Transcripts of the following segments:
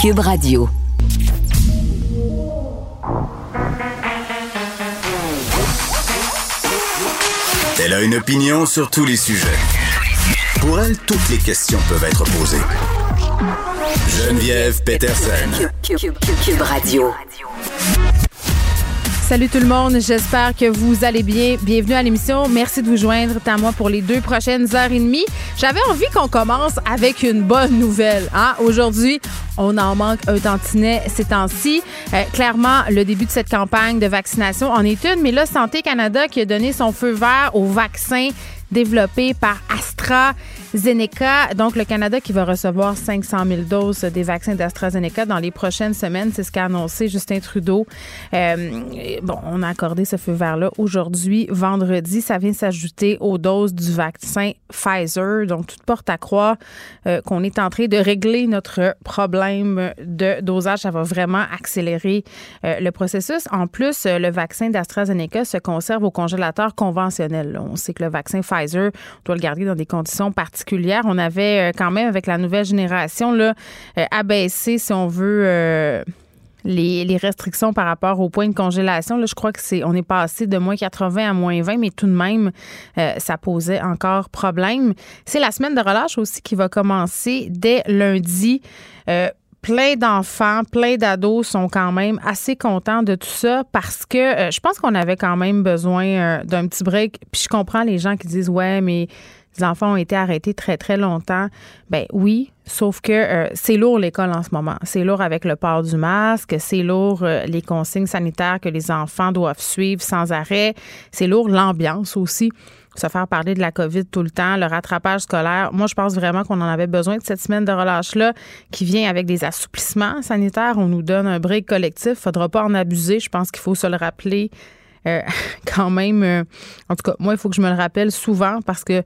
Cube Radio. Elle a une opinion sur tous les sujets. Pour elle, toutes les questions peuvent être posées. Geneviève Peterson. Cube, Radio. Salut tout le monde, j'espère que vous allez bien. Bienvenue à l'émission. Merci de vous joindre à moi pour les deux prochaines heures et demie. J'avais envie qu'on commence avec une bonne nouvelle. Hein? Aujourd'hui, on en manque un tantinet ces temps-ci. Euh, clairement, le début de cette campagne de vaccination en est une, mais là, Santé Canada qui a donné son feu vert au vaccin développé par AstraZeneca. Donc, le Canada qui va recevoir 500 000 doses des vaccins d'AstraZeneca dans les prochaines semaines. C'est ce qu'a annoncé Justin Trudeau. Euh, bon, on a accordé ce feu vert-là aujourd'hui, vendredi. Ça vient s'ajouter aux doses du vaccin Pfizer. Donc, toute porte à croire euh, qu'on est en train de régler notre problème de dosage. Ça va vraiment accélérer euh, le processus. En plus, le vaccin d'AstraZeneca se conserve au congélateur conventionnel. On sait que le vaccin Pfizer doit le garder dans des conditions particulières. On avait euh, quand même, avec la nouvelle génération, là, euh, abaissé, si on veut, euh, les, restrictions par rapport au point de congélation. Je crois que c'est on est passé de moins 80 à moins 20, mais tout de même, ça posait encore problème. C'est la semaine de relâche aussi qui va commencer dès lundi plein d'enfants, plein d'ados sont quand même assez contents de tout ça parce que je pense qu'on avait quand même besoin d'un petit break. Puis je comprends les gens qui disent ouais, mais les enfants ont été arrêtés très très longtemps. Ben oui, sauf que euh, c'est lourd l'école en ce moment. C'est lourd avec le port du masque, c'est lourd les consignes sanitaires que les enfants doivent suivre sans arrêt, c'est lourd l'ambiance aussi se faire parler de la COVID tout le temps, le rattrapage scolaire. Moi, je pense vraiment qu'on en avait besoin de cette semaine de relâche-là qui vient avec des assouplissements sanitaires. On nous donne un break collectif. Faudra pas en abuser. Je pense qu'il faut se le rappeler euh, quand même. Euh, en tout cas, moi, il faut que je me le rappelle souvent parce que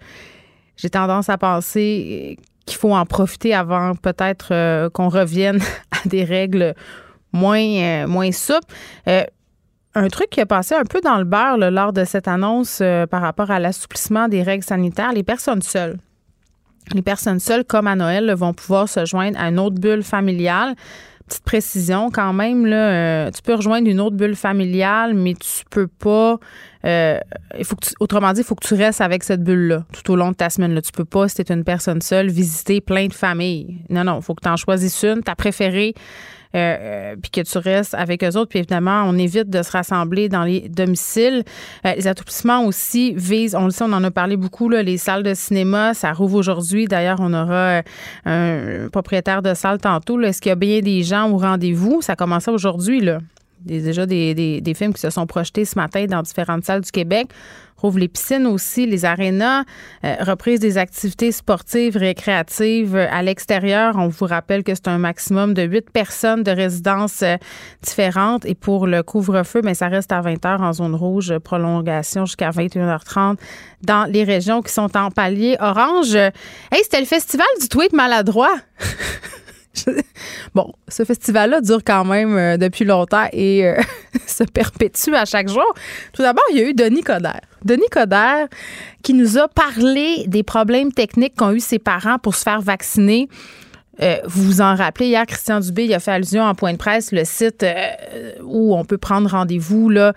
j'ai tendance à penser qu'il faut en profiter avant peut-être euh, qu'on revienne à des règles moins, moins souples un truc qui a passé un peu dans le beurre lors de cette annonce euh, par rapport à l'assouplissement des règles sanitaires, les personnes seules. Les personnes seules, comme à Noël, vont pouvoir se joindre à une autre bulle familiale. Petite précision quand même, là, euh, tu peux rejoindre une autre bulle familiale, mais tu peux pas. Euh, il faut que autrement dit, il faut que tu restes avec cette bulle-là tout au long de ta semaine. Là. Tu peux pas, si tu es une personne seule, visiter plein de familles. Non, non, il faut que tu en choisisses une, ta préférée. Euh, euh, puis que tu restes avec eux autres. Puis évidemment, on évite de se rassembler dans les domiciles. Euh, les atoupissements aussi visent, on le sait, on en a parlé beaucoup, là, les salles de cinéma, ça rouvre aujourd'hui. D'ailleurs, on aura un propriétaire de salle tantôt. Est-ce qu'il y a bien des gens au rendez-vous? Ça commençait aujourd'hui, là. A déjà des, des, des, films qui se sont projetés ce matin dans différentes salles du Québec rouvre les piscines aussi, les arénas, euh, reprise des activités sportives, récréatives euh, à l'extérieur. On vous rappelle que c'est un maximum de huit personnes de résidences euh, différentes. Et pour le couvre-feu, mais ben, ça reste à 20 heures en zone rouge, prolongation jusqu'à 21h30 dans les régions qui sont en palier orange. Hey, c'était le festival du tweet maladroit. bon, ce festival-là dure quand même euh, depuis longtemps et euh, se perpétue à chaque jour. Tout d'abord, il y a eu Denis Coderre. Denis Coderre qui nous a parlé des problèmes techniques qu'ont eu ses parents pour se faire vacciner. Euh, vous vous en rappelez, hier, Christian Dubé il a fait allusion en point de presse, le site où on peut prendre rendez-vous. Là,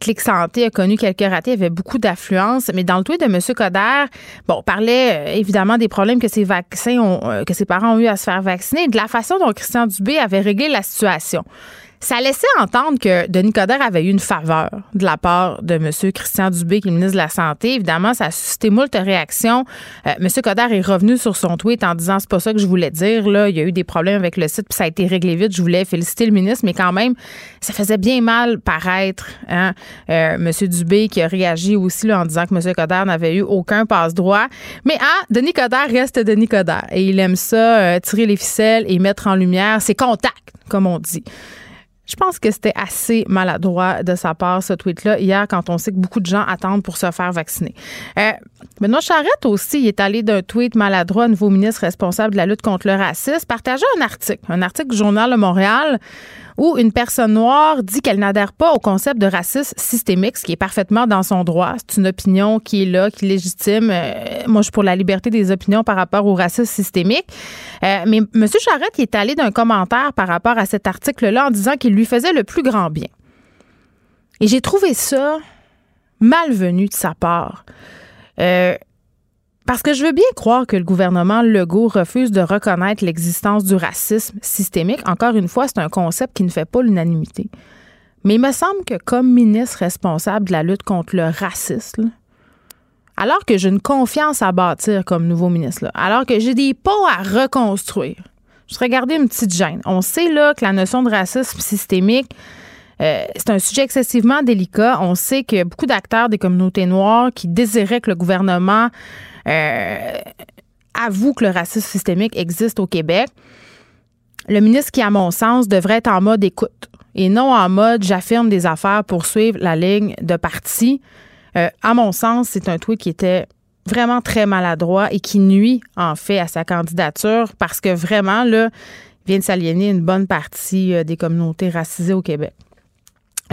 Clic Santé a connu quelques ratés, il y avait beaucoup d'affluence. Mais dans le tweet de M. Coder, bon, on parlait évidemment des problèmes que ses vaccins ont, que ses parents ont eu à se faire vacciner, de la façon dont Christian Dubé avait réglé la situation. Ça laissait entendre que Denis Coderre avait eu une faveur de la part de M. Christian Dubé, qui est le ministre de la Santé. Évidemment, ça a suscité moult réactions. Euh, M. Coderre est revenu sur son tweet en disant c'est pas ça que je voulais dire. Là, il y a eu des problèmes avec le site, puis ça a été réglé vite. Je voulais féliciter le ministre, mais quand même, ça faisait bien mal paraître. Hein? Euh, M. Dubé qui a réagi aussi là, en disant que M. Coderre n'avait eu aucun passe-droit. Mais ah, Denis Coderre reste Denis Coderre. Et il aime ça, euh, tirer les ficelles et mettre en lumière ses contacts, comme on dit. Je pense que c'était assez maladroit de sa part, ce tweet-là, hier, quand on sait que beaucoup de gens attendent pour se faire vacciner. Euh, Benoît Charette aussi, il est allé d'un tweet maladroit, nouveau ministre responsable de la lutte contre le racisme, partageait un article, un article du Journal de Montréal, où une personne noire dit qu'elle n'adhère pas au concept de racisme systémique, ce qui est parfaitement dans son droit. C'est une opinion qui est là, qui est légitime. Euh, moi, je suis pour la liberté des opinions par rapport au racisme systémique. Euh, mais M. Charette est allé d'un commentaire par rapport à cet article-là en disant qu'il lui faisait le plus grand bien. Et j'ai trouvé ça malvenu de sa part. Euh, parce que je veux bien croire que le gouvernement Legault refuse de reconnaître l'existence du racisme systémique. Encore une fois, c'est un concept qui ne fait pas l'unanimité. Mais il me semble que comme ministre responsable de la lutte contre le racisme, alors que j'ai une confiance à bâtir comme nouveau ministre, alors que j'ai des ponts à reconstruire, je serais gardé une petite gêne. On sait là que la notion de racisme systémique, euh, c'est un sujet excessivement délicat. On sait que beaucoup d'acteurs des communautés noires qui désiraient que le gouvernement euh, avoue que le racisme systémique existe au Québec. Le ministre qui, à mon sens, devrait être en mode écoute et non en mode j'affirme des affaires pour suivre la ligne de parti. Euh, à mon sens, c'est un tweet qui était vraiment très maladroit et qui nuit en fait à sa candidature parce que vraiment, là, il vient de s'aliéner une bonne partie euh, des communautés racisées au Québec.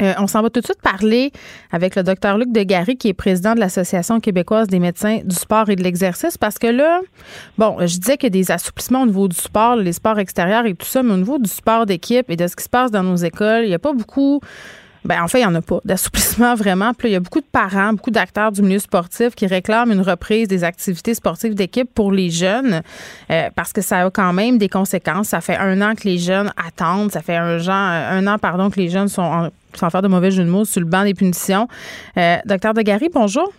Euh, on s'en va tout de suite parler avec le docteur Luc Degary, qui est président de l'Association québécoise des médecins du sport et de l'exercice, parce que là, bon, je disais qu'il y a des assouplissements au niveau du sport, les sports extérieurs et tout ça, mais au niveau du sport d'équipe et de ce qui se passe dans nos écoles, il n'y a pas beaucoup ben, en fait, il n'y en a pas d'assouplissement vraiment. Puis il y a beaucoup de parents, beaucoup d'acteurs du milieu sportif qui réclament une reprise des activités sportives d'équipe pour les jeunes euh, parce que ça a quand même des conséquences. Ça fait un an que les jeunes attendent. Ça fait un, un an pardon, que les jeunes sont en sans faire de mauvais jeu de mots, sur le banc des punitions. Euh, docteur Degary, bonjour.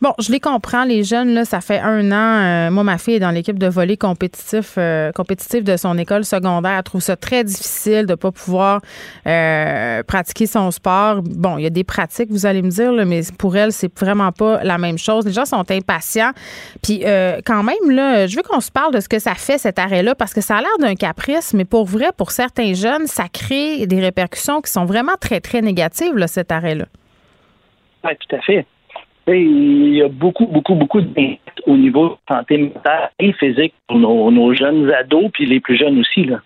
Bon, je les comprends, les jeunes, là, ça fait un an. Euh, moi, ma fille est dans l'équipe de volley compétitif, euh, compétitif de son école secondaire. Elle trouve ça très difficile de ne pas pouvoir euh, pratiquer son sport. Bon, il y a des pratiques, vous allez me dire, mais pour elle, c'est vraiment pas la même chose. Les gens sont impatients. Puis, quand même, là, je veux qu'on se parle de ce que ça fait, cet arrêt-là, parce que ça a l'air d'un caprice, mais pour vrai, pour certains jeunes, ça crée des répercussions qui sont vraiment très, très négatives, là, cet arrêt-là. Oui, tout à fait il y a beaucoup, beaucoup, beaucoup d'impact au niveau santé mentale et physique pour nos, nos jeunes ados, puis les plus jeunes aussi. Là.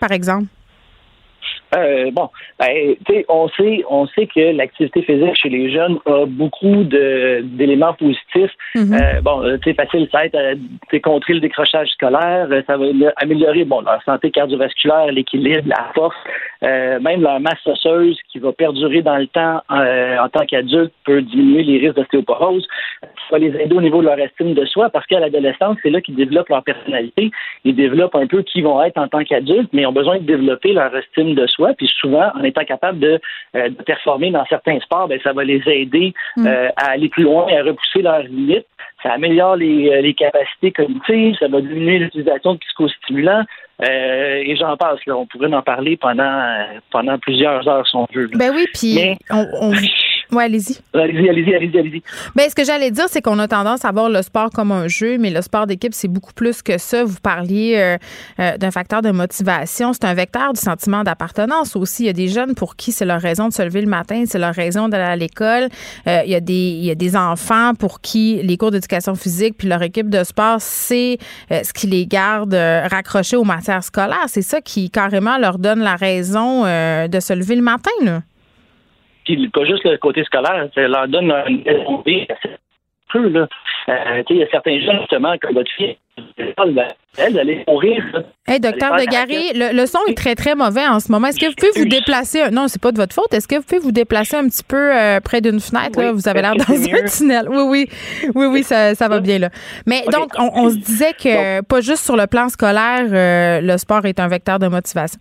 Par exemple? Euh, bon, ben, on sait, on sait que l'activité physique chez les jeunes a beaucoup d'éléments positifs. Mm-hmm. euh, bon, c'est facile, ça aide contrer le décrochage scolaire, ça va améliorer bon leur santé cardiovasculaire, l'équilibre, la force, euh, même leur masse osseuse qui va perdurer dans le temps euh, en tant qu'adulte peut diminuer les risques d'ostéoporose. Ça va les aider au niveau de leur estime de soi parce qu'à l'adolescence, c'est là qu'ils développent leur personnalité, ils développent un peu qui vont être en tant qu'adultes, mais ils ont besoin de développer leur estime de soi. Puis souvent, en étant capable de, euh, performer dans certains sports, ben, ça va les aider mm. à aller plus loin, et à repousser leurs limites ça améliore les, capacités cognitives, ça va diminuer l'utilisation de psychostimulants, euh, et j'en passe. Là. On pourrait en parler pendant, pendant plusieurs heures si on veut. Ben oui, puis on, Oui, allez-y. Allez-y, allez-y, allez-y, allez-y. Bien, ce que j'allais dire, c'est qu'on a tendance à voir le sport comme un jeu, mais le sport d'équipe, c'est beaucoup plus que ça. Vous parliez euh, euh, d'un facteur de motivation. C'est un vecteur du sentiment d'appartenance aussi. Il y a des jeunes pour qui c'est leur raison de se lever le matin, c'est leur raison d'aller à l'école. Euh, il, y a des, il y a des enfants pour qui les cours d'éducation physique puis leur équipe de sport, c'est ce qui les garde raccrochés aux matières scolaires. C'est ça qui carrément leur donne la raison de se lever le matin. Là. Puis pas juste le côté scolaire, ça leur donne un peu, là. Euh, il y a certains jeunes, justement, comme votre fille, elle, d'aller courir. Hey, docteur de Gary, le, son est très, très mauvais en ce moment. Est-ce que vous pouvez vous déplacer? Non, c'est pas de votre faute. Est-ce que vous pouvez vous déplacer un petit peu euh, près d'une fenêtre? là? Vous avez l'air dans un tunnel. Oui, oui. Oui, oui, ça, ça va bien, là. Mais donc, on, se disait que pas juste sur le plan scolaire, euh, le sport est un vecteur de motivation.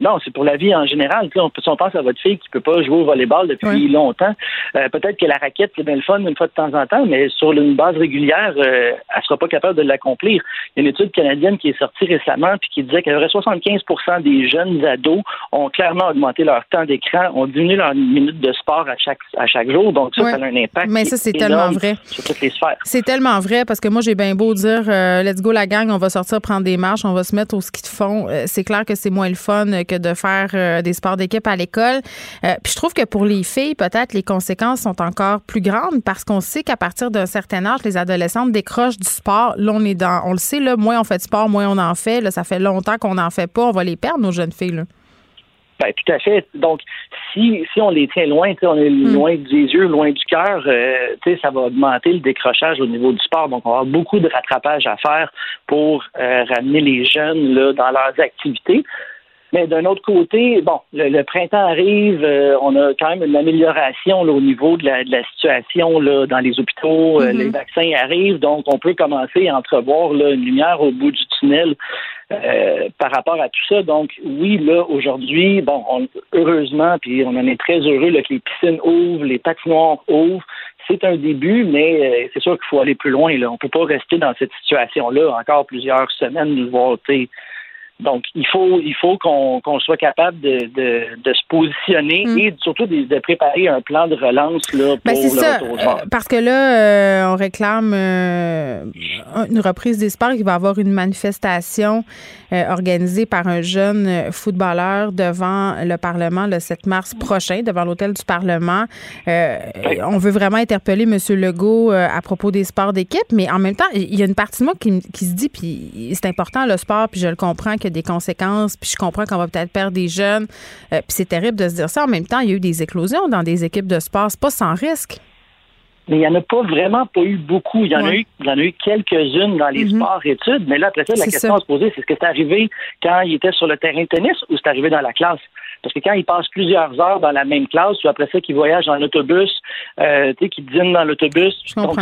Non, c'est pour la vie en général. on, si on pense à votre fille qui peut pas jouer au volleyball depuis longtemps, euh, peut-être que la raquette, c'est bien le fun une fois de temps en temps, mais sur une base régulière, euh, elle sera pas capable de l'accomplir. Il y a une étude canadienne qui est sortie récemment puis qui disait qu'à 75% des jeunes ados ont clairement augmenté leur temps d'écran, ont diminué leur minute de sport à chaque à chaque jour. Donc ça, ça a un impact. Mais ça, c'est tellement vrai. Sur toutes les sphères. C'est tellement vrai parce que moi, j'ai bien beau dire euh, let's go la gang, on va sortir prendre des marches, on va se mettre au ski de fond. c'est clair que c'est moins le fun que de faire euh, des sports d'équipe à l'école. Euh, puis je trouve que pour les filles, peut-être les conséquences sont encore plus grandes parce qu'on sait qu'à partir d'un certain âge, les adolescentes décrochent du sport. Là, on est dans, on le sait, là, moins on fait de sport, moins on en fait. Là, ça fait longtemps qu'on n'en fait pas. On va les perdre, nos jeunes filles. Là. Ben, tout à fait. Donc, si, si on les tient loin, on est hmm. loin des yeux, loin du cœur, euh, ça va augmenter le décrochage au niveau du sport. Donc, on va avoir beaucoup de rattrapage à faire pour ramener les jeunes là, dans leurs activités. Mais d'un autre côté, bon, le, printemps arrive, euh, on a quand même une amélioration au niveau de la, de la situation là, dans les hôpitaux, euh, mm-hmm. les vaccins arrivent, donc on peut commencer à entrevoir là, une lumière au bout du tunnel euh, par rapport à tout ça. Donc oui, là, aujourd'hui, bon, heureusement, puis on en est très heureux là, que les piscines ouvrent, les patinoires ouvrent. C'est un début, mais c'est sûr qu'il faut aller plus loin. Là. On ne peut pas rester dans cette situation-là encore plusieurs semaines, voire donc, il faut, il faut qu'on soit capable de, de, se positionner mm. et surtout de, préparer un plan de relance là, ben, pour le ça, retour euh, parce que là, euh, on réclame euh, une reprise des sports. Il va y avoir une manifestation organisée par un jeune footballeur devant le Parlement le 7 mars prochain, devant l'hôtel du Parlement. on veut vraiment interpeller M. Legault à propos des sports d'équipe, mais en même temps, il y a une partie de moi qui, qui se dit, puis c'est important le sport, puis je le comprends, que des conséquences, puis je comprends qu'on va peut-être perdre des jeunes. Euh, puis c'est terrible de se dire ça. En même temps, il y a eu des éclosions dans des équipes de sport. C'est pas sans risque. Mais il n'y en a pas vraiment pas eu beaucoup. Il y en, a, eu, il y en a eu quelques-unes dans les mhm. sports études. Mais là, après ça, la question à se poser, c'est est-ce que c'est arrivé quand il était sur le terrain de tennis ou c'est arrivé dans la classe? Parce que quand il passe plusieurs heures dans la même classe, ou après ça, qu'il voyage en autobus, euh, tu sais, qu'il dîne dans l'autobus. Donc,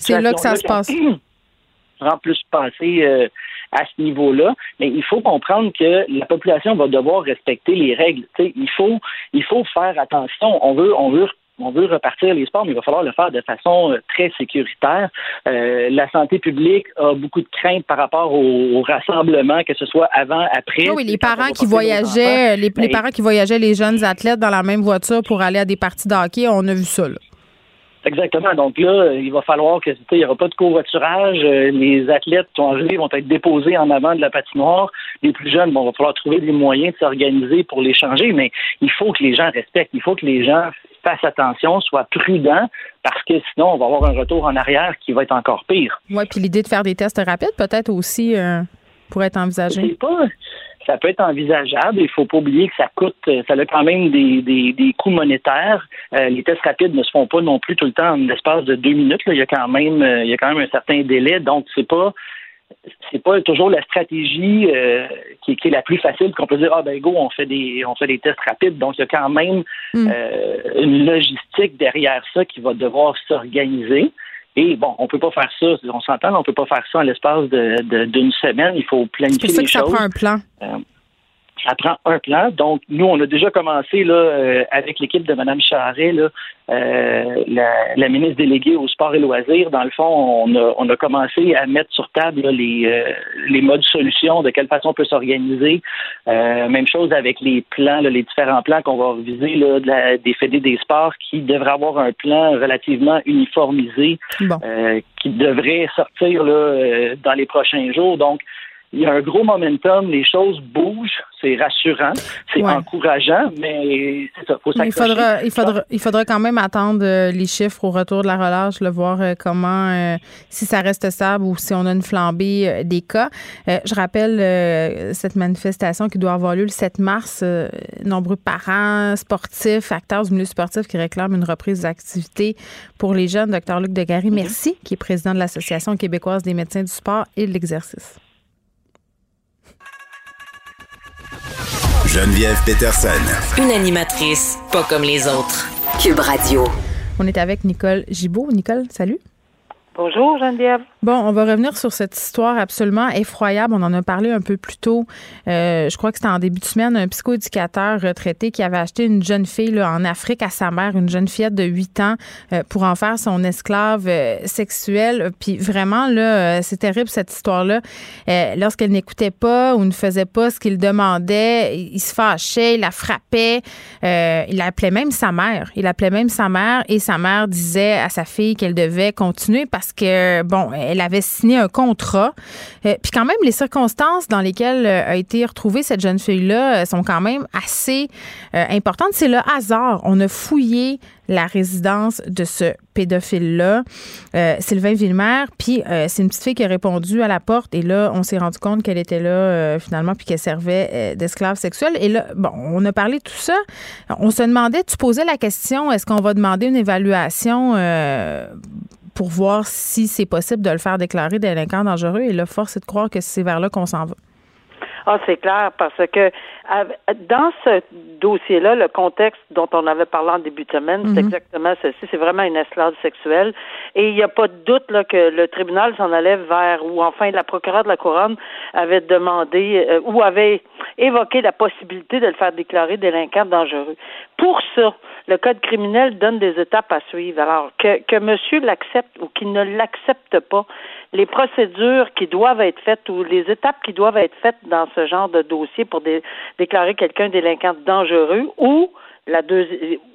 c'est là que ça se passe. Rend plus penser euh, à ce niveau-là. Mais il faut comprendre que la population va devoir respecter les règles. il faut, il faut faire attention. On veut, on veut on veut repartir les sports, mais il va falloir le faire de façon euh, très sécuritaire. Euh, la santé publique a beaucoup de craintes par rapport au, rassemblement, que ce soit avant, après. Oui, les parents qui voyageaient, les, les, parents qui voyageaient les jeunes athlètes dans la même voiture pour aller à des parties d'hockey, on a vu ça. Là. Exactement. Donc là, il va falloir que il n'y aura pas de covoiturage. Euh, les athlètes qui sont arrivés vont être déposés en avant de la patinoire. Les plus jeunes, bon, il va falloir trouver des moyens de s'organiser pour les changer, mais il faut que les gens respectent. Il faut que les gens fassent attention, soient prudents, parce que sinon, on va avoir un retour en arrière qui va être encore pire. Oui, puis l'idée de faire des tests rapides, peut-être aussi, euh, pourrait être envisagée. pas ça peut être envisageable. Il faut pas oublier que ça coûte, euh, ça a quand même des, des, des coûts monétaires. Euh, les tests rapides ne se font pas non plus tout le temps en l'espace de deux minutes. Là. Il y a quand même, euh, il y a quand même un certain délai. Donc c'est pas, c'est pas toujours la stratégie qui, qui, est la plus facile qu'on peut dire ah ben go on fait des on fait des tests rapides. Donc il y a quand même hmm. une logistique derrière ça qui va devoir s'organiser. Et bon, on peut pas faire ça. On s'entend, on peut pas faire ça en l'espace de, d'une semaine. Il faut planifier les choses. ça prend un plan. Euh, ça prend un plan. Donc, nous, on a déjà commencé là, euh, avec l'équipe de Mme Charret, là, euh, la, ministre déléguée au sport et loisirs. Dans le fond, on a, on a commencé à mettre sur table les, euh, les modes solutions, de quelle façon on peut s'organiser. même chose avec les plans, les différents plans qu'on va reviser là, de la, des fédés des sports qui devraient avoir un plan relativement uniformisé qui devrait sortir là, dans les prochains jours. Donc, il y a un gros momentum, les choses bougent, c'est rassurant, c'est encourageant, mais c'est ça, faut il faudra, il faudra, il faudra quand même attendre euh, les chiffres au retour de la relâche, le voir euh, comment, euh, si ça reste stable ou si on a une flambée des cas. je rappelle cette manifestation qui doit avoir lieu le 7 mars. nombreux parents, sportifs, acteurs du milieu sportif qui réclament une reprise d'activité pour les jeunes. Docteur Luc Degary, mm-hmm. merci, qui est président de l'Association québécoise des médecins du sport et de l'exercice. Geneviève Peterson. Une animatrice pas comme les autres. Cube Radio. On est avec Nicole Gibault. Nicole, salut. Bonjour Geneviève. Bon, on va revenir sur cette histoire absolument effroyable. On en a parlé un peu plus tôt. Euh, je crois que c'était en début de semaine, un psychoéducateur retraité qui avait acheté une jeune fille en Afrique à sa mère, une jeune fillette de 8 ans, euh, pour en faire son esclave euh, sexuelle. Puis vraiment, là, c'est terrible cette histoire-là. Lorsqu'elle n'écoutait pas ou ne faisait pas ce qu'il demandait, il se fâchait, il la frappait. il appelait même sa mère. Il appelait même sa mère et sa mère disait à sa fille qu'elle devait continuer que, bon, elle avait signé un contrat. Euh, puis quand même, les circonstances dans lesquelles euh, a été retrouvée cette jeune fille-là euh, sont quand même assez importantes. C'est le hasard. On a fouillé la résidence de ce pédophile-là, Sylvain Villemer. Puis c'est une petite fille qui a répondu à la porte et là, on s'est rendu compte qu'elle était là finalement puis qu'elle servait d'esclave sexuelle. Et là, bon, on a parlé de tout ça. On se demandait, tu posais la question, est-ce qu'on va demander une évaluation pour voir si c'est possible de le faire déclarer délinquant dangereux. Et là, force est de croire que c'est vers là qu'on s'en va. Ah, c'est clair, parce que dans ce dossier-là, le contexte dont on avait parlé en début de semaine, c'est mhm. exactement ceci. C'est vraiment une esclave sexuelle. Et il n'y a pas de doute là, que le tribunal s'en allait vers, ou enfin la procureure de la Couronne avait demandé, euh, ou avait évoqué la possibilité de le faire déclarer délinquant dangereux. Pour ça, le code criminel donne des étapes à suivre. Alors, que, que monsieur l'accepte ou qu'il ne l'accepte pas, les procédures qui doivent être faites ou les étapes qui doivent être faites dans ce genre de dossier pour déclarer quelqu'un délinquant dangereux ou la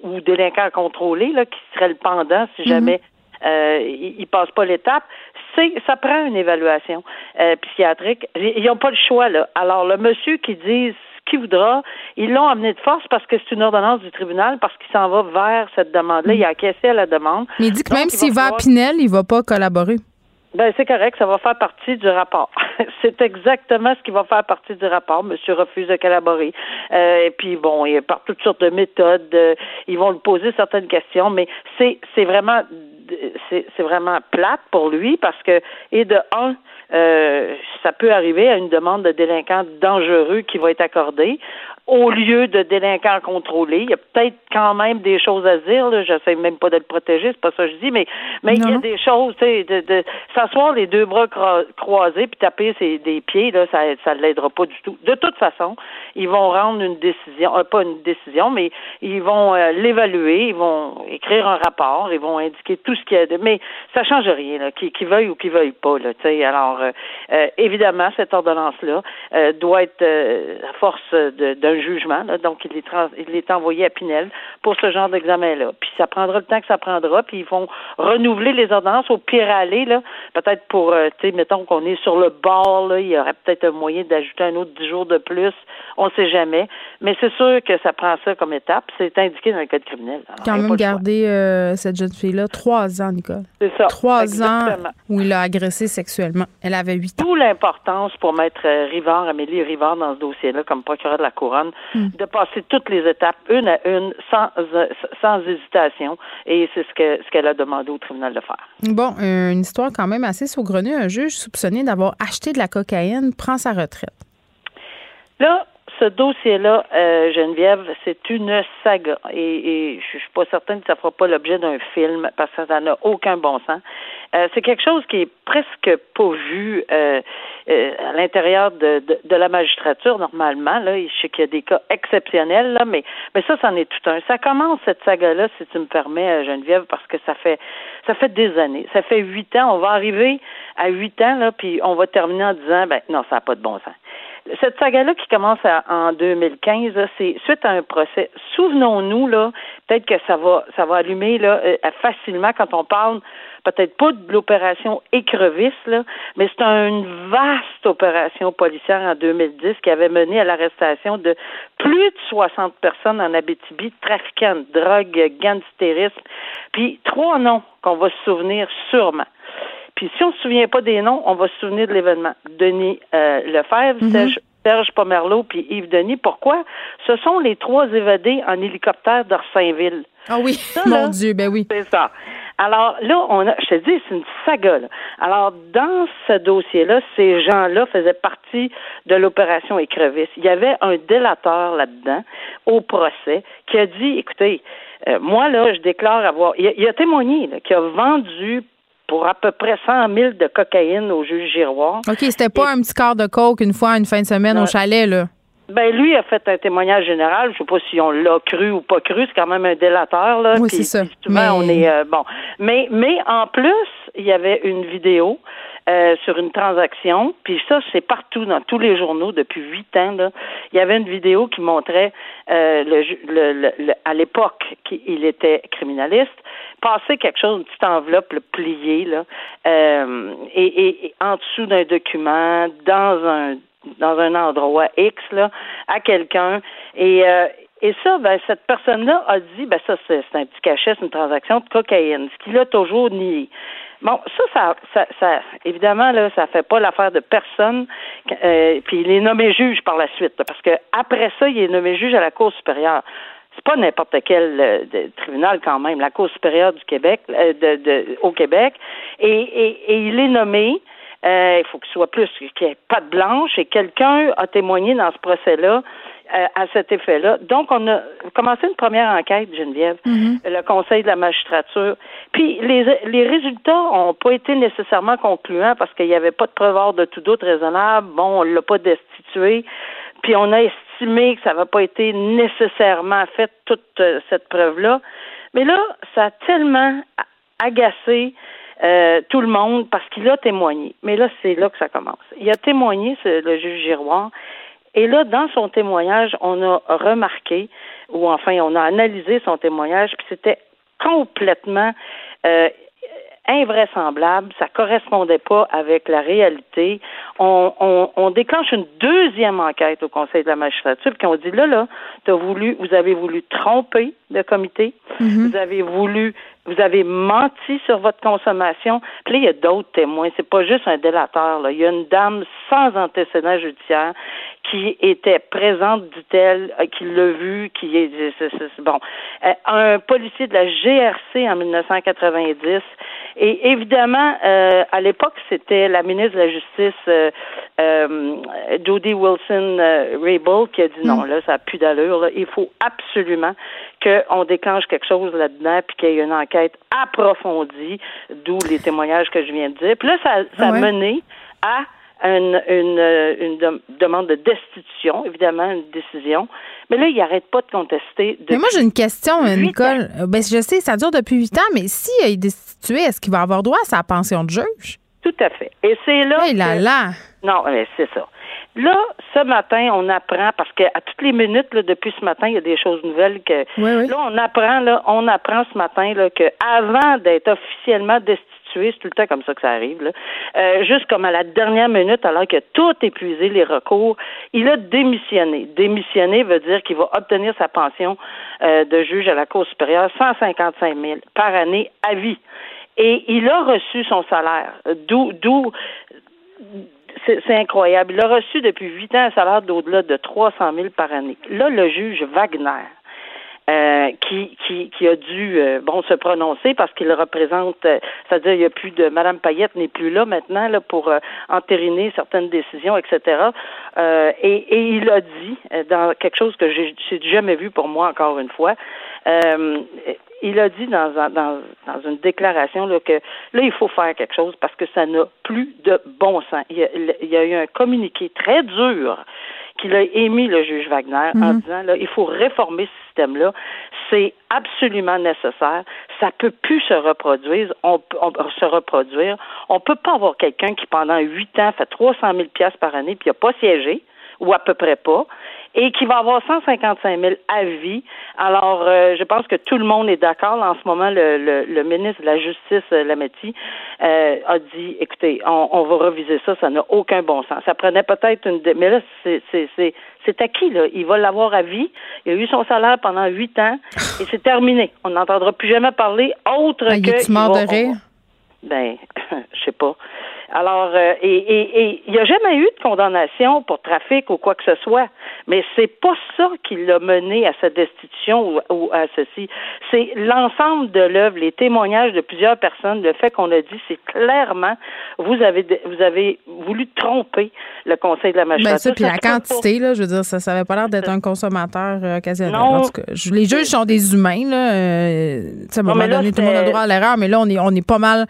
ou délinquant contrôlé, là, qui serait le pendant si mhm. jamais euh, il, passe pas l'étape, c'est ça prend une évaluation euh, psychiatrique. Ils n'ont pas le choix là. Alors le monsieur qui dit qui voudra. Ils l'ont amené de force parce que c'est une ordonnance du tribunal, parce qu'il s'en va vers cette demande-là. Il a acquiescé à la demande. Mais il dit que même s'il va, à Pinel, il va pas collaborer. Ben, c'est correct, ça va faire partie du rapport. c'est exactement ce qui va faire partie du rapport. Monsieur refuse de collaborer. Euh, et puis, bon, il par toutes sortes de méthodes. Euh, ils vont lui poser certaines questions, mais c'est, c'est vraiment, c'est, c'est vraiment plate pour lui parce que, et de un, euh, ça peut arriver à une demande de délinquant dangereux qui va être accordée au lieu de délinquants contrôlés. Il y a peut-être quand même des choses à dire. Là. J'essaie même pas de le protéger, c'est pas ça que je dis, mais mais il y a des choses, tu sais, de, de s'asseoir les deux bras croisés puis taper ses des pieds, là, ça ça l'aidera pas du tout. De toute façon, ils vont rendre une décision, euh, pas une décision, mais ils vont euh, l'évaluer, ils vont écrire un rapport, ils vont indiquer tout ce qu'il y a de, mais ça change rien, là, qui, qui veuille ou qui veuille pas, là, tu sais. Alors, euh, évidemment, cette ordonnance-là doit être à force d'un jugement. donc, il est, il est envoyé à Pinel pour ce genre d'examen-là. Puis ça prendra le temps que ça prendra, puis ils vont renouveler les ordonnances au pire aller, là, peut-être pour, euh, tu sais, mettons qu'on est sur le bord, là, il y aurait peut-être un moyen d'ajouter un autre dix jours de plus, on ne sait jamais. Mais c'est sûr que ça prend ça comme étape, c'est indiqué dans le code criminel. Quand même garder euh, cette jeune fille-là trois ans, Nicole. C'est ça. Trois ans où il a agressé sexuellement. Elle avait huit ans. Tout l'importance pour mettre euh, Rivard, Amélie Rivard, dans ce dossier-là, comme procureur de la Couronne, Hmm. de passer toutes les étapes, une à une, sans, sans hésitation. Et c'est ce que ce qu'elle a demandé au tribunal de faire. Bon, une histoire quand même assez saugrenue. Un juge soupçonné d'avoir acheté de la cocaïne prend sa retraite. Là, ce dossier-là, euh, Geneviève, c'est une saga. Et, et je suis pas certaine que ça fera pas l'objet d'un film parce que ça n'a aucun bon sens. Euh, c'est quelque chose qui est presque pas vu euh, à l'intérieur de, de, la magistrature normalement. Là, je sais qu'il y a des cas exceptionnels, là, mais mais ça, c'en est tout un. Ça commence cette saga-là, si tu me permets, Geneviève, parce que ça fait ça fait des années. Ça fait huit ans. On va arriver à huit ans, là, puis on va terminer en disant ben non, ça n'a pas de bon sens cette saga-là qui commence en 2015, c'est suite à un procès. Souvenons-nous là, peut-être que ça va, ça va allumer là euh, facilement quand on parle peut-être pas de l'opération Écrevisse là, mais c'est une vaste opération policière en 2010 qui avait mené à l'arrestation de plus de 60 personnes en Abitibi, trafiquants de drogue, gangsterisme, puis trois noms qu'on va se souvenir sûrement. Puis si on ne se souvient pas des noms, on va se souvenir de l'événement. Denis euh, Lefebvre, mhm. Serge, Pomerleau, puis Yves Denis. Pourquoi? Ce sont les trois évadés en hélicoptère d'Orsainville. Ah oui, mon Dieu, ben oui. C'est ça. Alors là, on a, je te dis, c'est une saga. Là. Alors dans ce dossier-là, ces gens-là faisaient partie de l'opération Écrevisse. Il y avait un délateur là-dedans au procès qui a dit, écoutez, euh, moi là, je déclare avoir, il a, témoigné, qu'il a vendu pour à peu près 100 000 de cocaïne au juge Giroir. OK, c'était pas un petit quart de coke une fois, une fin de semaine au chalet, là? Ben lui a fait un témoignage général. Je sais pas si on l'a cru ou pas cru. C'est quand même un délateur là. Oui, c'est ça. Souvent on est euh, bon. Mais mais en plus il y avait une vidéo euh, sur une transaction. Puis ça c'est partout dans tous les journaux depuis huit ans là. Il y avait une vidéo qui montrait euh, le, le, à l'époque qu'il était criminaliste passer quelque chose, une petite enveloppe pliée là, euh, et, et en dessous d'un document, dans un dans un endroit X là, à quelqu'un et euh, et ça, ben, cette personne-là a dit, ben ça, c'est un petit cachet, c'est une transaction de cocaïne, ce qu'il a toujours nié. Bon, ça, ça, ça, ça, évidemment, là, ça fait pas l'affaire de personne. Euh, puis il est nommé juge par la suite, parce que après ça, il est nommé juge à la Cour supérieure. C'est pas n'importe quel euh, tribunal quand même, la Cour supérieure du Québec, euh, de, de, au Québec, et, et, et il est nommé. Euh, il faut qu'il soit plus, qu'il n'y ait pas de blanche. Et quelqu'un a témoigné dans ce procès-là à cet effet-là. Donc, on a commencé une première enquête, Geneviève, Mhm. le Conseil de la magistrature. Puis, les, les résultats n'ont pas été nécessairement concluants parce qu'il n'y avait pas de preuve hors de tout doute raisonnable. Bon, on l'a pas destitué. Puis, on a estimé que ça n'avait pas été nécessairement fait, toute euh, cette preuve-là. Mais là, ça a tellement agacé euh, tout le monde parce qu'il a témoigné. Mais là, c'est là que ça commence. Il a témoigné, le juge Giroir, et là, dans son témoignage, on a remarqué, ou enfin, on a analysé son témoignage, puis c'était complètement euh, invraisemblable, ça correspondait pas avec la réalité. On, on, on déclenche une deuxième enquête au Conseil de la magistrature, puis on dit là, là, t'as voulu, vous avez voulu tromper le comité, vous avez voulu, vous avez menti sur votre consommation. Puis là, il y a d'autres témoins. C'est pas juste un délateur. Là. Il y a une dame sans antécédent judiciaire qui était présente, dit-elle, euh, qui l'a vu, qui est, c'est- c'est- bon, Euh, un policier de la GRC en 1990. Et évidemment, euh, à l'époque, c'était la ministre de la Justice, euh, euh, Jody Wilson euh, qui a dit non, là, ça n'a plus d'allure. là. Il faut absolument qu'on déclenche quelque chose là-dedans, puis qu'il y ait une enquête approfondie, d'où les témoignages que je viens de dire. Puis là, ça, ça Ah ouais. a mené à une, une, une dem- demande de destitution, évidemment, une décision. Mais là, il n'arrête pas de contester. Mais moi, j'ai une question, Nicole. Euh, Ben, je sais, ça dure depuis huit ans, mais si il est destitué, est-ce qu'il va avoir droit à sa pension de juge? Tout à fait. Et c'est là. Hey là que- là! Non, mais c'est ça. Là, ce matin, on apprend parce qu'à toutes les minutes, là, depuis ce matin, il y a des choses nouvelles que. Oui, oui. Là, on apprend, là, on apprend ce matin là, que avant d'être officiellement destitué, c'est tout le temps comme ça que ça arrive, là, euh, juste comme à la dernière minute, alors a tout épuisé les recours, il a démissionné. Démissionner veut dire qu'il va obtenir sa pension euh, de juge à la Cour supérieure 155 000 par année à vie. Et il a reçu son salaire. D'où, d'où c'est incroyable. Il a reçu depuis huit ans un salaire d'au-delà de 300 000 par année. Là, le juge Wagner, euh, qui, qui, qui a dû euh, bon se prononcer parce qu'il représente, euh, c'est-à-dire il n'y a plus de Madame Payette n'est plus là maintenant là pour euh, entériner certaines décisions, etc. Euh, et, et il a dit dans quelque chose que j'ai jamais vu pour moi encore une fois. il a dit dans, dans, dans une déclaration là, que là, il faut faire quelque chose parce que ça n'a plus de bon sens. Il y a, il y a eu un communiqué très dur qu'il a émis le juge Wagner en disant là, il faut réformer ce système-là. C'est absolument nécessaire. Ça peut plus se reproduire. On, peut- on peut se reproduire. On peut pas avoir quelqu'un qui pendant huit ans fait 300 000 pièces par année puis il n'a pas siégé ou à peu près pas, et qui va avoir 155 000 à vie. Alors, euh, je pense que tout le monde est d'accord. En ce moment, le, le, le ministre de la Justice, euh, Lametti, euh, a dit, écoutez, on, on va reviser ça, ça n'a aucun bon sens. Ça prenait peut-être une... dé- Mais là, c'est c'est- c'est- c'est acquis, là. Il va l'avoir à vie. Il a eu son salaire pendant huit ans, et c'est terminé. On n'entendra plus jamais parler autre Ah, que... il il mort va- de rire? ben, je sais pas. Alors, euh, et il n'y a jamais eu de condamnation pour trafic ou quoi que ce soit. Mais c'est pas ça qui l'a mené à sa destitution ou, ou à ceci. C'est l'ensemble de l'œuvre, les témoignages de plusieurs personnes, le fait qu'on a dit, c'est clairement, vous avez vous avez voulu tromper le Conseil de la Ben magistrature. ça, puis Ça la quantité, là, je veux dire, ça n'avait pas l'air d'être un consommateur euh, occasionnel. Non. En tout cas, je- les juges sont des humains, là. euh, à un moment là, donné, tout le monde a droit à l'erreur, mais là, on est, on est pas mal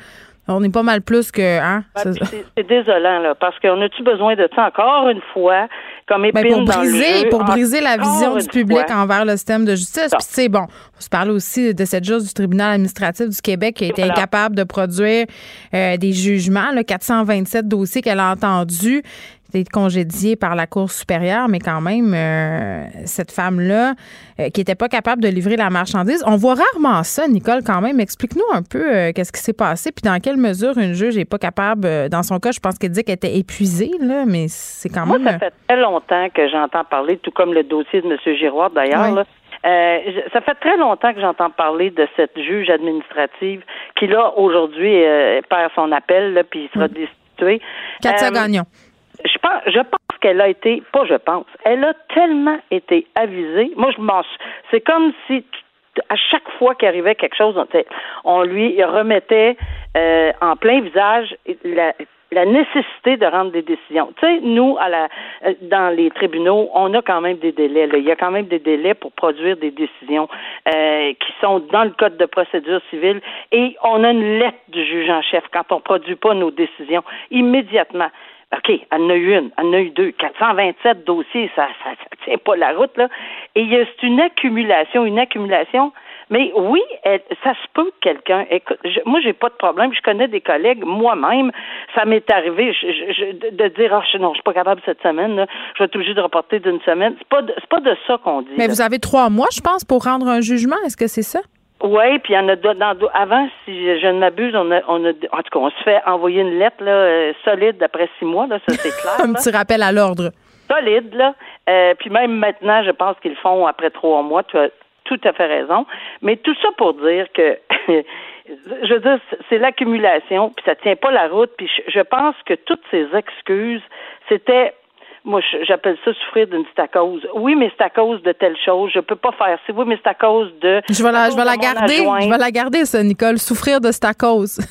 On est pas mal plus que. Hein? c'est désolant, là, parce qu'on a-tu besoin de ça encore une fois, comme épine ben, pour dans briser, le Pour briser la vision du public envers le système de justice. Puis, tu sais, bon, on se parle aussi de cette juge du tribunal administratif du Québec qui a été incapable de produire euh, des jugements, là, 427 dossiers qu'elle a entendus été congédiée par la Cour supérieure, mais quand même, euh, cette femme-là, euh, qui n'était pas capable de livrer la marchandise. On voit rarement ça, Nicole, quand même. Explique-nous un peu euh, qu'est-ce qui s'est passé, puis dans quelle mesure une juge n'est pas capable. dans son cas, je pense qu'elle dit qu'elle était épuisée, là, mais c'est quand même. Moi, ça fait très longtemps que j'entends parler, tout comme le dossier de M. Giroir, d'ailleurs. ça fait très longtemps que j'entends parler de cette juge administrative qui, là, aujourd'hui, perd son appel, là, puis il sera destitué. Katia Gagnon je pense, je pense qu'elle a été, pas je pense, elle a tellement été avisée. Moi, je m'en, c'est comme si à chaque fois qu'il arrivait quelque chose, on lui remettait euh, en plein visage la, la nécessité de rendre des décisions. Tu sais, nous, à la, euh, dans les tribunaux, on a quand même des délais. Il y a quand même des délais pour produire des décisions euh, qui sont dans le code de procédure civile et on a une lettre du juge en chef quand on produit pas nos décisions immédiatement. OK, elle en a eu une, elle en a eu deux. 427 dossiers, ça ça, tient pas la route, là. Et c'est une accumulation, une accumulation. Mais oui, ça se peut que quelqu'un. Écoute, je, moi, j'ai pas de problème. Je connais des collègues, moi-même, ça m'est arrivé de, dire Ah, oh, non, je suis pas capable cette semaine. Là, je vais être obligé de reporter d'une semaine. C'est pas, c'est pas de ça qu'on dit. Mais vous avez trois mois, je pense, pour rendre un jugement. Est-ce que c'est ça? Oui, puis il y en a dans, avant, si je ne m'abuse, on a, on a, en tout cas, on se fait envoyer une lettre là, euh, solide d'après six mois, là, ça c'est clair. Un petit rappel à l'ordre. Solide, là. Euh, puis même maintenant, je pense qu'ils le font après trois mois. Tu as tout à fait raison. Mais tout ça pour dire que, je veux dire, c'est l'accumulation, puis ça tient pas la route. Puis je pense que toutes ces excuses, c'était moi, j'appelle ça souffrir d'une cause. Oui, mais c'est à cause de telle chose. Je peux pas faire ça. Oui, mais c'est à cause de. Je vais la, je vais la garder. Je vais la garder, ça, Nicole. Souffrir de cause.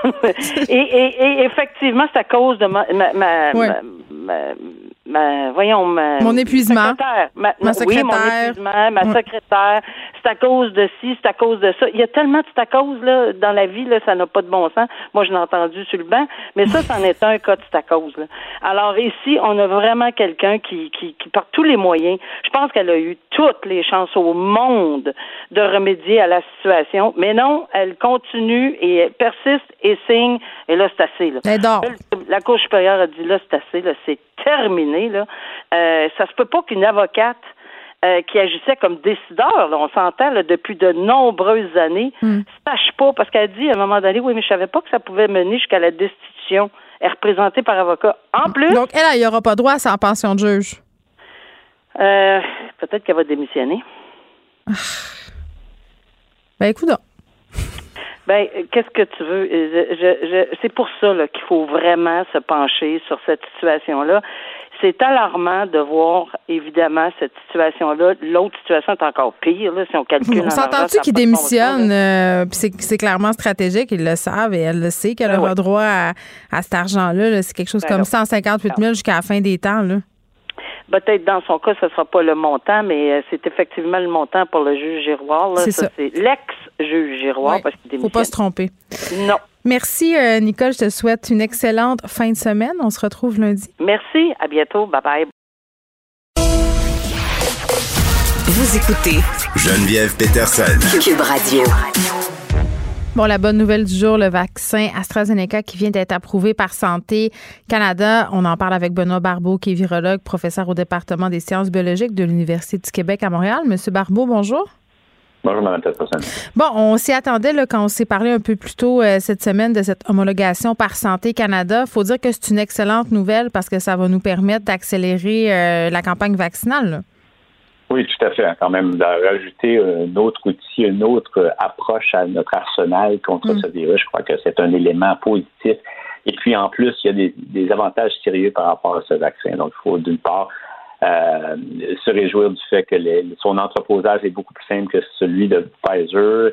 et, et, et, effectivement, c'est à cause de ma, ma, ma, ma, voyons, ma, mon épuisement. Secrétaire. Ma, secrétaire. Oui, mon épuisement, ma secrétaire. C'est à cause de ci, c'est à cause de ça. Il y a tellement de c'est à cause là, dans la vie, là, ça n'a pas de bon sens. Moi, je l'ai entendu sur le banc, mais ça, c'en est un cas de c'est à cause. Là. Alors ici, on a vraiment quelqu'un qui, qui, qui, par tous les moyens, je pense qu'elle a eu toutes les chances au monde de remédier à la situation, mais non, elle continue et elle persiste et signe, et là, c'est assez. Là. La Cour supérieure a dit là, c'est assez, là, c'est terminé. Là. Euh, ça se peut pas qu'une avocate euh, qui agissait comme décideur, on s'entend depuis de nombreuses années, hmm. sache pas, parce qu'elle dit à un moment donné, oui, mais je savais pas que ça pouvait mener jusqu'à la destitution. Elle est représentée par avocat. En plus. Donc, elle, il n'y aura pas droit à sa pension de juge. Euh, peut-être qu'elle va démissionner. Ah. Ben, écoute. Ben, qu'est-ce que tu veux? Je, c'est pour ça qu'il faut vraiment se pencher sur cette situation-là. C'est alarmant de voir, évidemment, cette situation-là. L'autre situation est encore pire, là, si on calcule. On s'entend-tu qu'il démissionne? Euh, c'est clairement stratégique, ils le savent et elle le sait qu'elle ben aura droit à, cet argent-là. c'est quelque chose ben comme 158 000 jusqu'à la fin des temps. Là. Peut-être dans son cas, ce ne sera pas le montant, mais euh, c'est effectivement le montant pour le juge Giroir. C'est ça. C'est l'ex-juge Giroir parce qu'il faut pas se tromper. Non. Merci, euh, Nicole. Je te souhaite une excellente fin de semaine. On se retrouve lundi. Merci. À bientôt. Bye-bye. Vous écoutez Geneviève Peterson. Cube Radio. Bon, la bonne nouvelle du jour, le vaccin AstraZeneca qui vient d'être approuvé par Santé Canada. On en parle avec Benoît Barbeau, qui est virologue, professeur au département des sciences biologiques de l'Université du Québec à Montréal. Monsieur Barbeau, bonjour. Bonjour, Mme Bon, on s'y attendait là, quand on s'est parlé un peu plus tôt euh, cette semaine de cette homologation par Santé Canada. Il faut dire que c'est une excellente nouvelle parce que ça va nous permettre d'accélérer euh, la campagne vaccinale. Oui, tout à fait. Quand même, de rajouter un autre outil, une autre approche à notre arsenal contre mm. ce virus, je crois que c'est un élément positif. Et puis, en plus, il y a des, avantages sérieux par rapport à ce vaccin. Donc, il faut d'une part euh, se réjouir du fait que son entreposage est beaucoup plus simple que celui de Pfizer,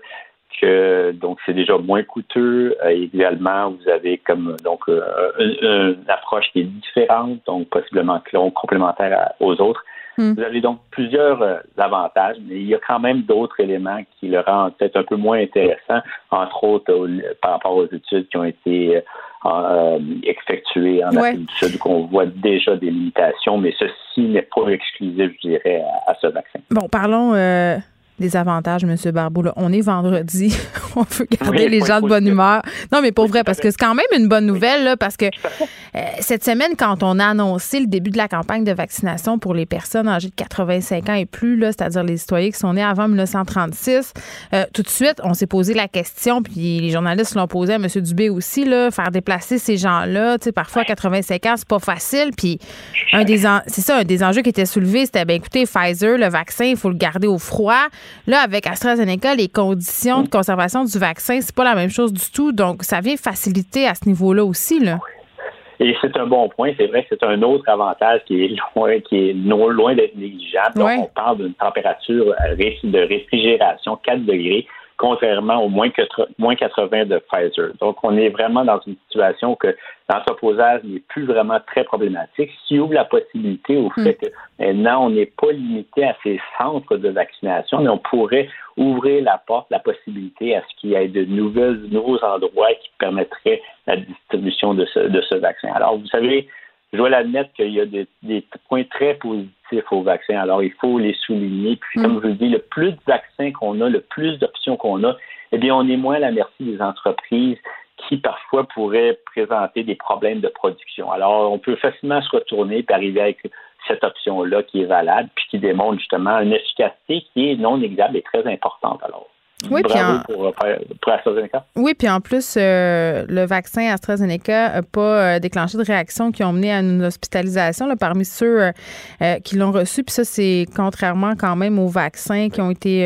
que donc c'est déjà moins coûteux. Euh, également, vous avez comme donc euh, une, approche qui est différente, donc possiblement complémentaire aux autres. Hmm. Vous avez donc plusieurs euh, avantages, mais il y a quand même d'autres éléments qui le rendent peut-être un peu moins intéressant, entre autres par rapport aux études qui ont été euh, effectuées en Afrique du Sud, qu'on voit déjà des limitations, mais ceci n'est pas exclusif, je dirais, à, ce vaccin. Bon, parlons des avantages, M. Barbeau. On est vendredi. on veut garder les gens de bonne humeur. Non, mais pour vrai, parce que c'est quand même une bonne nouvelle, là, parce que euh, cette semaine, quand on a annoncé le début de la campagne de vaccination pour les personnes âgées de 85 ans et plus, c'est-à-dire les citoyens qui sont nés avant 1936, euh, tout de suite, on s'est posé la question, puis les journalistes l'ont posé à M. Dubé aussi, là, faire déplacer ces gens-là. Parfois, 85 ans, c'est pas facile. Puis, un des c'est ça, un des enjeux qui était soulevé, c'était, ben écoutez, Pfizer, le vaccin, il faut le garder au froid. Là, avec AstraZeneca, les conditions de conservation du vaccin, c'est pas la même chose du tout. Donc, ça vient faciliter à ce niveau-là aussi, là. Et c'est un bon point. C'est vrai que c'est un autre avantage qui est loin, qui est loin d'être négligeable. Donc, on parle d'une température de réfrigération 4 degrés contrairement au moins, 80 de Pfizer. Donc, on est vraiment dans une situation que l'entreposage n'est plus vraiment très problématique. S'il ouvre la possibilité au fait que maintenant, on n'est pas limité à ces centres de vaccination, mais on pourrait ouvrir la porte, la possibilité à ce qu'il y ait de nouvelles, nouveaux endroits qui permettraient la distribution de ce, de ce vaccin. Alors, vous savez, je dois l'admettre qu'il y a des, points très positifs au vaccin. Alors, il faut les souligner. Puis, comme mm. je vous dis, le plus de vaccins qu'on a, le plus d'options qu'on a, eh bien, on est moins à la merci des entreprises qui parfois pourraient présenter des problèmes de production. Alors, on peut facilement se retourner et arriver avec cette option-là qui est valable, puis qui démontre justement une efficacité qui est non négligeable et très importante. Alors, oui, puis en... pour, AstraZeneca. Oui, puis en plus, euh, le vaccin AstraZeneca n'a pas euh, déclenché de réactions qui ont mené à une hospitalisation là, parmi ceux euh, qui l'ont reçu. Puis ça, c'est contrairement quand même aux vaccins qui ont été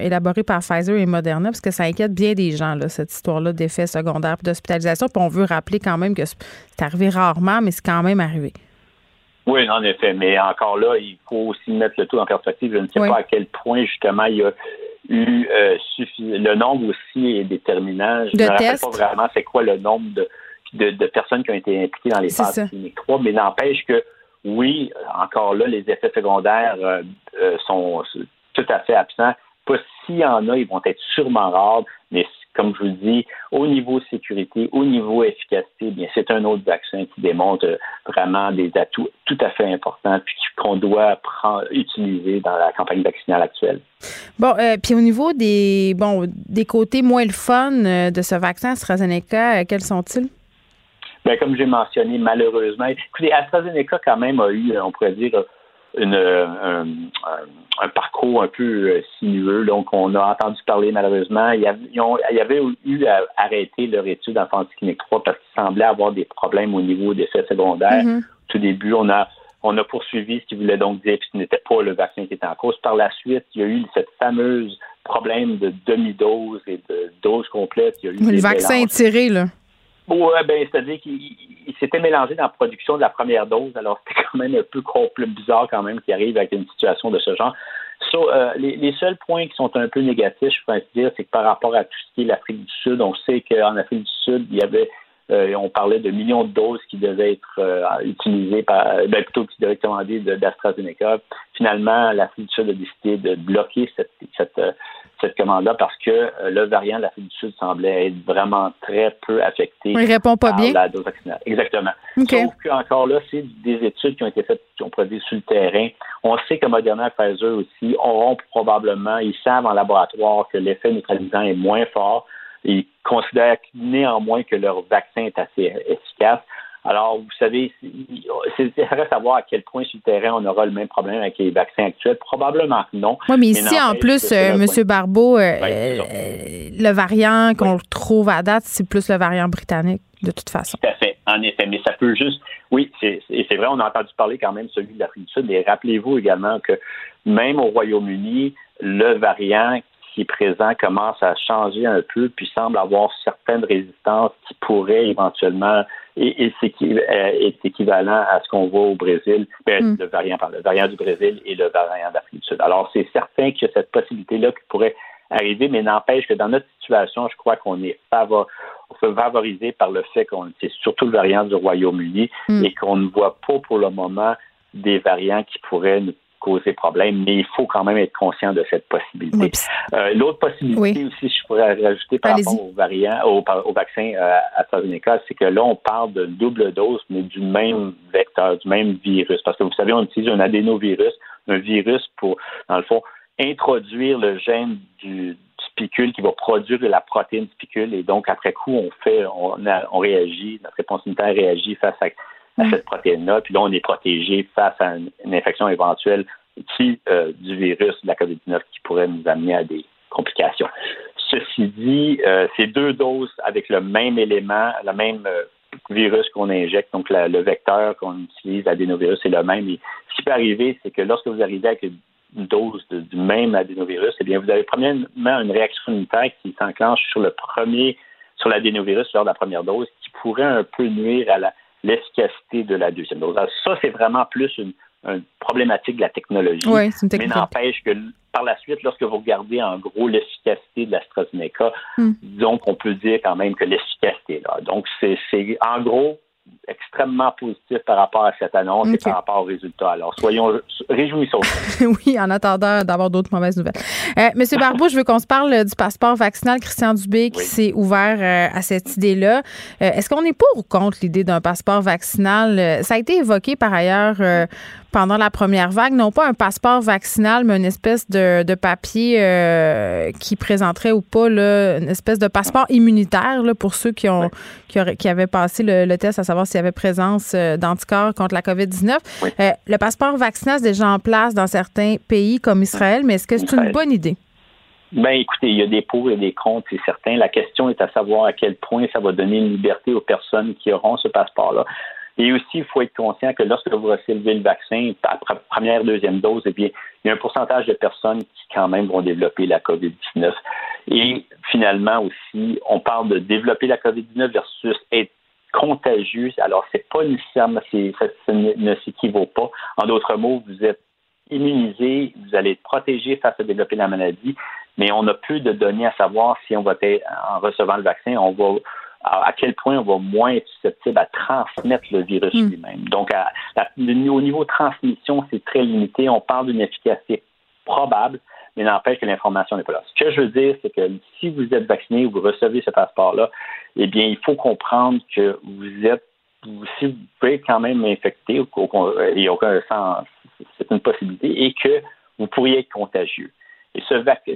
élaborés par Pfizer et Moderna, parce que ça inquiète bien des gens, là, cette histoire-là d'effets secondaires et d'hospitalisation. Puis on veut rappeler quand même que c'est arrivé rarement, mais c'est quand même arrivé. Oui, en effet. Mais encore là, il faut aussi mettre le tout en perspective. Je ne sais pas à quel point, justement, il y a eu euh, le nombre aussi est déterminant. Je ne me rappelle pas vraiment c'est quoi le nombre de, de, personnes qui ont été impliquées dans les phases cliniques 3, mais n'empêche que oui, encore là, les effets secondaires euh, euh, sont tout à fait absents. Pas s'il y en a, ils vont être sûrement rares, mais comme je vous dis, au niveau sécurité, au niveau efficacité, bien c'est un autre vaccin qui démontre vraiment des atouts tout à fait importants puis qu'on doit prendre, utiliser dans la campagne vaccinale actuelle. Bon, euh, puis au niveau des bon des côtés moins le fun euh, de ce vaccin AstraZeneca, euh, quels sont-ils? Bien, comme j'ai mentionné, malheureusement, écoutez, AstraZeneca quand même a eu, on pourrait dire, une, un, un, parcours un peu euh, sinueux. Donc, on a entendu parler malheureusement. Il y avait, eu à arrêter leur étude en clinique 3 parce qu'il semblait avoir des problèmes au niveau des effets secondaires. Mm-hmm. Au tout début, on a on a poursuivi ce qui voulait donc dire que ce n'était pas le vaccin qui était en cause. Par la suite, il y a eu cette fameuse problème de demi-dose et de dose complète. Il y a eu le vaccin tiré, là. Oui, ben, c'est-à-dire qu'il s'était mélangé dans la production de la première dose. Alors, c'était quand même un peu bizarre quand même qui arrive avec une situation de ce genre. Euh, les, seuls points qui sont un peu négatifs, je pourrais dire, c'est que par rapport à tout ce qui est l'Afrique du Sud, on sait qu'en Afrique du Sud, il y avait euh, on parlait de millions de doses qui devaient être euh, utilisées par, ben, plutôt qui devaient être commandées d'AstraZeneca. Finalement, l'Afrique du Sud a décidé de bloquer cette, cette, cette commande-là parce que euh, le variant de l'Afrique du Sud semblait être vraiment très peu affecté. Il répond pas bien. La dose vaccinale. Exactement. Sauf que encore là, c'est des études qui ont été faites, on pourrait dire, sur le terrain. On sait que Moderna et Pfizer aussi auront probablement, ils savent en laboratoire que l'effet neutralisant est moins fort. Ils considèrent néanmoins que leur vaccin est assez efficace. Alors, vous savez, c'est reste à voir à quel point sur le terrain on aura le même problème avec les vaccins actuels. Probablement que non. Oui, mais ici, en plus, euh, M. Barbeau, euh, euh, le variant qu'on trouve à date, c'est plus le variant britannique, de toute façon. Tout à fait, en effet. Mais ça peut juste. Oui, c'est vrai, on a entendu parler quand même celui de l'Afrique du Sud. Et rappelez-vous également que même au Royaume-Uni, le variant qui est présent commence à changer un peu, puis semble avoir certaines résistances qui pourraient éventuellement et, et c'est euh, est équivalent à ce qu'on voit au Brésil, ben, mm. le variant le variant du Brésil et le variant d'Afrique du Sud. Alors c'est certain qu'il y a cette possibilité-là qui pourrait arriver, mais n'empêche que dans notre situation, je crois qu'on est favorisé par le fait qu'on c'est surtout le variant du Royaume-Uni mm. et qu'on ne voit pas pour le moment des variants qui pourraient nous causer problème, mais il faut quand même être conscient de cette possibilité. Euh, l'autre possibilité aussi, je pourrais rajouter par rapport au variant, au, vaccin euh, AstraZeneca, c'est que là, on parle de double dose, mais du même vecteur, du même virus. Parce que vous savez, on utilise un adénovirus, un virus pour, dans le fond, introduire le gène du, spicule qui va produire la protéine spicule et donc après coup on fait on, on réagit notre réponse immunitaire réagit face à à cette protéine-là. Puis là, on est protégé face à une, infection éventuelle qui, euh, du virus de la COVID-19 qui pourrait nous amener à des complications. Ceci dit, euh, c'est deux doses avec le même élément, le même euh, virus qu'on injecte, donc le vecteur qu'on utilise, l'adénovirus, c'est le même. Et ce qui peut arriver, c'est que lorsque vous arrivez avec une dose du même adénovirus, eh bien, vous avez premièrement une réaction immunitaire qui s'enclenche sur le premier, sur l'adénovirus lors de la première dose, qui pourrait un peu nuire à la, l'efficacité de la deuxième dose. ça, c'est vraiment plus une, problématique de la technologie. Oui, c'est une technologie. Mais n'empêche que par la suite, lorsque vous regardez en gros l'efficacité de l'AstraZeneca, hmm. disons qu'on peut dire quand même que l'efficacité est là. Donc, c'est en gros, extrêmement positif par rapport à cette annonce et par rapport aux résultats. Alors, soyons réjouissons. oui, en attendant d'avoir d'autres mauvaises nouvelles. Euh, Monsieur Barbeau, je veux qu'on se parle du passeport vaccinal. Christian Dubé qui s'est ouvert euh, à cette idée-là. Euh, est-ce qu'on est pour ou contre l'idée d'un passeport vaccinal? Ça a été évoqué par ailleurs pendant la première vague, non pas un passeport vaccinal, mais une espèce de, papier euh, qui présenterait ou pas là, une espèce de passeport immunitaire là, pour ceux qui ont qui, avaient passé le, test à savoir s'il y avait présence euh, d'anticorps contre la COVID-19. Euh, le passeport vaccinal c'est déjà en place dans certains pays comme Israël, mais est-ce que c'est une bonne idée? Ben, écoutez, il y a des pour et des contre, c'est certain. La question est à savoir à quel point ça va donner une liberté aux personnes qui auront ce passeport-là. Et aussi, il faut être conscient que lorsque vous recevez le vaccin, après première, deuxième dose, eh bien, il y a un pourcentage de personnes qui quand même vont développer la COVID-19. Et finalement aussi, on parle de développer la COVID-19 versus être contagieux. Alors, c'est pas nécessairement, ça, ne s'équivaut pas. En d'autres mots, vous êtes immunisé, vous allez être protégé face à développer la maladie, mais on a peu de données à savoir si on va être, en recevant le vaccin, on va à, quel point on va moins être susceptible à transmettre le virus hmm. lui-même. Donc, au niveau transmission, c'est très limité. On parle d'une efficacité probable, mais n'empêche que l'information n'est pas là. Ce que je veux dire, c'est que si vous êtes vacciné ou vous recevez ce passeport-là, eh bien, il faut comprendre que vous êtes, si vous pouvez quand même infecté, il n'y a aucun sens, c'est une possibilité, et que vous pourriez être contagieux. Et ce,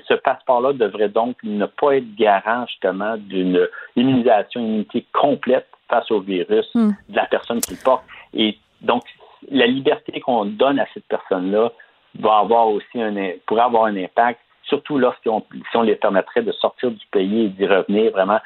ce passeport-là devrait donc ne pas être garant justement d'une immunisation, immunité complète face au virus hmm. de la personne qui le porte. Et donc, la liberté qu'on donne à cette personne-là va avoir aussi un, pourrait avoir un impact, surtout lorsqu'on si on les permettrait de sortir du pays et d'y revenir vraiment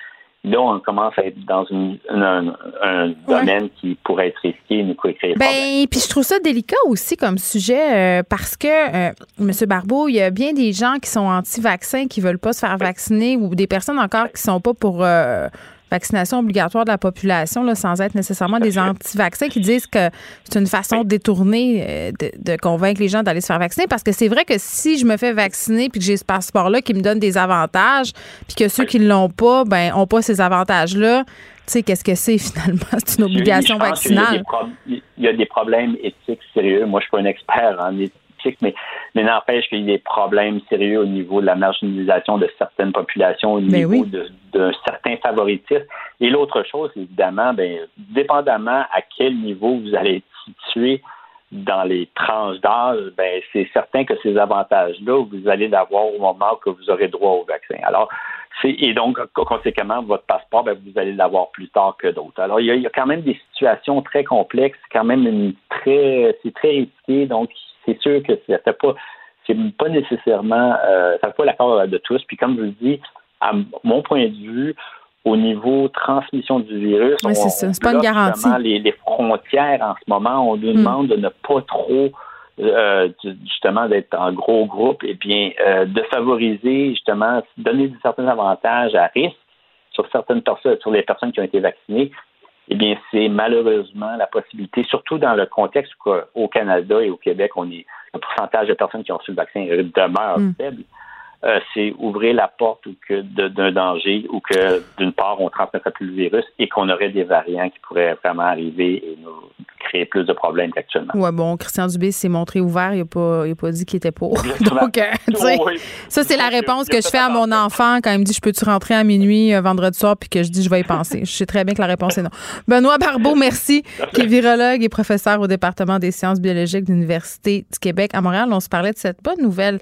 là, on commence à être dans un, domaine qui pourrait être risqué, nous créer ben, Puis je trouve ça délicat aussi comme sujet euh, parce que, euh, M. Barbeau, il y a bien des gens qui sont anti-vaccins, qui veulent pas se faire vacciner ou des personnes encore qui sont pas pour euh, vaccination obligatoire de la population, là, sans être nécessairement des anti-vaccins, qui disent que c'est une façon détournée euh, de, convaincre les gens d'aller se faire vacciner. Parce que c'est vrai que si je me fais vacciner puis que j'ai ce passeport-là qui me donne des avantages, puis que ceux qui ne l'ont pas, ben, ont pas ces avantages-là, tu sais, qu'est-ce que c'est finalement? C'est une obligation vaccinale. Il y, a des problèmes éthiques sérieux. Moi, je suis pas un expert en mais, mais n'empêche qu'il y a des problèmes sérieux au niveau de la marginalisation de certaines populations, au ben niveau d'un certain favoritisme. Et l'autre chose, évidemment, ben, dépendamment à quel niveau vous allez être situé dans les tranches d'âge, ben, c'est certain que ces avantages-là, vous allez l'avoir au moment que vous aurez droit au vaccin. Alors, et donc, conséquemment, votre passeport, ben, vous allez l'avoir plus tard que d'autres. Alors, il y, a, il y, a, quand même des situations très complexes, quand même une très, c'est très risqué, donc c'est sûr que c'est pas, c'est pas nécessairement, euh, ça pas l'accord de tous. Puis comme je vous dis, à mon point de vue, au niveau transmission du virus, on, c'est pas une garantie. Les, frontières en ce moment, on nous hmm. demande de ne pas trop euh, justement d'être en gros groupe et bien euh, de favoriser justement donner certains avantages à risque sur certaines personnes, sur les personnes qui ont été vaccinées eh bien, c'est malheureusement la possibilité, surtout dans le contexte où, au Canada et au Québec, on est, le pourcentage de personnes qui ont reçu le vaccin demeure mm. faible. Euh, c'est ouvrir la porte ou que d'un danger ou que d'une part on transmettrait plus le virus et qu'on aurait des variants qui pourraient vraiment arriver et nous créer plus de problèmes qu'actuellement. Ouais, bon, Christian Dubé s'est montré ouvert, il n'a pas, pas dit qu'il était pour. Donc, euh, ça, c'est la réponse que je fais à mon enfant quand il me dit Je peux-tu rentrer à minuit euh, vendredi soir, puis que je dis Je vais y penser. je sais très bien que la réponse est non. Benoît Barbeau, merci, qui est virologue et professeur au département des sciences biologiques de l'Université du Québec à Montréal. On se parlait de cette bonne nouvelle,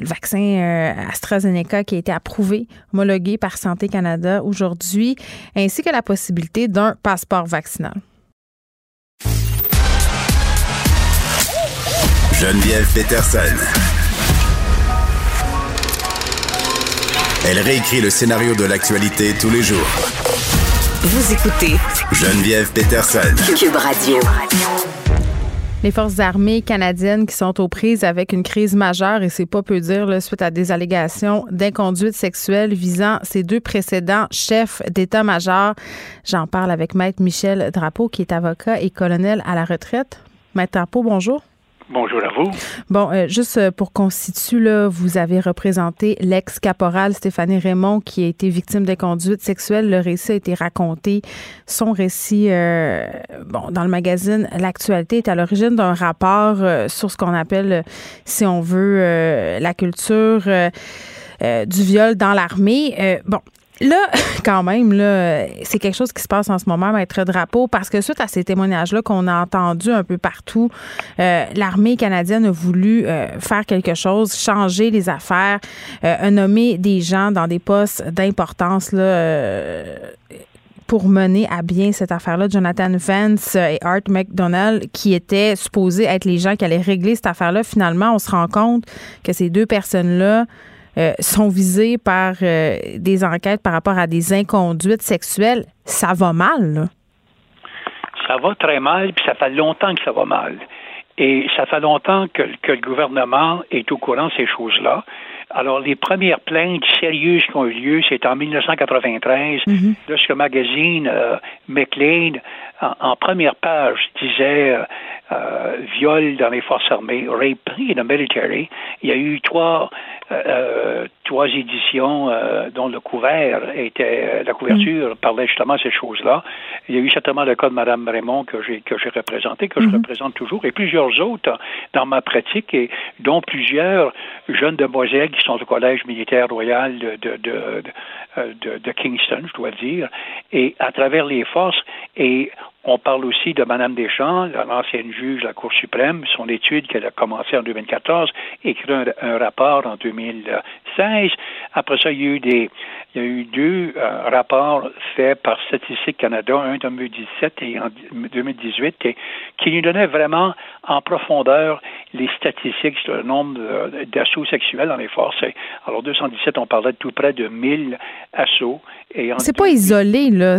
le vaccin euh, AstraZeneca qui a été approuvé, homologué par Santé Canada aujourd'hui, ainsi que la possibilité d'un passeport vaccinal. Geneviève Peterson. Elle réécrit le scénario de l'actualité tous les jours. Vous écoutez Geneviève Peterson. Cube Radio. Les forces armées canadiennes qui sont aux prises avec une crise majeure, et c'est pas peu dire, là, suite à des allégations d'inconduite sexuelle visant ces deux précédents chefs d'état-major. J'en parle avec Maître Michel Drapeau, qui est avocat et colonel à la retraite. Maître Drapeau, bonjour. Bonjour à vous. Bon, euh, juste euh, pour là, vous avez représenté l'ex-caporal Stéphanie Raymond qui a été victime d'inconduite sexuelle. Le récit a été raconté. Son récit, euh, bon, dans le magazine L'actualité, est à l'origine d'un rapport sur ce qu'on appelle, si on veut, la culture. du viol dans l'armée. bon, Là, quand même, là, c'est quelque chose qui se passe en ce moment, Maître Drapeau, parce que suite à ces témoignages-là qu'on a entendus un peu partout, euh, l'armée canadienne a voulu euh, faire quelque chose, changer les affaires, euh, nommer des gens dans des postes d'importance là, pour mener à bien cette affaire-là. Jonathan Vance et Art McDonald, qui étaient supposés être les gens qui allaient régler cette affaire-là, finalement, on se rend compte que ces deux personnes-là euh, sont visés par euh, des enquêtes par rapport à des inconduites sexuelles, ça va mal. Là. Ça va très mal, puis ça fait longtemps que ça va mal. Et ça fait longtemps que, que le gouvernement est au courant de ces choses-là. Alors, les premières plaintes sérieuses qui ont eu lieu, c'est en 1993, mm-hmm. lorsque le magazine euh, McLean, en, première page, disait euh, viol dans les forces armées, rape in the military. Il y a eu trois euh, trois éditions euh, dont le couvert était euh, la couverture mm. parlait justement de ces choses-là. Il y a eu certainement le cas de Mme Raymond que j'ai que j'ai représenté, que je mm-hmm. représente toujours, et plusieurs autres dans ma pratique, et dont plusieurs jeunes demoiselles qui sont au collège militaire royal de, de, de, de, de Kingston, je dois dire, et à travers les forces, et on parle aussi de Mme Deschamps, l'ancienne juge de la Cour suprême, son étude qu'elle a commencé en 2014, écrit un, un, rapport en 2016. Après ça, il y a eu des, il y a eu deux euh, rapports faits par Statistique Canada, un en 2017 et en 2018, qui, nous donnaient vraiment en profondeur les statistiques sur le nombre d'assauts sexuels dans les forces. Alors, 217, on parlait de tout près de 1000 assauts. C'est pas isolé, là.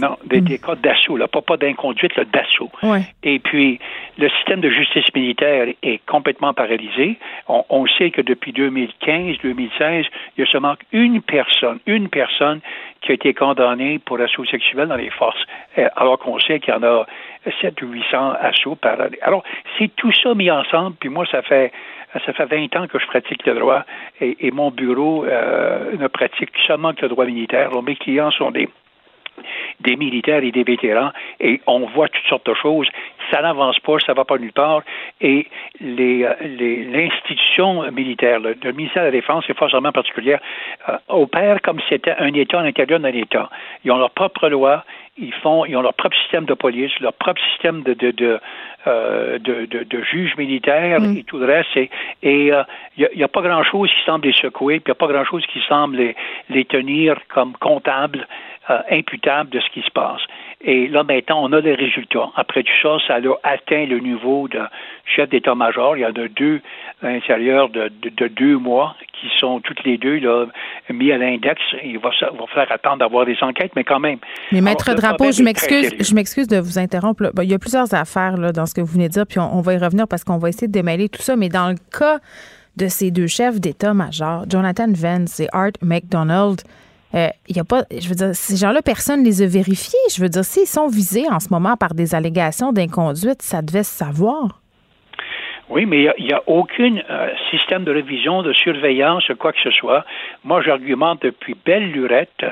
Non, des, des cas d'assaut, là, pas, pas d'inconduite, d'assaut. Ouais. Et puis, le système de justice militaire est complètement paralysé. On, on sait que depuis 2015-2016, il y a seulement une personne une personne qui a été condamnée pour assaut sexuel dans les forces, euh, alors qu'on sait qu'il y en a 7 ou 800 assauts par année. Alors, c'est tout ça mis ensemble, puis moi, ça fait ça fait 20 ans que je pratique le droit et, mon bureau euh, ne pratique seulement que le droit militaire. mes clients sont des des militaires et des vétérans, et on voit toutes sortes de choses. Ça n'avance pas, ça ne va pas nulle part, et l'institution les, militaire, le, ministère de la Défense, et forces armées particulières, euh, opère comme si c'était un État à l'intérieur d'un État. Ils ont leur propre loi, ils font, ils ont leur propre système de police, leur propre système de de de, euh, de, de, juges militaires mm. et tout le reste. Et il euh, n'y a, pas grand chose qui semble les secouer, puis il n'y a pas grand chose qui semble les, les tenir comme comptables euh, imputable de ce qui se passe. Et là, maintenant, on a les résultats. Après tout ça, ça a atteint le niveau de chef d'état-major. Il y en a deux à l'intérieur de, deux mois qui sont toutes les deux là, mis à l'index. Il va, va falloir attendre d'avoir des enquêtes, mais quand même. Mais Maître Drapeau, je m'excuse, je m'excuse de vous interrompre. il y a plusieurs affaires là, dans ce que vous venez de dire, puis on, va y revenir parce qu'on va essayer de démêler tout ça. Mais dans le cas de ces deux chefs d'état-major, Jonathan Vance et Art McDonald, il euh, y a pas, je veux dire, ces gens-là, personne ne les a vérifiés. Je veux dire, s'ils sont visés en ce moment par des allégations d'inconduite, ça devait se savoir. Oui, mais il n'y a, aucun euh, système de révision, de surveillance, quoi que ce soit. Moi, j'argumente depuis belle lurette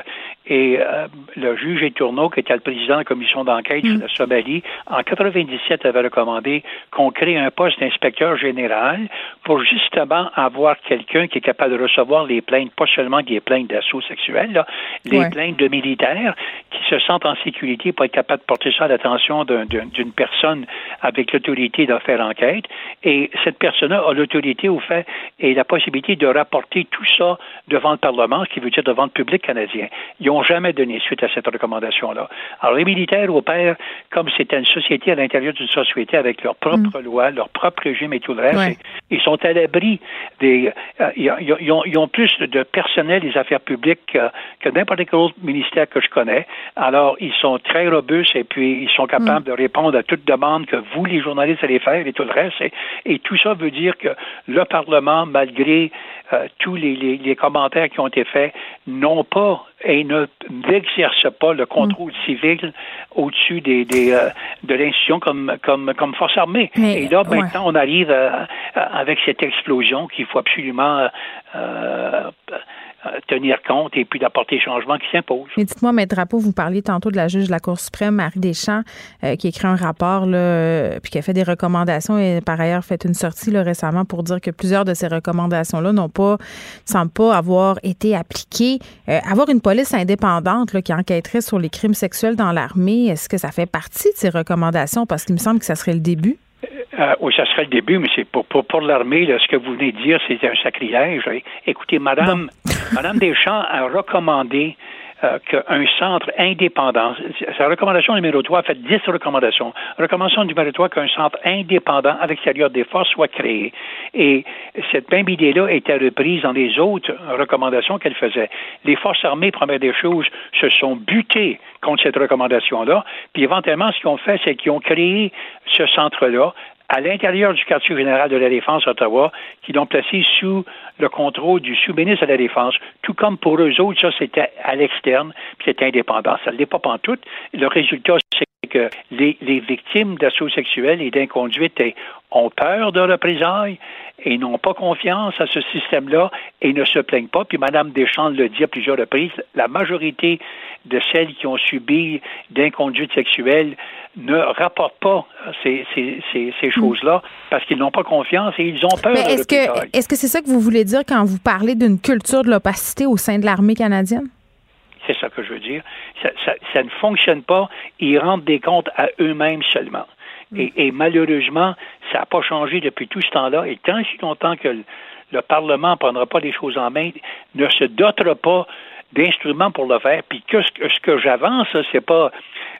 Et euh, le juge Etourneau, qui était le président de la commission d'enquête sur mm. la Somalie, en 97 avait recommandé qu'on crée un poste d'inspecteur général pour justement avoir quelqu'un qui est capable de recevoir les plaintes, pas seulement des plaintes d'assaut sexuel, là, les plaintes de militaires qui se sentent en sécurité pour être capable de porter ça à l'attention d'une personne avec l'autorité de faire enquête. Et cette personne-là a l'autorité au fait et la possibilité de rapporter tout ça devant le Parlement, ce qui veut dire devant le public canadien. Ils n'ont jamais donné suite à cette recommandation-là. Alors, les militaires opèrent comme c'était une société à l'intérieur d'une société avec leurs propres mm. lois, leur propre régime et tout le reste. Ils sont à l'abri des. Euh, ils, ont, plus de personnel des affaires publiques que n'importe quel autre ministère que je connais. Alors, ils sont très robustes et puis ils sont capables mm. de répondre à toute demande que vous, les journalistes, allez faire et tout le reste. Et, tout ça veut dire que le Parlement, malgré euh, tous les, commentaires qui ont été faits, n'ont pas et ne n'exercent pas le contrôle mm. civil au-dessus des, euh, de l'institution comme, comme, comme force armée. et là, maintenant, on arrive euh, avec cette explosion qu'il faut absolument euh, tenir compte et puis d'apporter les changements qui s'imposent. Mais dites-moi, Maître Drapeau, vous parliez tantôt de la juge de la Cour suprême, Marie Deschamps, euh, qui écrit un rapport là, euh, puis qui a fait des recommandations et par ailleurs fait une sortie là, récemment pour dire que plusieurs de ces recommandations-là n'ont pas, semblent pas avoir été appliquées. avoir une police indépendante là, qui enquêterait sur les crimes sexuels dans l'armée, est-ce que ça fait partie de ces recommandations? Parce qu'il me semble que ça serait le début. Euh, oui, ça serait le début, mais c'est pour, pour, pour l'armée, ce que vous venez de dire, c'est un sacrilège. Écoutez, Madame, Madame Deschamps a recommandé euh, qu'un centre indépendant, sa recommandation numéro 3 a fait 10 recommandations. Recommandation numéro 3 qu'un centre indépendant à l'extérieur des forces soit créé. Et cette même idée-là était reprise dans les autres recommandations qu'elle faisait. Les forces armées, première des choses, se sont butées contre cette recommandation-là. Puis éventuellement, ce qu'ils ont fait, c'est qu'ils ont créé ce centre-là à l'intérieur du quartier général de la Défense Ottawa, qui l'ont placé sous le contrôle du sous-ministre de la Défense, tout comme pour eux autres, ça c'était à l'externe, puis c'était indépendant. Ça ne l'est pas tout. Le résultat, c'est que les, les victimes d'assauts sexuels et d'inconduite ont peur de représailles et n'ont pas confiance à ce système-là et ne se plaignent pas. Puis Mme Deschamps le dit à plusieurs reprises, la majorité de celles qui ont subi d'inconduite sexuelle ne rapportent pas ces, ces, ces, choses-là parce qu'ils n'ont pas confiance et ils ont peur Mais est-ce que est-ce que c'est ça que vous voulez dire quand vous parlez d'une culture de l'opacité au sein de l'armée canadienne? C'est ça que je veux dire. Ça, ça, ça ne fonctionne pas. Ils rendent des comptes à eux-mêmes seulement. Mm. Et, malheureusement, ça n'a pas changé depuis tout ce temps-là. Et tant si longtemps que le, Parlement ne prendra pas les choses en main, ne se dotera pas d'instruments pour le faire. Puis que ce que, j'avance, c'est pas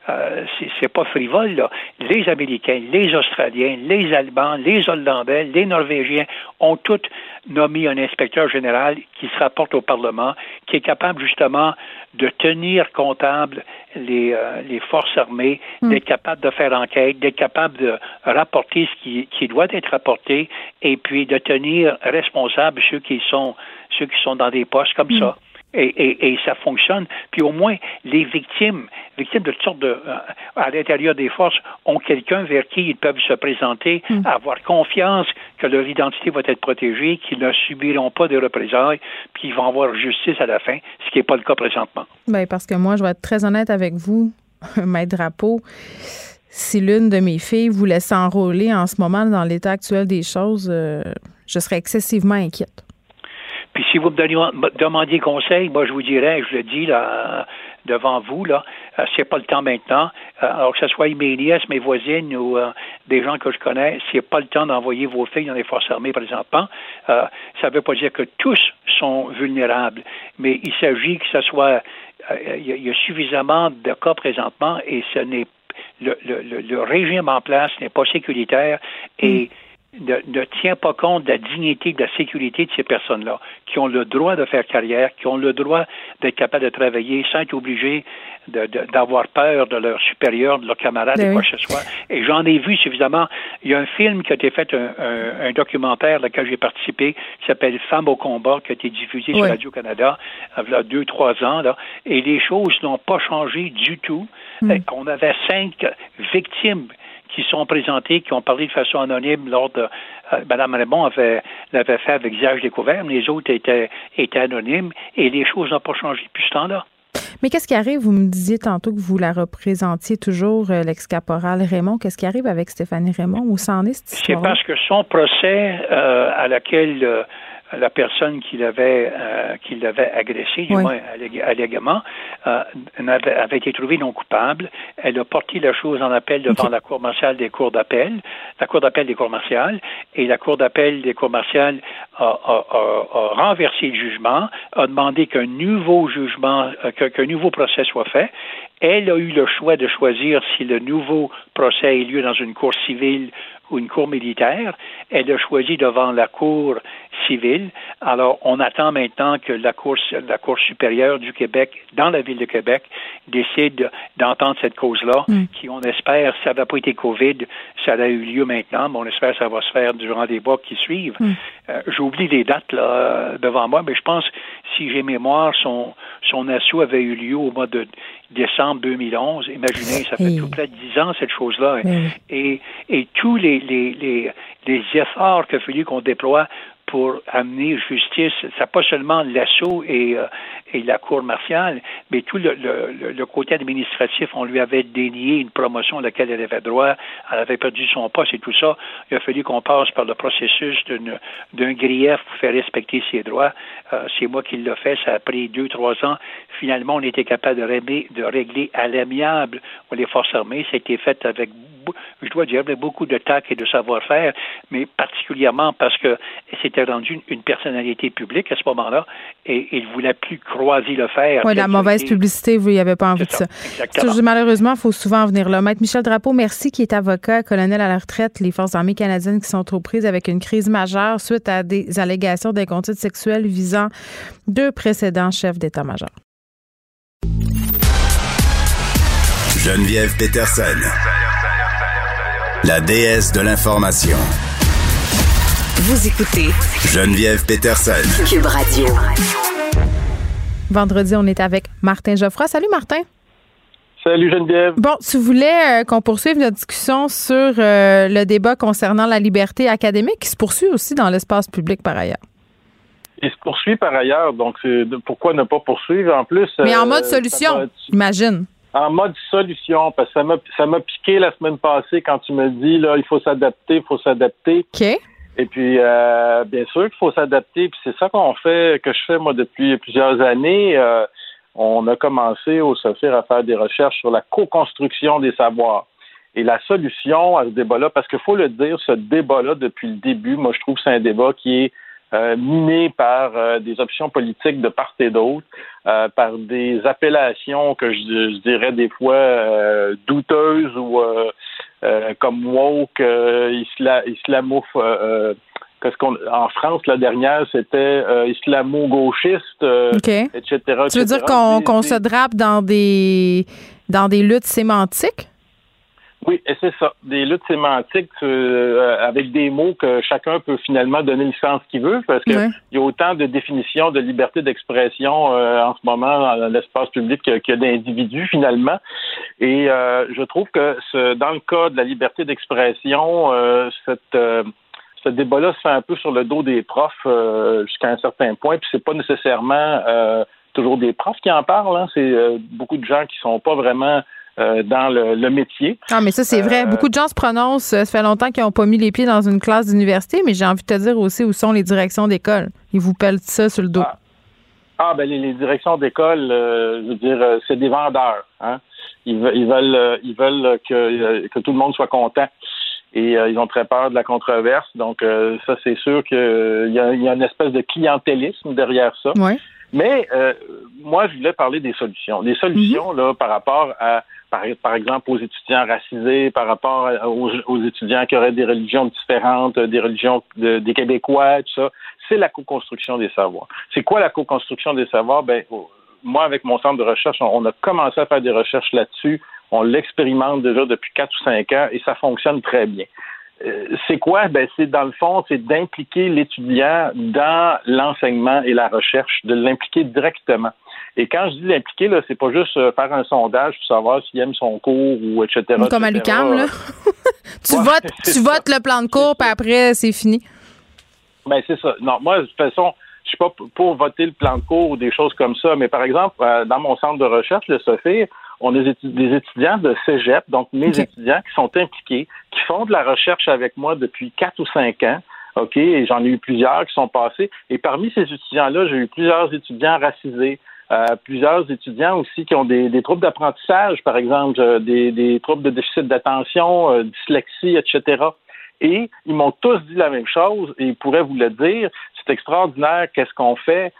euh, c'est pas frivole. Là. Les Américains, les Australiens, les Allemands, les Hollandais, les Norvégiens ont tous nommé un inspecteur général qui se rapporte au Parlement, qui est capable justement de tenir comptable les, euh, les forces armées, hmm. d'être capable de faire enquête, d'être capable de rapporter ce qui, qui doit être rapporté, et puis de tenir responsable ceux qui sont ceux qui sont dans des postes comme hmm. ça. Et, et, et, ça fonctionne. Puis au moins, les victimes, victimes de toutes sortes de, euh, à l'intérieur des forces, ont quelqu'un vers qui ils peuvent se présenter, hmm. avoir confiance que leur identité va être protégée, qu'ils ne subiront pas de représailles, puis ils vont avoir justice à la fin, ce qui n'est pas le cas présentement. Bien, parce que moi, je vais être très honnête avec vous, Maître Drapeau. Si l'une de mes filles voulait s'enrôler en ce moment dans l'état actuel des choses, euh, je serais excessivement inquiète. Puis si vous me demandiez conseil, moi je vous dirais, je le dis là devant vous là, euh, c'est pas le temps maintenant. Euh, alors que ce soit mes nièces, mes voisines ou euh, des gens que je connais, c'est pas le temps d'envoyer vos filles dans les forces armées présentement. ça ne veut pas dire que tous sont vulnérables, mais il s'agit que ce soit il y, a suffisamment de cas présentement et ce n'est le, le, le, régime en place n'est pas sécuritaire et mm ne, tient pas compte de la dignité, de la sécurité de ces personnes-là, qui ont le droit de faire carrière, qui ont le droit d'être capables de travailler sans être obligés d'avoir peur de leurs supérieurs, de leurs camarades, ben quoi que ce soit. Et j'en ai vu suffisamment. Il y a un film qui a été fait, un, documentaire auquel j'ai participé, qui s'appelle Femmes au combat, qui a été diffusé sur Radio-Canada il y a deux, trois ans. Là, et les choses n'ont pas changé du tout. Hmm. On avait cinq victimes qui sont présentés, qui ont parlé de façon anonyme lors de. Euh, Mme Raymond avait, l'avait fait avec visage découvert, mais les autres étaient, étaient anonymes et les choses n'ont pas changé depuis ce temps-là. Mais qu'est-ce qui arrive? Vous me disiez tantôt que vous la représentiez toujours, euh, l'ex-caporal Raymond. Qu'est-ce qui arrive avec Stéphanie Raymond? Où s'en est cette C'est parce que son procès euh, à laquelle euh, la personne qui l'avait euh, qui l'avait agressé, du Oui. moins allég- allégamment, euh, avait été trouvée non coupable. Elle a porté la chose en appel devant la Cour martiale des cours d'appel, la Cour d'appel des cours martiales, et la Cour d'appel des cours martiales a, a- a- a renversé le jugement, a demandé qu'un nouveau jugement, euh, qu'un nouveau procès soit fait. Elle a eu le choix de choisir si le nouveau procès ait lieu dans une cour civile ou une cour militaire. Elle a choisi devant la cour civile. Alors, on attend maintenant que la cour, la cour supérieure du Québec, dans la ville de Québec, décide d'entendre cette cause-là, qui, on espère, ça n'a pas été COVID, ça a eu lieu maintenant, mais on espère que ça va se faire durant les mois qui suivent. Euh, J'oublie les dates là devant moi, mais je pense, si j'ai mémoire, son, son assaut avait eu lieu au mois de décembre 2011. Imaginez, ça fait tout près de dix ans cette chose-là. Ben. Et, et tous les, les, les, les efforts qu'il a fallu qu'on déploie pour amener justice, c'est pas seulement l'assaut et, euh, et la cour martiale, mais tout le, côté administratif, on lui avait dénié une promotion à laquelle elle avait droit, elle avait perdu son poste et tout ça. Il a fallu qu'on passe par le processus d'un grief pour faire respecter ses droits. Euh, c'est moi qui l'ai fait, ça a pris deux, trois ans. Finalement, on était capable de régler, à l'amiable les forces armées. Été fait avec, je dois dire, beaucoup de tact et de savoir-faire, mais particulièrement parce que c'était rendu une, personnalité publique à ce moment-là et il voulait plus croiser le fer. Oui, la mauvaise publicité, vous n'avez pas envie de. Ça, Malheureusement, il faut souvent en venir là. Maître Michel Drapeau, merci, qui est avocat, colonel à la retraite, les Forces armées canadiennes qui sont aux prises avec une crise majeure suite à des allégations d'inconduite sexuelle visant deux précédents chefs d'état-major. Geneviève Peterson. La déesse de l'information. Vous écoutez Geneviève Peterson. Cube Radio. Vendredi, on est avec Martin Geoffroy. Salut, Martin. Salut Geneviève. Bon, tu voulais euh, qu'on poursuive notre discussion sur euh, le débat concernant la liberté académique qui se poursuit aussi dans l'espace public par ailleurs. Il se poursuit par ailleurs, donc pourquoi ne pas poursuivre? En plus. Mais en euh, mode solution, être- imagine. En mode solution, parce que ça m'a ça m'a piqué la semaine passée quand tu me dis là il faut s'adapter, il faut s'adapter. OK. Et puis euh, bien sûr qu'il faut s'adapter, puis c'est ça qu'on fait, que je fais moi depuis plusieurs années. Euh, on a commencé au SOFIR à faire des recherches sur la co-construction des savoirs. Et la solution à ce débat-là, parce qu'il faut le dire, ce débat-là, depuis le début, moi, je trouve que c'est un débat qui est euh, miné par euh, des options politiques de part et d'autre, euh, par des appellations que je, je dirais des fois euh, douteuses ou comme woke, isla, islamo, qu'est-ce qu'on, en France, la dernière, c'était islamo-gauchiste, euh, OK. etc. Tu veux dire qu'on qu'on se drape dans des dans des luttes sémantiques? Oui, et c'est ça. Des luttes sémantiques euh, avec des mots que chacun peut finalement donner le sens qu'il veut, parce qu'il Ouais. y a autant de définitions de liberté d'expression euh, en ce moment dans l'espace public que- d'individus finalement. Et euh, je trouve que ce, dans le cas de la liberté d'expression, euh, cette euh, ce débat-là se fait un peu sur le dos des profs euh, jusqu'à un certain point, puis c'est pas nécessairement euh, toujours des profs qui en parlent, hein. c'est euh, beaucoup de gens qui sont pas vraiment euh, dans le, le métier. Ah, mais ça, c'est vrai. Euh, Beaucoup de gens se prononcent. Ça fait longtemps qu'ils n'ont pas mis les pieds dans une classe d'université, mais j'ai envie de te dire aussi où sont les directions d'école. Ils vous pèlent ça sur le dos. Ah. Ah, ben les, les directions d'école, euh, je veux dire, c'est des vendeurs. Hein? Ils, ve- ils veulent, ils veulent que, que tout le monde soit content. Et euh, ils ont très peur de la controverse. Donc, euh, ça, c'est sûr qu'il y, a, il y a une espèce de clientélisme derrière ça. Oui. Mais moi, je voulais parler des solutions. Des solutions là par rapport à, par, exemple, aux étudiants racisés, par rapport aux, aux étudiants qui auraient des religions différentes, des religions de- des Québécois, tout ça. C'est la co-construction des savoirs. C'est quoi la co-construction des savoirs? Ben, moi, avec mon centre de recherche, on, on a commencé à faire des recherches là-dessus. On l'expérimente déjà depuis quatre ou cinq ans et ça fonctionne très bien. Euh, c'est quoi? Ben, c'est dans le fond, c'est d'impliquer l'étudiant dans l'enseignement et la recherche, de l'impliquer directement. Et quand je dis l'impliquer, là, c'est pas juste euh, faire un sondage pour savoir s'il aime son cours ou etc. Comme à etc. l'UQAM, là. tu Ouais, votes, tu votes le plan de cours, puis après, c'est fini. Ben, c'est ça. Non, moi, de toute façon, je suis pas pour voter le plan de cours ou des choses comme ça, mais par exemple, euh, dans mon centre de recherche, le Sophie, on a des étudiants de cégep, donc mes étudiants qui sont impliqués, qui font de la recherche avec moi depuis quatre ou cinq ans. OK, et j'en ai eu plusieurs qui sont passés. Et parmi ces étudiants-là, j'ai eu plusieurs étudiants racisés, euh, plusieurs étudiants aussi qui ont des, troubles d'apprentissage, par exemple, euh, des, troubles de déficit d'attention, euh, dyslexie, etc. Et ils m'ont tous dit la même chose et ils pourraient vous le dire. C'est extraordinaire qu'est-ce qu'on fait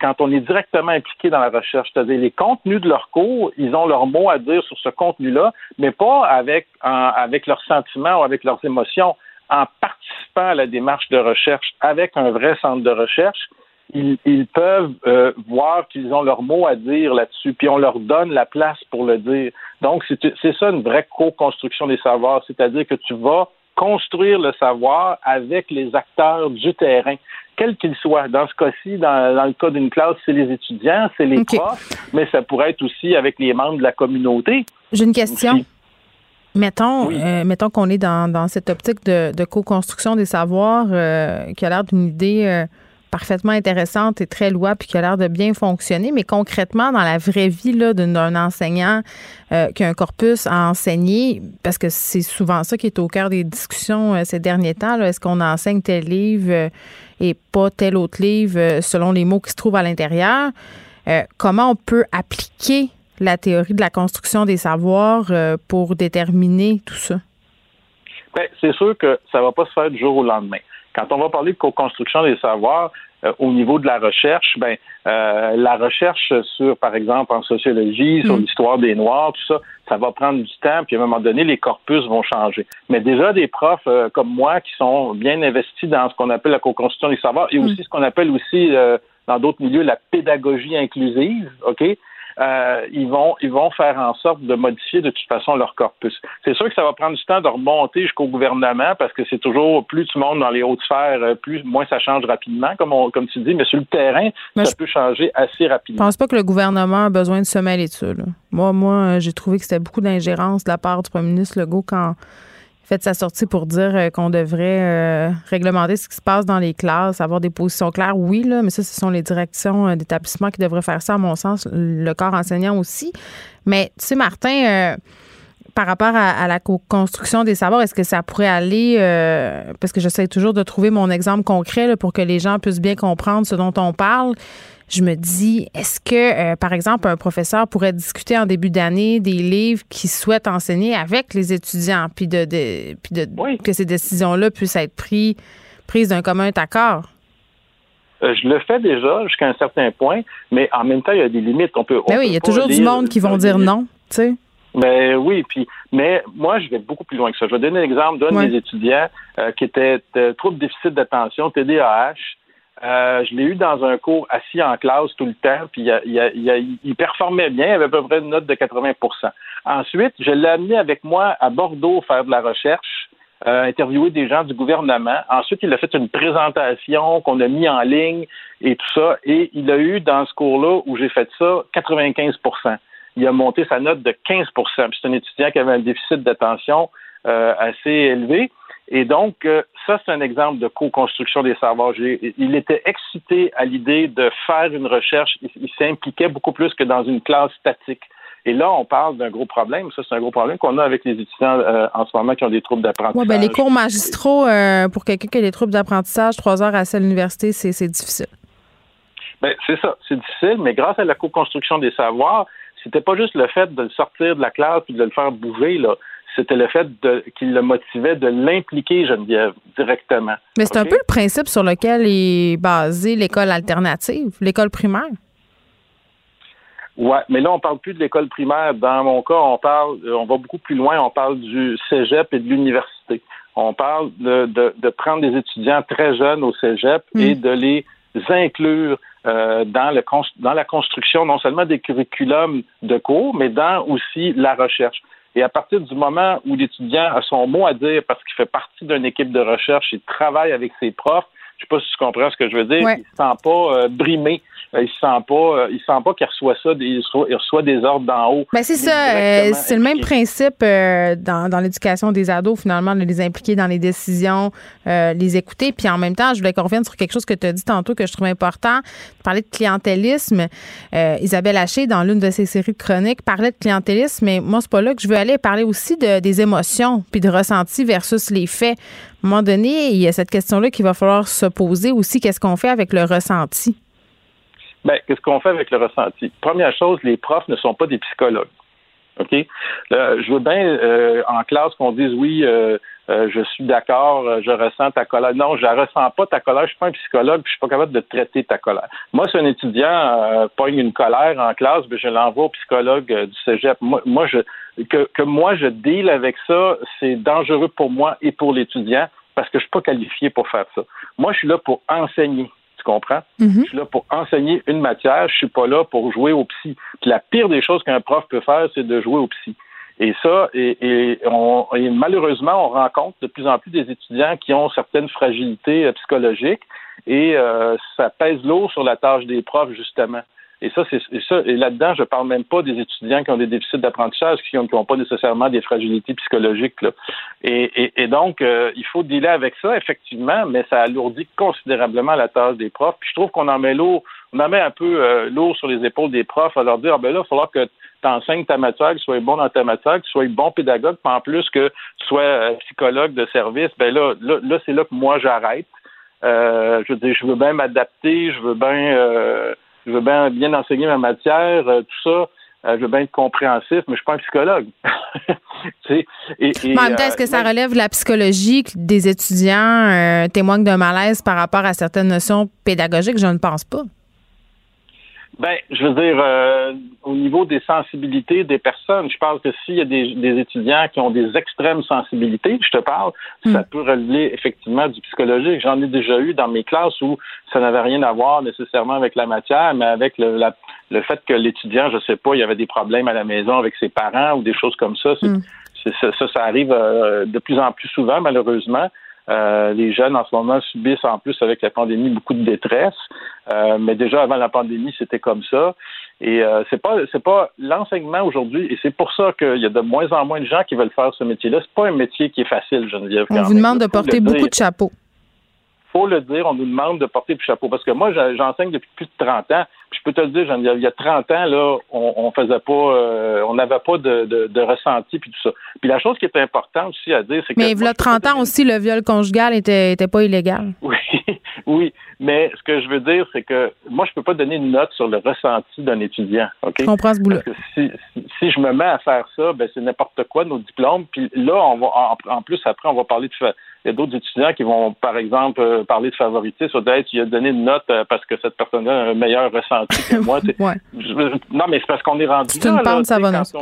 quand on est directement impliqué dans la recherche. C'est-à-dire les contenus de leurs cours, ils ont leur mot à dire sur ce contenu-là, mais pas avec, avec leurs sentiments ou avec leurs émotions. En participant à la démarche de recherche avec un vrai centre de recherche, ils, peuvent euh, voir qu'ils ont leur mot à dire là-dessus, puis on leur donne la place pour le dire. Donc, c'est ça une vraie co-construction des savoirs, c'est-à-dire que tu vas construire le savoir avec les acteurs du terrain, quels qu'ils soient. Dans ce cas-ci, dans, le cas d'une classe, c'est les étudiants, c'est les profs, mais ça pourrait être aussi avec les membres de la communauté. J'ai une question. Mettons, euh, mettons qu'on est dans, cette optique de, co-construction des savoirs euh, qui a l'air d'une idée parfaitement intéressante et très louable puis qui a l'air de bien fonctionner. Mais concrètement, dans la vraie vie d'un enseignant euh, qui a un corpus à enseigner, parce que c'est souvent ça qui est au cœur des discussions euh, ces derniers temps, est-ce qu'on enseigne tel livre euh, et pas tel autre livre selon les mots qui se trouvent à l'intérieur? comment on peut appliquer la théorie de la construction des savoirs pour déterminer tout ça? Ben, c'est sûr que ça va pas se faire du jour au lendemain. Quand on va parler de co-construction des savoirs, euh, au niveau de la recherche, ben euh, la recherche sur, par exemple, en sociologie, sur mm. l'histoire des Noirs, tout ça, ça va prendre du temps, puis à un moment donné, les corpus vont changer. Mais déjà, des profs euh, comme moi qui sont bien investis dans ce qu'on appelle la co-construction des savoirs et mm. aussi ce qu'on appelle aussi dans d'autres milieux la pédagogie inclusive, OK? Euh, ils vont ils vont faire en sorte de modifier de toute façon leur corpus. C'est sûr que ça va prendre du temps de remonter jusqu'au gouvernement parce que c'est toujours plus tu montes dans les hautes sphères, euh, plus moins ça change rapidement, comme on, comme tu dis, mais sur le terrain, ça peut changer assez rapidement. Je pense pas que le gouvernement a besoin de se mêler de ça. Moi, moi, j'ai trouvé que c'était beaucoup d'ingérence de la part du premier ministre Legault quand fait sa sortie pour dire euh, qu'on devrait euh, réglementer ce qui se passe dans les classes, avoir des positions claires, oui, là, mais ça, ce sont les directions euh, d'établissement qui devraient faire ça, à mon sens, le corps enseignant aussi. Mais, tu sais, Martin, par rapport à, la construction des savoirs, est-ce que ça pourrait aller, parce que j'essaie toujours de trouver mon exemple concret pour que les gens puissent bien comprendre ce dont on parle je me dis, est-ce que, euh, par exemple, un professeur pourrait discuter en début d'année des livres qu'il souhaite enseigner avec les étudiants, puis de, que ces décisions-là puissent être prises, prises d'un commun accord? Euh, je le fais déjà jusqu'à un certain point, mais en même temps, il y a des limites. On peut. Ben oui, il y a toujours du monde qui vont dire non, tu sais. Mais ben oui, puis mais moi je vais beaucoup plus loin que ça. Je vais donner un exemple d'un des étudiants euh, qui était trop de déficit d'attention, TDAH, euh, je l'ai eu dans un cours assis en classe tout le temps, puis il, performait bien, il avait à peu près une note de 80 Ensuite, je l'ai amené avec moi à Bordeaux faire de la recherche, euh, interviewer des gens du gouvernement. Ensuite, il a fait une présentation qu'on a mis en ligne et tout ça, et il a eu dans ce cours-là où j'ai fait ça 95% Il a monté sa note de 15% C'est un étudiant qui avait un déficit d'attention euh, assez élevé. Et donc, euh, ça, c'est un exemple de co-construction des savoirs. Il était excité à l'idée de faire une recherche. Il, s'impliquait beaucoup plus que dans une classe statique. Et là, on parle d'un gros problème. Ça, c'est un gros problème qu'on a avec les étudiants euh, en ce moment qui ont des troubles d'apprentissage. Oui, ben, les cours magistraux, euh, pour quelqu'un qui a des troubles d'apprentissage, trois heures à l'université, c'est difficile. Ben, c'est ça, c'est difficile, mais grâce à la co-construction des savoirs, c'était pas juste le fait de le sortir de la classe et de le faire bouger, là c'était le fait qu'il le motivait de l'impliquer, Geneviève, directement. Mais c'est un peu le principe sur lequel est basée l'école alternative, l'école primaire. Oui, mais là, on parle plus de l'école primaire. Dans mon cas, on parle, on va beaucoup plus loin, on parle du cégep et de l'université. On parle de, prendre des étudiants très jeunes au cégep et hmm. de les inclure euh, dans, le, dans la construction non seulement des curriculums de cours, mais dans aussi la recherche. Et à partir du moment où l'étudiant a son mot à dire parce qu'il fait partie d'une équipe de recherche, il travaille avec ses profs, sais pas si tu comprends ce que je veux dire. Ouais. Il se sent pas euh, brimé. Euh, Il se sent pas, euh, il sent pas qu'il reçoit ça, des- il reçoit, il reçoit des ordres d'en haut. Ben c'est ça, euh, c'est le même principe euh, dans, dans l'éducation des ados, finalement, de les impliquer dans les décisions, euh, les écouter. Puis en même temps, je voulais qu'on revienne sur quelque chose que tu as dit tantôt que je trouve important. Tu parlais de clientélisme. Isabelle Haché, dans l'une de ses séries de chroniques, parlait de clientélisme, mais moi, c'est pas là que je veux aller. Parlait aussi de, des émotions, puis de ressentis versus les faits. Un moment donné, il y a cette question-là qu'il va falloir se poser aussi. Qu'est-ce qu'on fait avec le ressenti? Ben, qu'est-ce qu'on fait avec le ressenti? Première chose, les profs ne sont pas des psychologues. OK? Là, je veux bien euh, en classe qu'on dise oui, euh, euh, je suis d'accord, euh, je ressens ta colère. Non, je la ressens pas ta colère, je suis pas un psychologue, puis je suis pas capable de traiter ta colère. Moi, si un étudiant euh, pogne une colère en classe, ben, je l'envoie au psychologue euh, du Cégep. Moi, moi je que, que moi je deal avec ça, c'est dangereux pour moi et pour l'étudiant parce que je suis pas qualifié pour faire ça. Moi, je suis là pour enseigner. Tu comprends? Je suis là pour enseigner une matière, je suis pas là pour jouer au psy. Puis la pire des choses qu'un prof peut faire, c'est de jouer au psy. Et ça, et, et, on, et malheureusement, on rencontre de plus en plus des étudiants qui ont certaines fragilités euh, psychologiques et euh, ça pèse lourd sur la tâche des profs, justement. Et ça, c'est ça. Et là-dedans, je parle même pas des étudiants qui ont des déficits d'apprentissage, qui n'ont ont pas nécessairement des fragilités psychologiques. Là. Et, et, et donc, euh, il faut dealer avec ça, effectivement, mais ça alourdit considérablement la tâche des profs. Puis je trouve qu'on en met lourd, on en met un peu euh, lourd sur les épaules des profs à leur dire, ah ben là, il va falloir que tu enseignes ta matière, que tu sois bon dans ta matière, que tu sois bon pédagogue, puis en plus que tu sois euh, psychologue de service. Ben là, là, là c'est là que moi j'arrête. Euh, je veux dire, je veux bien m'adapter, je veux bien, je veux bien bien enseigner ma matière, euh, tout ça. Euh, je veux bien être compréhensif, mais je suis pas un psychologue. Tu sais, et, et, Mais en même temps, est-ce que euh, ça relève de la psychologie que des étudiants euh, témoignent d'un malaise par rapport à certaines notions pédagogiques? Je ne pense pas. Ben, je veux dire, euh, au niveau des sensibilités des personnes, je pense que s'il y a des, des étudiants qui ont des extrêmes sensibilités, je te parle, ça peut relever effectivement du psychologique. J'en ai déjà eu dans mes classes où ça n'avait rien à voir nécessairement avec la matière, mais avec le, la- le fait que l'étudiant, je sais pas, il y avait des problèmes à la maison avec ses parents ou des choses comme ça. Ça, ça, ça arrive euh, de plus en plus souvent, malheureusement. Euh, les jeunes en ce moment subissent en plus avec la pandémie beaucoup de détresse, Euh, mais déjà avant la pandémie c'était comme ça. Et euh, c'est pas c'est pas l'enseignement aujourd'hui et c'est pour ça qu'il y a de moins en moins de gens qui veulent faire ce métier-là. C'est pas un métier qui est facile, Geneviève. On vous même. demande de porter beaucoup de chapeaux. Faut le dire, on nous demande de porter du chapeau parce que moi j'enseigne depuis plus de 30 ans. Puis je peux te le dire, Geneviève, il y a 30 ans là, on, on faisait pas, euh, on n'avait pas de, de, de ressenti puis tout ça. Puis la chose qui est importante aussi à dire, c'est que Mais il y a je peux pas 30 ans aussi, le viol conjugal était, était pas illégal. oui, oui, mais ce que je veux dire, c'est que moi, je peux pas donner une note sur le ressenti d'un étudiant. OK? Je comprends ce. Parce que si, si, si je me mets à faire ça, ben c'est n'importe quoi nos diplômes. Puis là, on va en, en plus après, on va parler de il y a d'autres étudiants qui vont, par exemple, euh, parler de favoritisme, ou d'être tu as donné une note euh, parce que cette personne-là a un meilleur ressenti que moi. Ouais. non, mais c'est parce qu'on est rendu C'est une là, là, pente savonneuse.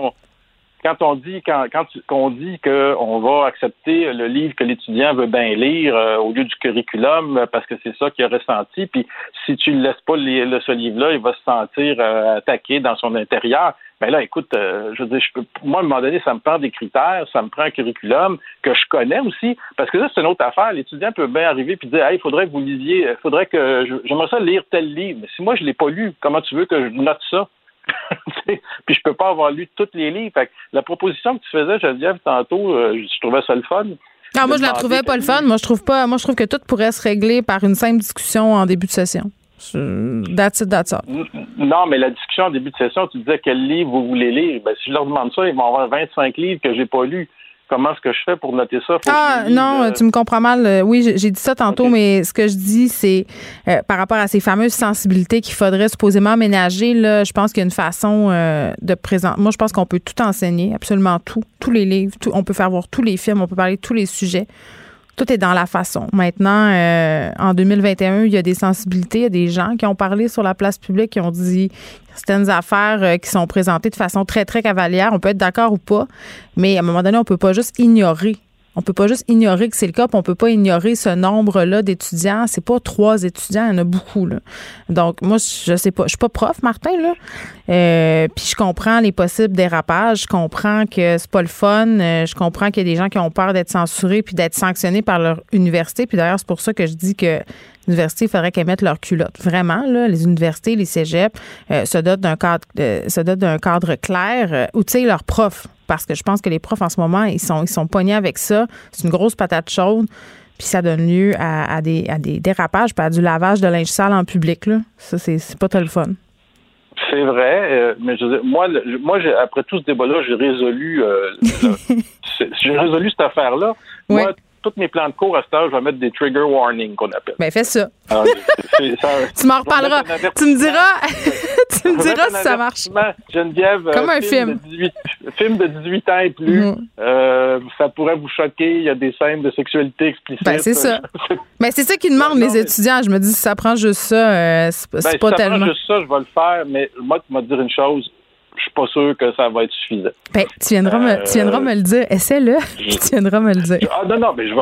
Quand on- dit quand quand qu'on dit qu'on va accepter le livre que l'étudiant veut bien lire euh, au lieu du curriculum euh, parce que c'est ça qu'il a ressenti puis si tu ne laisses pas lire ce livre-là il va se sentir euh, attaqué dans son intérieur. Ben là écoute euh, je veux dire je peux moi à un moment donné ça me prend des critères ça me prend un curriculum que je connais aussi parce que ça c'est une autre affaire. L'étudiant peut bien arriver puis dire hey il faudrait que vous lisiez il faudrait que j'aimerais ça lire tel livre mais si moi je l'ai pas lu comment tu veux que je note ça? puis je peux pas avoir lu tous les livres. Fait que la proposition que tu faisais, Geneviève, tantôt, euh, je trouvais ça le fun. Ah, moi, je la trouvais pas le fun. Moi, je trouve pas. Moi, je trouve que tout pourrait se régler par une simple discussion en début de session. That's it, that's all. Non, mais la discussion en début de session, tu disais quel livre vous voulez lire. Ben, si je leur demande ça, ils vont avoir 25 livres que j'ai pas lus. Comment est-ce que je fais pour noter ça? Faut Ah non, euh, tu me comprends mal. Euh, Oui, j'ai dit ça tantôt, mais ce que je dis, c'est euh, par rapport à ces fameuses sensibilités qu'il faudrait supposément aménager. Là, je pense qu'il y a une façon euh, de présenter. Moi, je pense qu'on peut tout enseigner, absolument tout, tous les livres, tout- on peut faire voir tous les films, on peut parler de tous les sujets. Tout est dans la façon. Maintenant, euh, en 2021, il y a des sensibilités, il y a des gens qui ont parlé sur la place publique, qui ont dit certaines affaires euh, qui sont présentées de façon très, très cavalière. On peut être d'accord ou pas, mais à un moment donné, on peut pas juste ignorer. On peut pas juste ignorer que c'est le cas, on peut pas ignorer ce nombre-là d'étudiants. C'est pas trois étudiants, il y en a beaucoup. Là. Donc, moi, je sais pas. Je suis pas prof, Martin, là. Euh, puis je comprends les possibles dérapages. Je comprends que c'est pas le fun. Euh, je comprends qu'il y a des gens qui ont peur d'être censurés puis d'être sanctionnés par leur université. Puis d'ailleurs, c'est pour ça que je dis que universités, il faudrait qu'elles mettent leur culotte. Vraiment, là, les universités, les cégeps euh, se dotent d'un cadre, euh, se dotent d'un cadre clair, euh, outillent leurs profs. Parce que je pense que les profs en ce moment, ils sont, ils sont pognés avec ça. C'est une grosse patate chaude. Puis ça donne lieu à, des, à des dérapages, pas à du lavage de linge sale en public. Là. Ça, c'est pas très le fun. C'est vrai, mais je, moi, moi après tout ce débat-là, j'ai résolu, j'ai résolu cette affaire-là. Moi, tous mes plans de cours à ce je vais mettre des trigger warnings qu'on appelle. Ben, fais ça. Tu m'en reparleras. Tu me diras, tu me diras si ça marche. Geneviève, euh, comme un film. De 18, film de 18 ans et plus, mm. euh, ça pourrait vous choquer. Il y a des scènes de sexualité explicites. Ben, c'est ça. Mais ben, c'est ça qu'ils demandent, les étudiants. Je me dis, si ça prend juste ça, euh, c'est ben, pas si tellement. ça prend juste ça, je vais le faire. Mais moi, tu m'as dire une chose je suis pas sûr que ça va être suffisant. Ben, tu viendras, me, tu viendras me le dire. Essaie-le. tu viendras me le dire. Ah non, non, mais je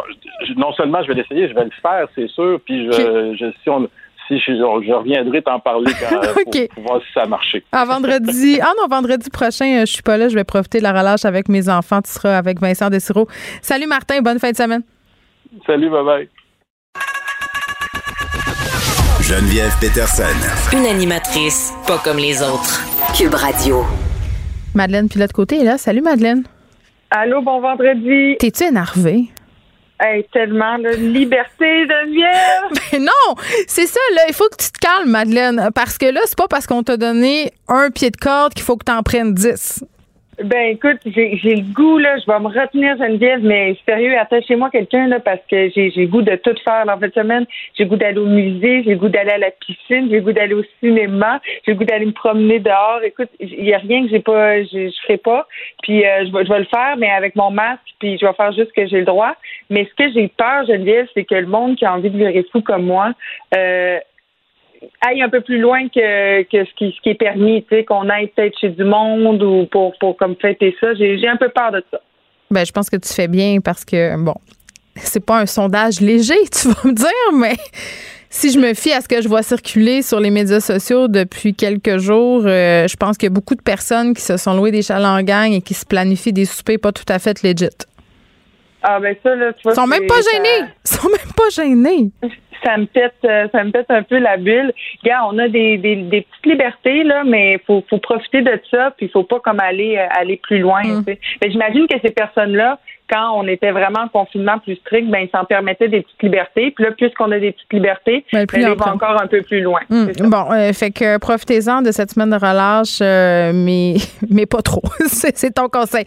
non seulement je vais l'essayer, je vais le faire, c'est sûr. Puis je, je, si on si je, je reviendrai t'en parler quand, pour, voir si ça a marché. Ah, vendredi. ah non, vendredi prochain, euh, je suis pas là. Je vais profiter de la relâche avec mes enfants. Tu seras avec Vincent Desiro. Salut Martin, bonne fin de semaine. Salut, bye bye. Geneviève Peterson. Une animatrice pas comme les autres. Cube Radio. Madeleine Pilote-Côté est là. Salut Madeleine. Allô, bon vendredi. T'es-tu énervée? Hey, tellement de liberté, Geneviève! Ben non! C'est ça, là. Il faut que tu te calmes, Madeleine. Parce que là, c'est pas parce qu'on t'a donné un pied de corde qu'il faut que t'en prennes dix. Ben écoute, j'ai le goût, là, je vais me retenir Geneviève, mais sérieux, attachez-moi quelqu'un là, parce que j'ai le goût de tout faire en fin de semaine. J'ai le goût d'aller au musée, j'ai le goût d'aller à la piscine, j'ai le goût d'aller au cinéma, j'ai le goût d'aller me promener dehors. Écoute, il y a rien que j'ai pas je, je ferai pas. Puis euh, je, vais, je vais le faire, mais avec mon masque, puis je vais faire juste ce que j'ai le droit. Mais ce que j'ai peur, Geneviève, c'est que le monde qui a envie de virer fou comme moi, euh, aille un peu plus loin que, que ce, qui, ce qui est permis, tu sais, qu'on aille peut-être chez du monde ou pour, pour comme fêter ça. J'ai un peu peur de ça. Ben, je pense que tu fais bien parce que, bon, c'est pas un sondage léger, tu vas me dire, mais si je me fie à ce que je vois circuler sur les médias sociaux depuis quelques jours, euh, je pense qu'il y a beaucoup de personnes qui se sont louées des chalands et qui se planifient des soupers pas tout à fait legit. Ah ben ça là, tu vois. Ils sont même pas gênés. Ils sont même pas gênés. Ça me pète, euh, ça me pète un peu la bulle. Gars, on a des, des, des petites libertés là, mais faut faut profiter de ça, puis faut pas comme aller euh, aller plus loin. Mm. Mais j'imagine que ces personnes là, quand on était vraiment en confinement plus strict, ben, ils s'en permettaient des petites libertés. Puis là, puisqu'on a des petites libertés, ben, ben va encore un peu plus loin. Hum, bon, euh, fait que profitez-en de cette semaine de relâche, euh, mais, mais pas trop. c'est ton conseil.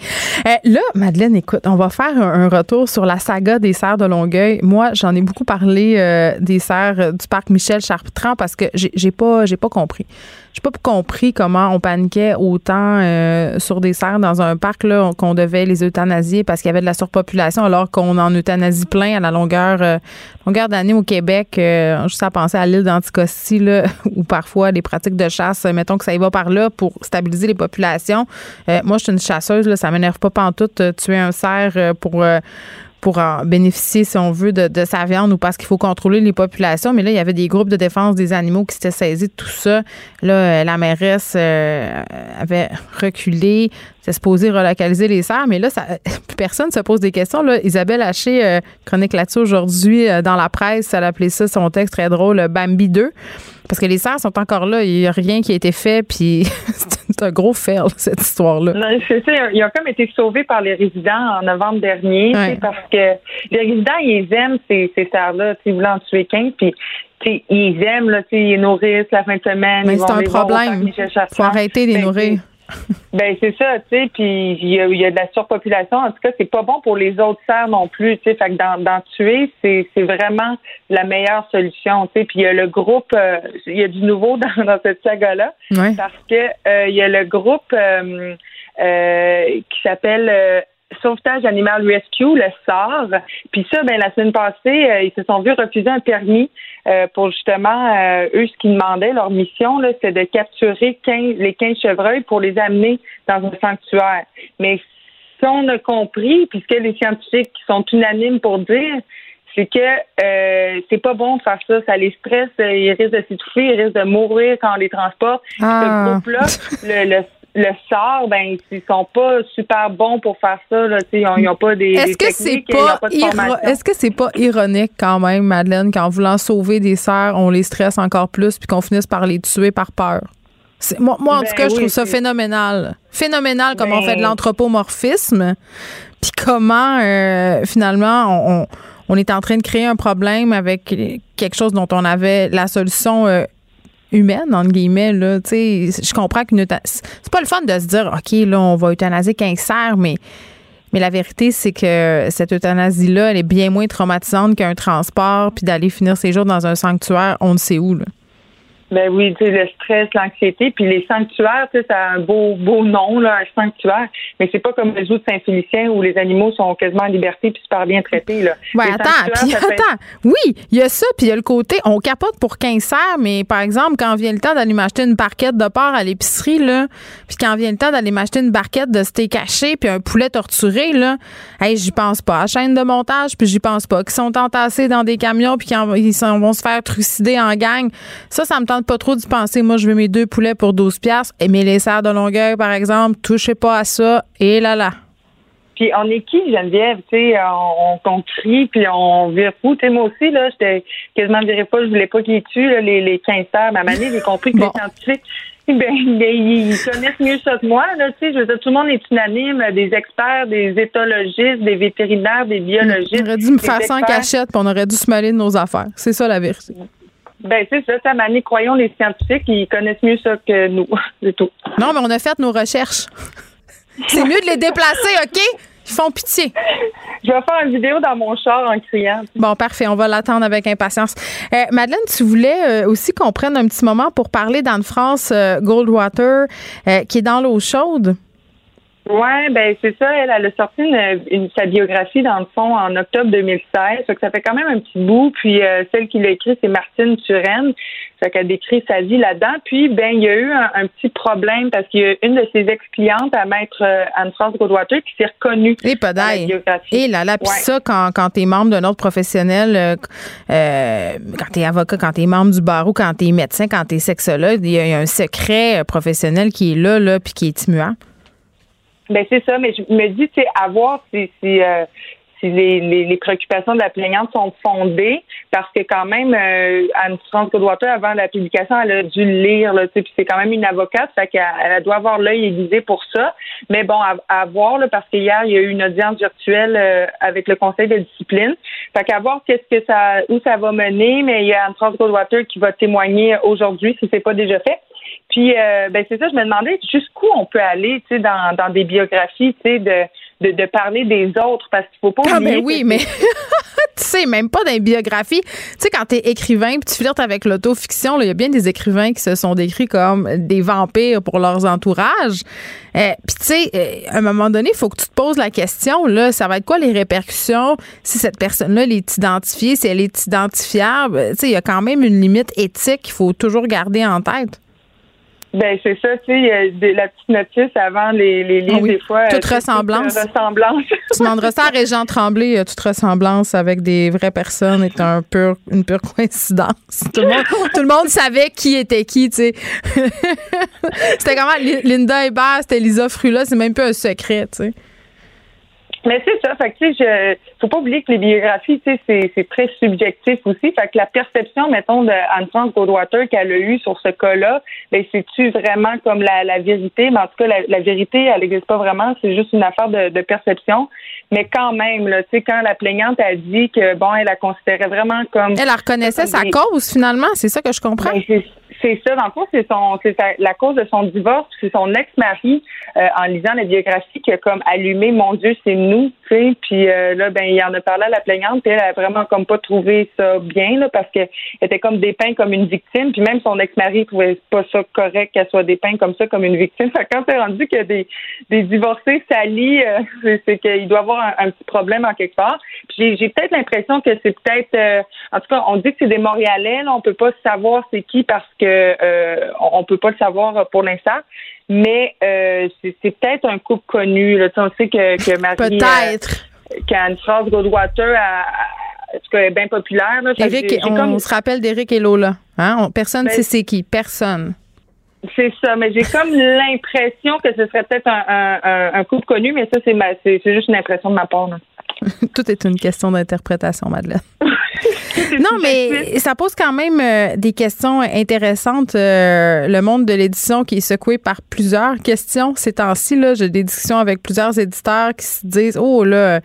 Euh, là, Madeleine, écoute, on va faire un, retour sur la saga des serres de Longueuil. Moi, j'en ai beaucoup parlé des serres du parc Michel Chartrand parce que j'ai pas, j'ai pas compris. J'ai pas compris comment on paniquait autant euh, sur des serres dans un parc là qu'on devait les euthanasier parce qu'il y avait de la surpopulation alors qu'on en euthanasie plein à la longueur euh, longueur d'année au Québec. Euh, juste à penser à l'île d'Anticosti là où parfois les pratiques de chasse, mettons que ça y va par là pour stabiliser les populations. moi, je suis une chasseuse là, ça m'énerve pas pantoute tuer un cerf pour pour en bénéficier, si on veut, de, de, sa viande ou parce qu'il faut contrôler les populations. Mais là, il y avait des groupes de défense des animaux qui s'étaient saisis de tout ça. Là, euh, la mairesse euh, avait reculé, c'est supposé relocaliser les serres, mais là, ça, personne ne se pose des questions. Là. Isabelle Haché, euh, chronique là-dessus aujourd'hui dans la presse, elle a appelé ça son texte très drôle, Bambi 2. Parce que les serres sont encore là, il n'y a rien qui a été fait, puis c'est un gros fail, cette histoire-là. C'est ça, ils ont comme été sauvés par les résidents en novembre dernier, parce que les résidents, ils aiment ces, ces serres-là, ils voulaient en tuer 15, puis ils aiment, là, ils nourrissent la fin de semaine. Mais c'est un problème. Il faut arrêter de les ben, nourrir. Ben c'est ça, tu sais, puis il y, a, de la surpopulation. En tout cas, c'est pas bon pour les autres serres non plus, tu sais. Fait que d'en tuer, c'est vraiment la meilleure solution, tu sais. Puis il y a le groupe, euh, il y a du nouveau dans, dans cette saga-là, parce que euh, il y a le groupe euh, qui s'appelle Sauvetage Animal Rescue, le SAR. Puis ça, ben la semaine passée, ils se sont vus refuser un permis euh, pour justement, euh, eux, ce qu'ils demandaient, leur mission, là, c'est de capturer 15, les 15 chevreuils pour les amener dans un sanctuaire. Mais si on a compris, puisque les scientifiques sont unanimes pour dire, c'est que euh, c'est pas bon de faire ça. Ça les stresse, ils risquent de s'étouffer, ils risquent de mourir quand on les transporte. Ce ah. groupe-là, le, le sort, ben ils sont pas super bons pour faire ça. Là, ils n'ont pas des, est-ce que c'est pas, est-ce que c'est pas ironique quand même, Madeleine, qu'en voulant sauver des sœurs, on les stresse encore plus puis qu'on finisse par les tuer par peur? Moi, moi, en tout ben cas, je trouve ça phénoménal. Phénoménal comment on fait de ben l'anthropomorphisme, puis comment euh, finalement on, on, est en train de créer un problème avec quelque chose dont on avait la solution euh, humaine, entre guillemets. Là, je comprends que c'est pas le fun de se dire, OK, là, on va euthanasier cancer, mais, mais la vérité, c'est que cette euthanasie-là, elle est bien moins traumatisante qu'un transport, puis d'aller finir ses jours dans un sanctuaire, on ne sait où. Là. Ben oui, tu sais, le stress, l'anxiété, puis les sanctuaires, tu sais, ça a un beau, beau nom, là, un sanctuaire, mais c'est pas comme le zoo de Saint-Félicien où les animaux sont quasiment en liberté puis super bien traités, là. Ouais, attends, puis attends, oui, il y a ça, puis il y a le côté, on capote pour cancer, mais par exemple, quand vient le temps d'aller m'acheter une barquette de porc à l'épicerie, là, puis quand vient le temps d'aller m'acheter une barquette de steak haché puis un poulet torturé, là, hey, j'y pense pas. À chaîne de montage, puis j'y pense pas. Qui sont entassés dans des camions puis qui vont se faire trucider en gang. Ça, ça me tente pas trop d'y penser. Moi, je veux mes deux poulets pour 12 pièces et mes laisseurs de longueur, par exemple, touchez pas à ça. Et là là. Puis on est qui, Geneviève? Tu sais, on, on, crie, puis on vire fou. Tu sais, moi aussi, là, j'étais quasiment viré pas, je voulais pas qu'ils tuent les, les 15 heures. Ma manière, j'ai compris que les scientifiques, ben, ben, ils connaissent mieux ça que moi. Là, tu sais, je veux dire, tout le monde est unanime, des experts, des éthologistes, des vétérinaires, des biologistes. On aurait dû me faire ça en cachette, puis on aurait dû se mêler de nos affaires. C'est ça la vérité. Ben, c'est ça, ça m'a croyons les scientifiques, ils connaissent mieux ça que nous, c'est tout. Non, mais on a fait nos recherches. c'est mieux de les déplacer, OK? Ils font pitié. Je vais faire une vidéo dans mon char en criant. Bon, parfait. On va l'attendre avec impatience. Euh, Madeleine, tu voulais euh, aussi qu'on prenne un petit moment pour parler d'Anne-France euh, Goldwater, qui est dans l'eau chaude. Ouais, ben c'est ça. Elle, elle a sorti une, sa biographie dans le fond en octobre 2016. Ça, que ça fait quand même un petit bout. Puis euh, celle qui l'a écrit, c'est Martine Turenne. Ça qu'elle décrit sa vie là-dedans. Puis ben il y a eu un, petit problème parce qu'il y a une de ses ex-clientes, à maître euh, Anne-France Goldwater, qui s'est reconnue. Et pas Et là là, puis ça quand quand t'es membre d'un autre professionnel, euh, euh quand t'es avocat, quand t'es membre du barreau, quand t'es médecin, quand t'es sexologue, il y, a un secret professionnel qui est là là puis qui est immuable. Ben c'est ça, mais je me dis, sais, à voir si, si, euh, si les, les, préoccupations de la plaignante sont fondées, parce que quand même, euh, Anne-France Goldwater, avant la publication, elle a dû le lire, là, puis c'est quand même une avocate, fait qu'elle elle doit avoir l'œil aiguisé pour ça. Mais bon, à, voir, là, parce qu'hier, il y a eu une audience virtuelle euh, avec le conseil de discipline. Fait qu'à voir qu'est-ce que ça, où ça va mener, mais il y a Anne-France Goldwater qui va témoigner aujourd'hui, si c'est pas déjà fait. Puis, euh, ben c'est ça, je me demandais jusqu'où on peut aller, tu sais, dans, dans des biographies, tu sais, de, de, de, parler des autres, parce qu'il faut pas ah, ben oui, mais tu sais, même pas dans les biographies. Tu sais, quand t'es écrivain, puis tu flirtes avec l'autofiction, il y a bien des écrivains qui se sont décrits comme des vampires pour leurs entourages. Euh, puis tu sais, euh, à un moment donné, il faut que tu te poses la question, là, ça va être quoi les répercussions si cette personne-là est identifiée, si elle est identifiable? Tu sais, il y a quand même une limite éthique qu'il faut toujours garder en tête. Ben c'est ça, tu sais, la petite notice avant les, les livres, ah des fois. Toute ressemblance. Toute ressemblance. tu demanderas ça à Régent Tremblay, euh, toute ressemblance avec des vraies personnes est un pur, une pure coïncidence. Tout le, monde, tout le monde savait qui était qui, tu sais. c'était comment Linda Hébert, c'était Lisa Frula, c'est même pas un secret, tu sais. Mais c'est ça, fait que tu sais, faut pas oublier que les biographies, tu sais, c'est très subjectif aussi. Fait que la perception, mettons, de Anne-France Goldwater qu'elle a eue sur ce cas-là, ben c'est-tu vraiment comme la, la, vérité? Mais en tout cas, la, vérité, elle n'existe pas vraiment, c'est juste une affaire de, de, perception. Mais quand même, là, tu sais, quand la plaignante a dit que bon, elle la considérait vraiment comme. Elle reconnaissait sa cause finalement, c'est ça que je comprends. Ben, c'est ça, dans le fond, c'est son, c'est la cause de son divorce, c'est son ex-mari, euh, en lisant la biographie, qui a comme allumé, mon Dieu, c'est nous, tu sais. Puis euh, là, ben, il en a parlé à la plaignante, puis elle a vraiment comme pas trouvé ça bien, là, parce qu'elle était comme dépeinte comme une victime, puis même son ex-mari trouvait pas ça correct qu'elle soit dépeinte comme ça, comme une victime. Fait quand c'est rendu a des, des divorcés salis, euh, c'est qu'il doit avoir un, petit problème en quelque part. Puis j'ai, peut-être l'impression que c'est peut-être, en tout cas, on dit que c'est des Montréalais, là, on peut pas savoir c'est qui parce que euh, on peut pas le savoir pour l'instant, mais euh, c'est peut-être un couple connu. Là. On sait que, que Marie. Peut-être. Euh, Goldwater est bien populaire. on, se rappelle d'Éric et Lola. Hein? personne ne ben, sait c'est qui. Personne. C'est ça, mais j'ai comme l'impression que ce serait peut-être un, un, un, couple connu, mais ça, c'est, c'est, juste une impression de ma part. Tout est une question d'interprétation, Madeleine. non, mais ça pose quand même euh, des questions intéressantes. Euh, le monde de l'édition qui est secoué par plusieurs questions ces temps-ci. J'ai des discussions avec plusieurs éditeurs qui se disent Oh là,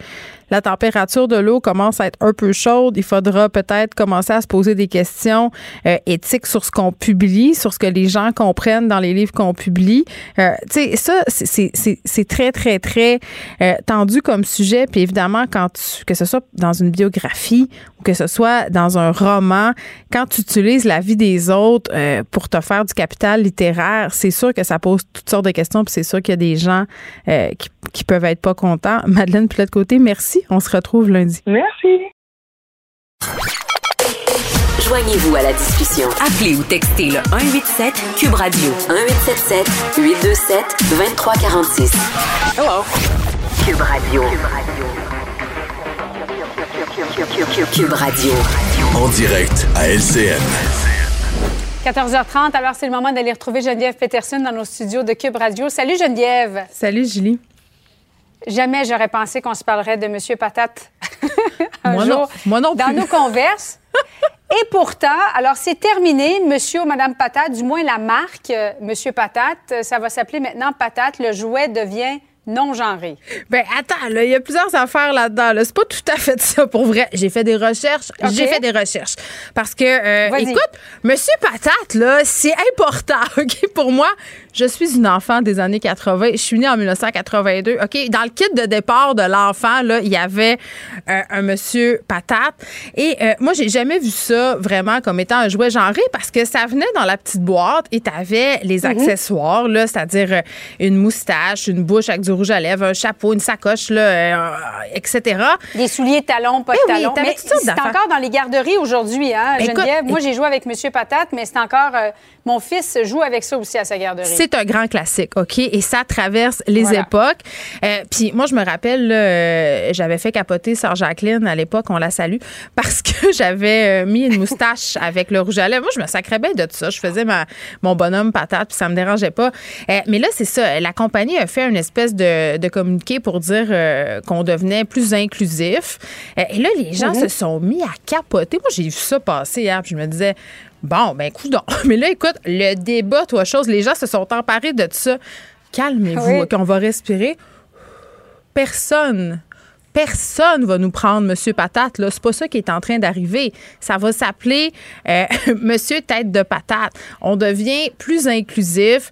la température de l'eau commence à être un peu chaude. Il faudra peut-être commencer à se poser des questions euh, éthiques sur ce qu'on publie, sur ce que les gens comprennent dans les livres qu'on publie. Euh, tu sais, ça, c'est très, très, très euh, tendu comme sujet. Puis évidemment, quand tu, que ce soit dans une biographie ou que ce soit dans un roman, quand tu utilises la vie des autres pour te faire du capital littéraire, c'est sûr que ça pose toutes sortes de questions. Puis c'est sûr qu'il y a des gens qui, qui peuvent être pas contents. Madeleine de côté, merci on se retrouve lundi. Merci. Joignez-vous à la discussion. Appelez ou textez le 187 Cube Radio 1877 827 2346. Hello. Cube Radio. Cube Radio. En direct à LCN. 14h30, alors c'est le moment d'aller retrouver Geneviève Peterson dans nos studios de Cube Radio. Salut Geneviève. Salut Julie. Jamais j'aurais pensé qu'on se parlerait de Monsieur Patate un moi jour Moi non dans nos converses. Et pourtant, alors c'est terminé, Monsieur ou Madame Patate, du moins la marque euh, Monsieur Patate, ça va s'appeler maintenant Patate. Le jouet devient non genré. Ben attends, il y a plusieurs affaires là-dedans. C'est pas tout à fait ça pour vrai. J'ai fait des recherches. J'ai fait des recherches. Parce que, euh, écoute, Monsieur Patate, là, c'est important, OK, pour moi. Je suis une enfant des années 80. Je suis née en 1982. OK, dans le kit de départ de l'enfant, là, il y avait euh, un Monsieur Patate. Et euh, moi, j'ai jamais vu ça vraiment comme étant un jouet genré parce que ça venait dans la petite boîte et t'avais les mhm. accessoires, là, c'est-à-dire une moustache, une bouche avec du rouge à lèvres, un chapeau, une sacoche, là, euh, etc. Des souliers talons, pas de eh talons. mais c'est encore dans les garderies aujourd'hui, hein, Geneviève. Moi, j'ai joué avec Monsieur Patate, mais c'est encore... Euh, mon fils joue avec ça aussi à sa garderie. C'est un grand classique, OK? Et ça traverse les époques. Euh, puis moi, je me rappelle, j'avais fait capoter Sœur Jacqueline à l'époque, on la salue, parce que j'avais mis une moustache avec le rouge à lèvres. Moi, je me sacrais bien de tout ça. Je faisais ma, mon bonhomme patate, puis ça me dérangeait pas. mais là, c'est ça. La compagnie a fait une espèce de de, communiquer pour dire euh, qu'on devenait plus inclusif. Euh, et là, les gens mhm. se sont mis à capoter. Moi, j'ai vu ça passer hier, puis je me disais, bon, ben, coudon. Mais là, écoute, le débat, toi, chose, les gens se sont emparés de ça. Calmez-vous, qu'on va respirer. Personne personne va nous prendre Monsieur Patate. Là, c'est pas ça qui est en train d'arriver. Ça va s'appeler euh, Monsieur Tête de Patate. On devient plus inclusif.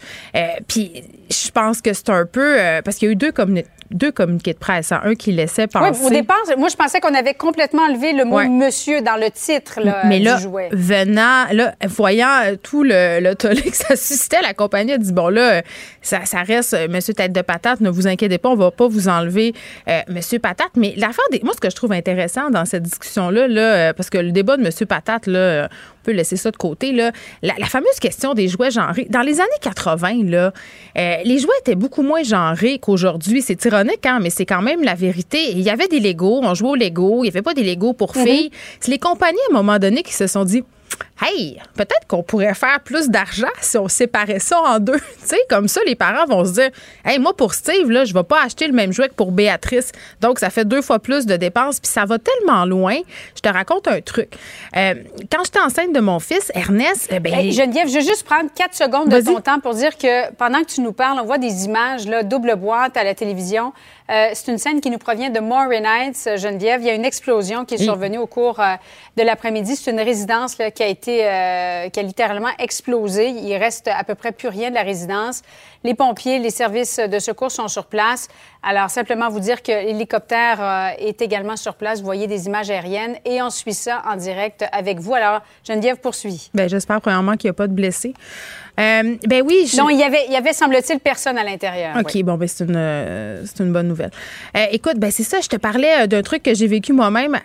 Puis je pense que c'est un peu euh, parce qu'il y a eu deux communautés deux communiqués de presse. Hein. Un qui laissait penser. Oui, au départ, moi, je pensais qu'on avait complètement enlevé le mot monsieur dans le titre là, Mais là, venant, là, voyant euh, tout le, le tollé que ça suscitait, la compagnie a dit bon, là, ça, ça reste euh, monsieur tête de patate, ne vous inquiétez pas, on va pas vous enlever euh, monsieur patate. Mais l'affaire des. Moi, ce que je trouve intéressant dans cette discussion-là, là, parce que le débat de monsieur patate, là, peut laisser ça de côté, là, la, fameuse question des jouets genrés. Dans les années 80, là, les jouets étaient beaucoup moins genrés qu'aujourd'hui. C'est ironique, hein, mais c'est quand même la vérité. Il y avait des Legos, on jouait aux Legos, il n'y avait pas des Legos pour mhm. filles. C'est les compagnies, à un moment donné, qui se sont dit Hey, peut-être qu'on pourrait faire plus d'argent si on séparait ça en deux. tu sais, comme ça, les parents vont se dire Hey, moi, pour Steve, là, je vais pas acheter le même jouet que pour Béatrice. Donc, ça fait deux fois plus de dépenses. Puis ça va tellement loin. Je te raconte un truc. Euh, quand j'étais enceinte de mon fils, Ernest, eh ben, Geneviève, je vais juste prendre quatre secondes de ton temps pour dire que pendant que tu nous parles, on voit des images, là, double boîte à la télévision. Euh, c'est une scène qui nous provient de Moray Heights, Geneviève. Il y a une explosion qui est survenue au cours euh, de l'après-midi. C'est une résidence là, qui a été, euh, qui a littéralement explosé. Il reste à peu près plus rien de la résidence. Les pompiers, les services de secours sont sur place. Alors, simplement vous dire que l'hélicoptère est également sur place. Vous voyez des images aériennes et on suit ça en direct avec vous. Alors, Geneviève poursuit. Bien, j'espère premièrement qu'il n'y a pas de blessés. Euh, ben oui. Non, il y avait, il y avait semble-t-il, personne à l'intérieur. OK, bon, ben c'est une, euh, une bonne nouvelle. Euh, écoute, ben c'est ça, je te parlais d'un truc que j'ai vécu moi-même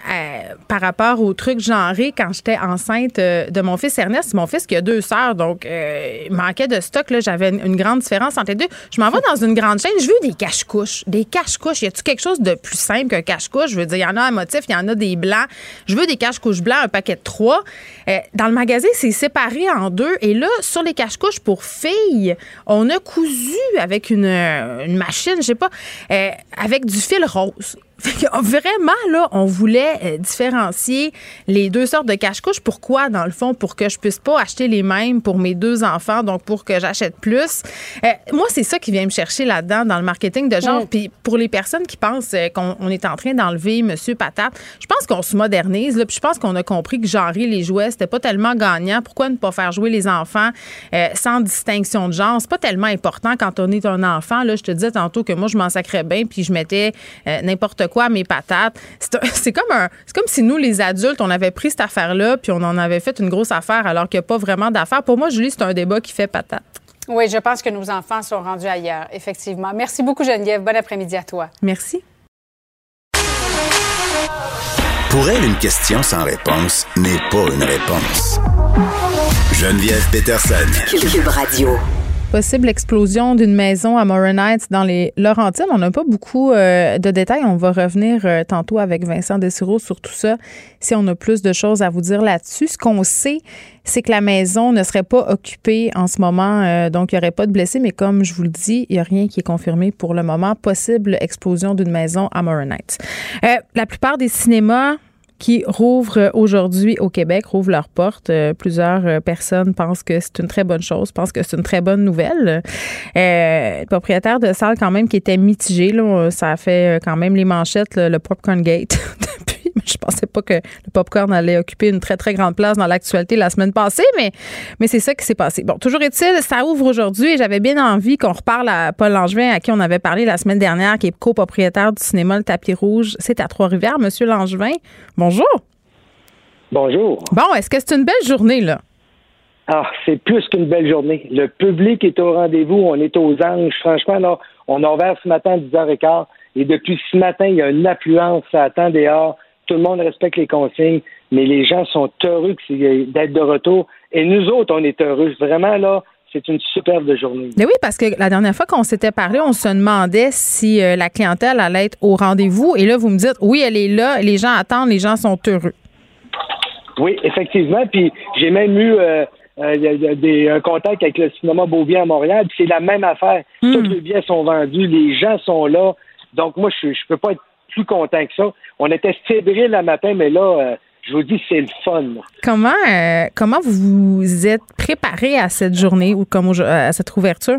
par rapport au truc genré quand j'étais enceinte de mon fils Ernest. Mon fils qui a deux sœurs, donc il manquait de stock. Là, j'avais une, grande différence entre les deux. Je m'en vais dans une grande chaîne, je veux des cache-couches. des cache-couches. Y a-tu quelque chose de plus simple qu'un cache-couche? Je veux dire, il y en a un motif, il y en a des blancs. Je veux des cache-couches blancs, un paquet de trois. Dans le magasin, c'est séparé en deux. Et là, sur les cache-couches pour filles, on a cousu avec une, une machine, je sais pas, euh, avec du fil rose. Vraiment, là, on voulait euh, différencier les deux sortes de cache-couches. Pourquoi, dans le fond? Pour que je puisse pas acheter les mêmes pour mes deux enfants, donc pour que j'achète plus. Euh, moi, c'est ça qui vient me chercher là-dedans, dans le marketing de genre. Puis pour les personnes qui pensent euh, qu'on est en train d'enlever Monsieur Patate, je pense qu'on se modernise, là, puis je pense qu'on a compris que genrer les jouets, c'était pas tellement gagnant. Pourquoi ne pas faire jouer les enfants sans distinction de genre? C'est pas tellement important quand on est un enfant. Là, je te disais tantôt que moi, je m'en sacrais bien, puis je mettais n'importe quoi mes patates. C'est comme un, c'est comme si nous, les adultes, on avait pris cette affaire-là, puis on en avait fait une grosse affaire, alors qu'il n'y a pas vraiment d'affaire. Pour moi, Julie, c'est un débat qui fait patate. Oui, je pense que nos enfants sont rendus ailleurs, effectivement. Merci beaucoup, Geneviève. Bon après-midi à toi. Merci. Pour elle, une question sans réponse n'est pas une réponse. Geneviève Peterson. Cube Radio possible explosion d'une maison à Morin dans les Laurentides. On n'a pas beaucoup euh, de détails. On va revenir euh, tantôt avec Vincent Dessureau sur tout ça si on a plus de choses à vous dire là-dessus. Ce qu'on sait, c'est que la maison ne serait pas occupée en ce moment, euh, donc il n'y aurait pas de blessés, mais comme je vous le dis, il n'y a rien qui est confirmé pour le moment. Possible explosion d'une maison à Morin la plupart des cinémas qui rouvrent aujourd'hui au Québec, rouvrent leurs portes. Euh, plusieurs euh, personnes pensent que c'est une très bonne chose, pensent que c'est une très bonne nouvelle. Euh, propriétaire de salle, quand même, qui était mitigé, là, ça a fait quand même les manchettes, le Popcorn Gate je pensais pas que le popcorn allait occuper une très, très grande place dans l'actualité la semaine passée, mais, mais c'est ça qui s'est passé. Bon, toujours est-il, ça ouvre aujourd'hui et j'avais bien envie qu'on reparle à Paul Langevin, à qui on avait parlé la semaine dernière, qui est copropriétaire du cinéma Le Tapis Rouge. C'est à Trois-Rivières. Monsieur Langevin, bonjour. Bonjour. Bon, est-ce que c'est une belle journée, là? Ah, c'est plus qu'une belle journée. Le public est au rendez-vous. On est aux anges. Franchement, là, on a ouvert ce matin à 10h15 et depuis ce matin, il y a une affluence. Ça attend dehors tout le monde respecte les consignes, mais les gens sont heureux d'être de retour. Et nous autres, on est heureux. Vraiment, là, c'est une superbe journée. Mais oui, parce que la dernière fois qu'on s'était parlé, on se demandait si euh, la clientèle allait être au rendez-vous. Et là, vous me dites, oui, elle est là, les gens attendent, les gens sont heureux. Oui, effectivement. Puis j'ai même eu euh, euh, un contact avec le cinéma Beaubien à Montréal. C'est la même affaire. Hmm. Tous les biens sont vendus, les gens sont là. Donc moi, je ne peux pas être plus content que ça. On était fébrile le matin, mais là, euh, je vous dis, c'est le fun. Comment, euh, comment vous vous êtes préparé à cette journée ou comme à cette ouverture?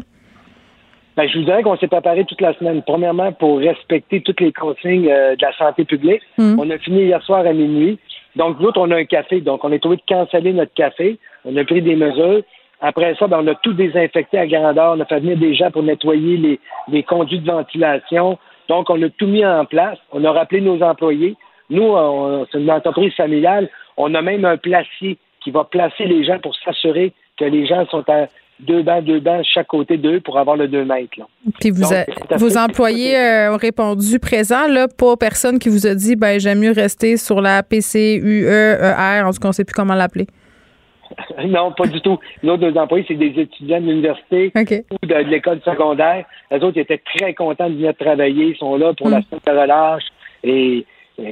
Ben, je vous dirais qu'on s'est préparé toute la semaine. Premièrement, pour respecter toutes les consignes euh, de la santé publique. Hmm. On a fini hier soir à minuit. Donc, l'autre, on a un café. Donc, on est trouvé de canceller notre café. On a pris des mesures. Après ça, ben, on a tout désinfecté à grandeur. On a fait venir des gens pour nettoyer les, les conduits de ventilation. Donc, on a tout mis en place. On a rappelé nos employés. Nous, c'est une entreprise familiale. On a même un placier qui va placer les gens pour s'assurer que les gens sont à deux bancs, deux bancs chaque côté d'eux pour avoir le deux mètres. Puis vous vos employés euh, ont répondu présent, là, pas personne qui vous a dit ben j'aime mieux rester sur la PCUER, en tout cas, on ne sait plus comment l'appeler. non, pas du tout. Nos deux employés, c'est des étudiants de l'université ou de, l'école secondaire. Les autres étaient très contents de venir travailler. Ils sont là pour la hmm. semaine de relâche. Et,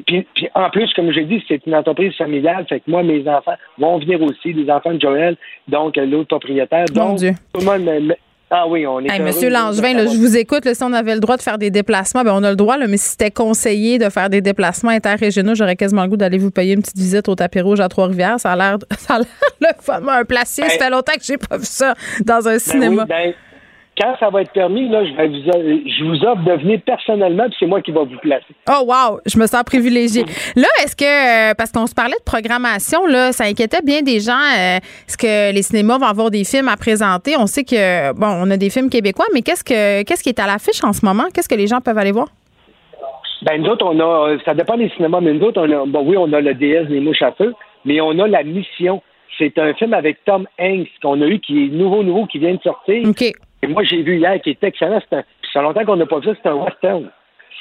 puis, en plus, comme j'ai dit, c'est une entreprise familiale. Fait que moi, mes enfants vont venir aussi, les enfants de Joël, donc l'autre propriétaire. donc, tout le monde ah oui, on est. Monsieur Langevin, je vous écoute. si on avait le droit de faire des déplacements, ben on a le droit, mais si c'était conseillé de faire des déplacements interrégionaux, j'aurais quasiment le goût d'aller vous payer une petite visite au tapis rouge à Trois-Rivières. Ça a l'air le fun. Un placier, ça fait longtemps que j'ai pas vu ça dans un ben cinéma. Ben, quand ça va être permis, là, je, vais vous, je vous offre de venir personnellement, puis c'est moi qui vais vous placer. Oh wow, je me sens privilégiée. Là, est-ce que, euh, parce qu'on se parlait de programmation, là, ça inquiétait bien des gens, euh, est-ce que les cinémas vont avoir des films à présenter? On sait que, bon, on a des films québécois, mais qu'est-ce que qu'est-ce qui est à l'affiche en ce moment? Qu'est-ce que les gens peuvent aller voir? Ben, nous autres, on a, ça dépend des cinémas, mais nous autres, on a, bon, oui, on a le DS des mouches à feu, mais on a La Mission. C'est un film avec Tom Hanks qu'on a eu, qui est nouveau, nouveau, qui vient de sortir. Et moi, j'ai vu hier qui était excellent. ça fait longtemps qu'on n'a pas vu ça. C'est un western.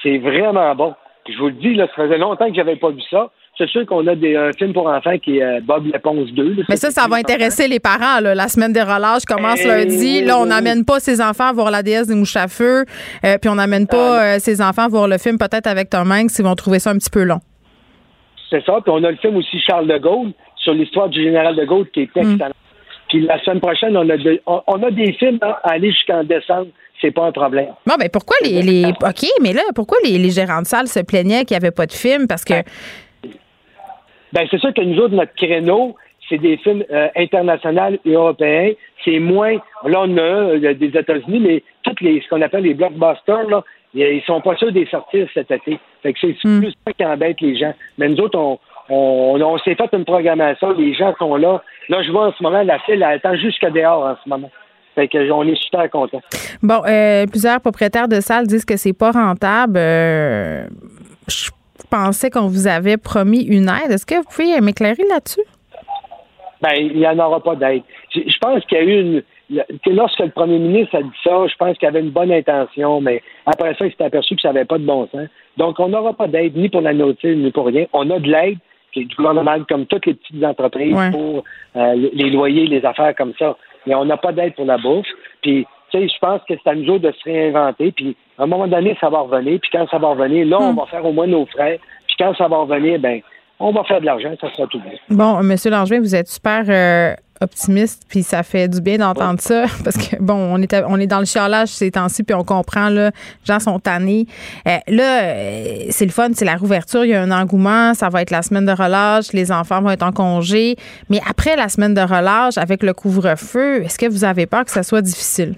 C'est vraiment bon. je vous le dis, là, ça faisait longtemps que j'avais pas vu ça. c'est sûr qu'on a des, un film pour enfants qui est euh, Bob l'éponge 2. Mais ça, ça va intéresser les parents. Là. La semaine des relâches commence Eh lundi. Là, on n'amène pas ses enfants à voir la déesse des mouches à feu. Euh, puis on n'amène pas euh, ses enfants à voir le film peut-être avec Tom Hanks. Ils vont trouver ça un petit peu long. C'est ça. Puis on a le film aussi Charles de Gaulle sur l'histoire du général de Gaulle qui est excellent. Puis la semaine prochaine, on a, de- on, on a des films hein, à aller jusqu'en décembre. C'est pas un problème. Bon, ben pourquoi les, les. OK, mais là, pourquoi les, les gérants de salle se plaignaient qu'il n'y avait pas de film? Parce que. Ben, c'est sûr que nous autres, notre créneau, c'est des films euh, internationaux et européens. C'est moins. Là, on a euh, des États-Unis, mais toutes les ce qu'on appelle les blockbusters, là, ils sont pas sûrs de les sortir cet été. Fait que c'est plus ça qui embête les gens. Mais nous autres, on, on, on s'est fait une programmation. Les gens sont là. Là, je vois en ce moment la file, elle attend jusqu'à dehors en ce moment. Fait que on est super contents. Bon, euh, plusieurs propriétaires de salles disent que c'est pas rentable. Euh, je pensais qu'on vous avait promis une aide. Est-ce que vous pouvez m'éclairer là-dessus? Ben, il n'y en aura pas d'aide. Je, pense qu'il y a eu une. Lorsque le premier ministre a dit ça, je pense qu'il y avait une bonne intention, mais après ça, il s'est aperçu que ça n'avait pas de bon sens. Donc, on n'aura pas d'aide ni pour la notice, ni pour rien. On a de l'aide qui est du gouvernement, comme toutes les petites entreprises, Ouais. pour euh, les loyers, les affaires comme ça. Mais on n'a pas d'aide pour la bourse. Puis, tu sais, je pense que c'est à nous autres de se réinventer. Puis, à un moment donné, ça va revenir. Puis, quand ça va revenir, là, on va faire au moins nos frais. Puis, quand ça va revenir, ben, on va faire de l'argent. Ça sera tout bien. Bon, Monsieur Langevin, vous êtes super euh, optimiste, puis ça fait du bien d'entendre ça, parce que bon, on est, on est dans le chialage ces temps-ci, puis on comprend là, les gens sont tannés. Euh, là, euh, c'est le fun, c'est la rouverture, il y a un engouement, ça va être la semaine de relâche, les enfants vont être en congé, mais après la semaine de relâche, avec le couvre-feu, est-ce que vous avez peur que ça soit difficile?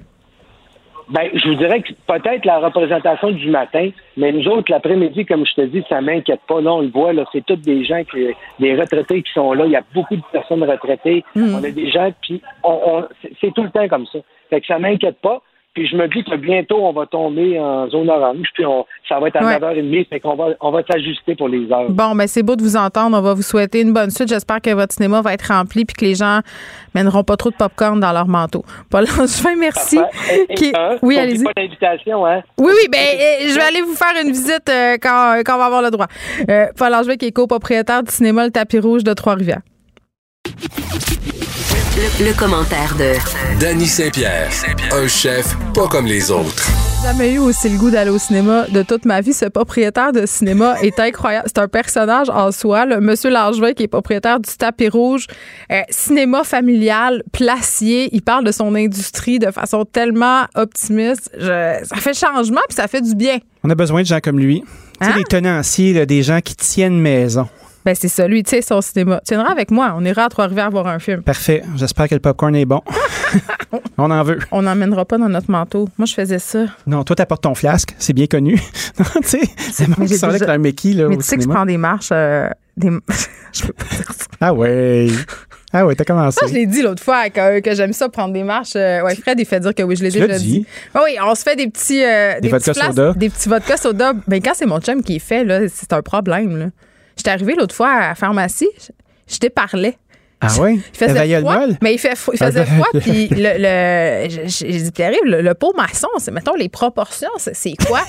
Ben, je vous dirais que peut-être la représentation du matin, mais nous autres, l'après-midi, comme je te dis, ça m'inquiète pas. Là, on le voit, là, c'est tous des gens qui, des retraités qui sont là. Il y a beaucoup de personnes retraitées. On a des gens, puis on, on- c'est- c'est tout le temps comme ça. Fait que ça m'inquiète pas. Puis je me dis que bientôt, on va tomber en zone orange, puis on, ça va être à Ouais. 9h30, fait qu'on va, on va s'ajuster pour les heures. Bon, ben c'est beau de vous entendre. On va vous souhaiter une bonne suite. J'espère que votre cinéma va être rempli puis que les gens mèneront pas trop de popcorn dans leur manteau. Paul Langevin, merci. Et- et Qui- un, Oui, allez-y. pas d'invitation, hein? Oui, oui, ben euh, je vais aller vous faire une visite euh, quand, quand on va avoir le droit. Euh, Paul Langevin qui est copropriétaire du cinéma Le Tapis Rouge de Trois-Rivières. Le, le commentaire de Danny Saint-Pierre, un chef pas comme les autres. Jamais eu aussi le goût d'aller au cinéma de toute ma vie. Ce propriétaire de cinéma est incroyable. C'est un personnage en soi. Le Monsieur Langevin, qui est propriétaire du tapis rouge, euh, cinéma familial, placier. Il parle de son industrie de façon tellement optimiste. Je- ça fait changement puis ça fait du bien. On a besoin de gens comme lui. Tu sais, Hein? des tenanciers, là, des gens qui tiennent maison. Ben c'est ça, lui, tu sais, son cinéma. Tu viendras avec moi. On ira à Trois-Rivières voir un film. Parfait. J'espère que le popcorn est bon. On en veut. On n'emmènera pas dans notre manteau. Moi, je faisais ça. Non, toi, t'apportes ton flasque. C'est bien connu. tu sais, c'est moi qui sont avec leur Mickey là, Mais au tu sais que je prends des marches. euh, des... je peux pas dire ça. Ah ouais. Ah ouais, t'as commencé. Ça, je l'ai dit l'autre fois que, que j'aime ça prendre des marches. Euh, ouais, Fred, il fait dire que oui, je l'ai déjà dit. Ah oui, on se fait des petits. euh, Des vodka soda. Des petits vodka soda. Ben, quand c'est mon chum qui est fait, là, c'est un problème. Là. J'étais arrivée l'autre fois à la pharmacie, je, je déparlais. Ah ouais? Il faisait froid, mais il, fait, il faisait froid, puis le, le j'ai- dit, Pierre-Yves, le, le pot maçon, c'est, mettons, les proportions, c'est, quoi?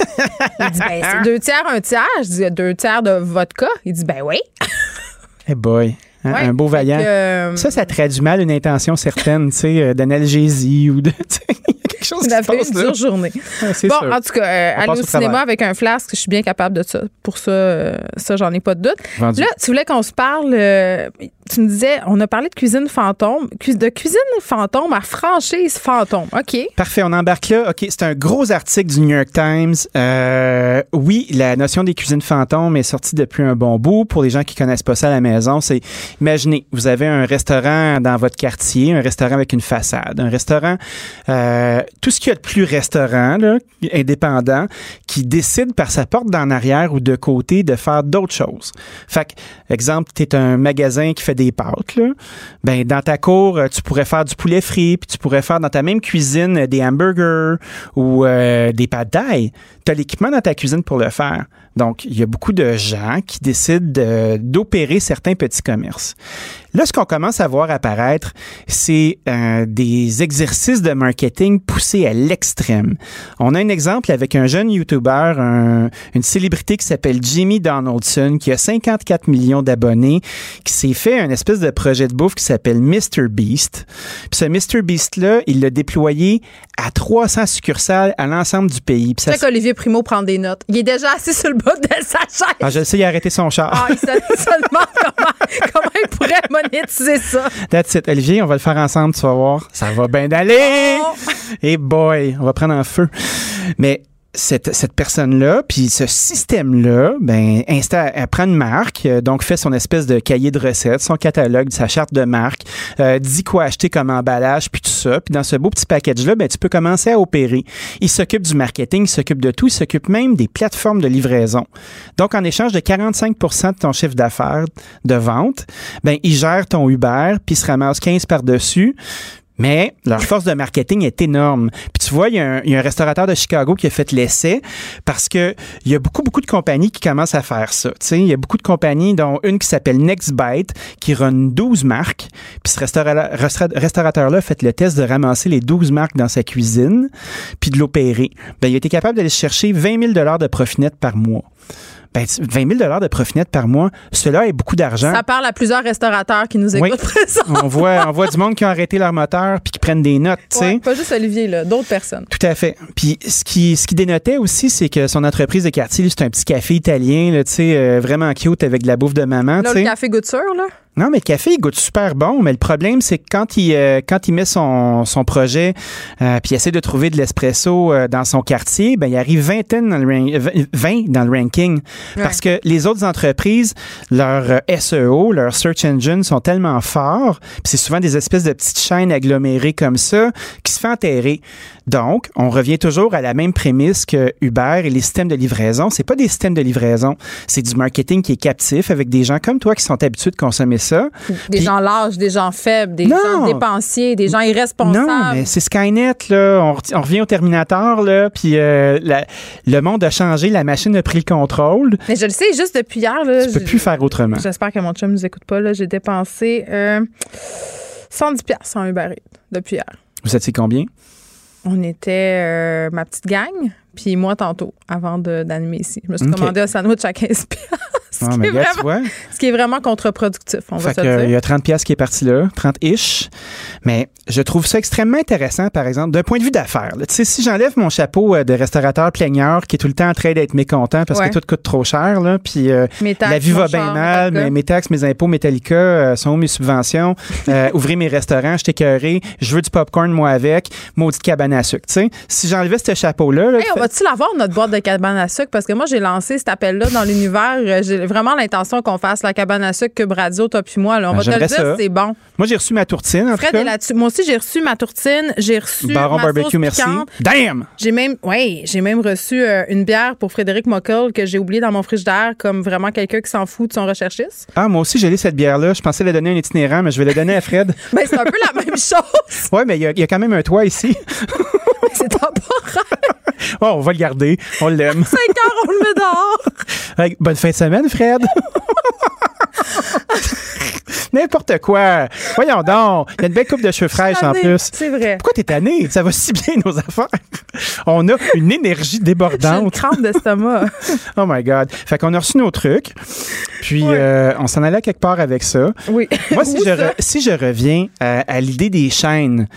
Il dit, ben, c'est deux tiers, un tiers. Je dis, deux tiers de vodka. Il dit, ben oui. Eh boy. Ouais, un beau vaillant. que, euh, Ça, ça traduit mal une intention certaine, tu sais, euh, d'analgésie ou de. Quelque chose qui se passe une dure journée. Ouais, c'est bon, sûr. en tout cas, euh, aller au au cinéma avec un flasque, je suis bien capable de ça. Pour ça, euh, ça, j'en ai pas de doute. Vendu. Là, tu voulais qu'on se parle. euh, tu me disais, on a parlé de cuisine fantôme. De cuisine fantôme à franchise fantôme. OK. Parfait, on embarque là. OK, c'est un gros article du New York Times. Euh, oui, la notion des cuisines fantômes est sortie depuis un bon bout. Pour les gens qui connaissent pas ça à la maison, c'est imaginez, vous avez un restaurant dans votre quartier, un restaurant avec une façade, un restaurant, euh, tout ce qu'il y a de plus restaurant, indépendant, qui décide par sa porte d'en arrière ou de côté de faire d'autres choses. Fait que, exemple, tu es un magasin qui fait des pâtes, là. Ben, dans ta cour, euh, tu pourrais faire du poulet frit, puis tu pourrais faire dans ta même cuisine euh, des hamburgers ou euh, des pâtes d'ail. tu as l'équipement dans ta cuisine pour le faire. Donc, il y a beaucoup de gens qui décident d'opérer certains petits commerces. Là, ce qu'on commence à voir apparaître, c'est euh, des exercices de marketing poussés à l'extrême. On a un exemple avec un jeune YouTuber, une célébrité qui s'appelle Jimmy Donaldson, qui a 54 millions d'abonnés, qui s'est fait un espèce de projet de bouffe qui s'appelle Mr. Beast. Puis ce Mr. Beast-là, il l'a déployé à 300 succursales à l'ensemble du pays. C'est ça... qu'Olivier Primo prend des notes. Il est déjà assis sur le bas de sa chaise. Ah, je sais, il a arrêté son char. Ah, il se, demande comment, comment il pourrait monétiser ça. That's it. Olivier, on va le faire ensemble, tu vas voir. Ça va bien d'aller. Oh! Et boy, on va prendre un feu. Mais cette, cette personne-là, puis ce système-là, ben, installe, elle prend une marque, euh, donc fait son espèce de cahier de recettes, son catalogue, sa charte de marque, euh, dit quoi acheter comme emballage, puis tout ça. Puis dans ce beau petit package-là, ben, tu peux commencer à opérer. Il s'occupe du marketing, il s'occupe de tout, il s'occupe même des plateformes de livraison. Donc, en échange de 45% de ton chiffre d'affaires de vente, ben, il gère ton Uber, puis il se ramasse 15 par-dessus. Mais leur force de marketing est énorme. Puis tu vois, il y, a un, restaurateur de Chicago qui a fait l'essai parce que il y a beaucoup, beaucoup de compagnies qui commencent à faire ça. Tu sais, il y a beaucoup de compagnies, dont une qui s'appelle NextBite, qui run 12 marques. Puis ce restaurateur-là a fait le test de ramasser les 12 marques dans sa cuisine, puis de l'opérer. Ben, il a été capable d'aller chercher 20 000 de profit net par mois ben, 20 000 de profit net par mois, cela est beaucoup d'argent. Ça parle à plusieurs restaurateurs qui nous écoutent oui. on voit, on voit du monde qui a arrêté leur moteur puis qui prennent des notes. Ouais, pas juste Olivier, là, d'autres personnes. Tout à fait. Puis ce qui, ce qui dénotait aussi, c'est que son entreprise de quartier, c'est un petit café italien, là, euh, vraiment cute avec de la bouffe de maman. Là, le café sûr, là? Non, mais le café, il goûte super bon, mais le problème, c'est que quand il, euh, quand il met son, son projet euh, puis il essaie de trouver de l'espresso euh, dans son quartier, ben, il arrive vingtaine dans le, 20 dans le ranking. Parce que les autres entreprises, leur SEO, leur search engine sont tellement forts, puis c'est souvent des espèces de petites chaînes agglomérées comme ça qui se font enterrer. Donc, on revient toujours à la même prémisse que Uber et les systèmes de livraison. C'est pas des systèmes de livraison, c'est du marketing qui est captif avec des gens comme toi qui sont habitués de consommer ça. Des gens lâches, des gens faibles, des gens dépensiers, des gens irresponsables. Non, mais c'est Skynet là. On, revient au Terminator là, puis euh, le monde a changé, la machine a pris le contrôle. Mais je le sais, juste depuis hier là. Tu peux plus faire autrement. J'espère que mon chum nous écoute pas là. J'ai dépensé euh, 110 pièces en Uber Eats depuis hier. Vous étiez combien? On était euh, ma petite gang, puis moi tantôt, avant d'animer ici. Je me suis commandé un sandwich à 15 ce, ah, qui est vraiment, ce qui est vraiment contre-productif, on va se dire. Il y a 30 pièces qui est parti là, 30-ish. Mais je trouve ça extrêmement intéressant, par exemple, d'un point de vue d'affaires. Tu sais, si j'enlève mon chapeau euh, de restaurateur plaigneur qui est tout le temps en train d'être mécontent parce que tout coûte trop cher, là, puis euh, la vie va bien mal, mais mes taxes, mes impôts, Metallica euh, sont où mes subventions, ouvrir mes restaurants, je t'écœuré, je veux du popcorn, moi avec, maudite cabane à sucre. Tu sais, si j'enlevais ce chapeau-là... on l'avoir, notre boîte de cabane à sucre? Parce que moi, j'ai lancé cet appel-là dans l'univers. J'ai vraiment l'intention qu'on fasse la cabane à sucre Cube Radio, toi puis moi. Là. On ben, va te le dire, c'est bon. Moi, j'ai reçu ma tourtine, en Fred là-dessus. Moi aussi, j'ai reçu ma tourtine. J'ai reçu Baron ma barbecue, merci. Damn! J'ai même, oui, j'ai même reçu euh, une bière pour Frédéric Mockel que j'ai oublié dans mon frigidaire comme vraiment quelqu'un qui s'en fout de son recherchiste. Ah, moi aussi, j'ai lu cette bière-là. Je pensais la donner à un itinérant, mais je vais la donner à Fred. ben, c'est un peu la même chose. oui, mais il y, a quand même un toit ici. c'est temporaire. Oh, on va le garder. On l'aime. 5 heures, on le met dehors. bonne fin de semaine, Fred. N'importe quoi. Voyons donc. Il y a une belle coupe de cheveux fraîches en plus. C'est vrai. Pourquoi t'es tanné? Ça va si bien, nos affaires. On a une énergie débordante. Une crampe d'estomac. oh my God. Fait qu'on a reçu nos trucs. Puis, euh, on s'en allait quelque part avec ça. Oui. Moi, si, je, si je reviens à, l'idée des chaînes,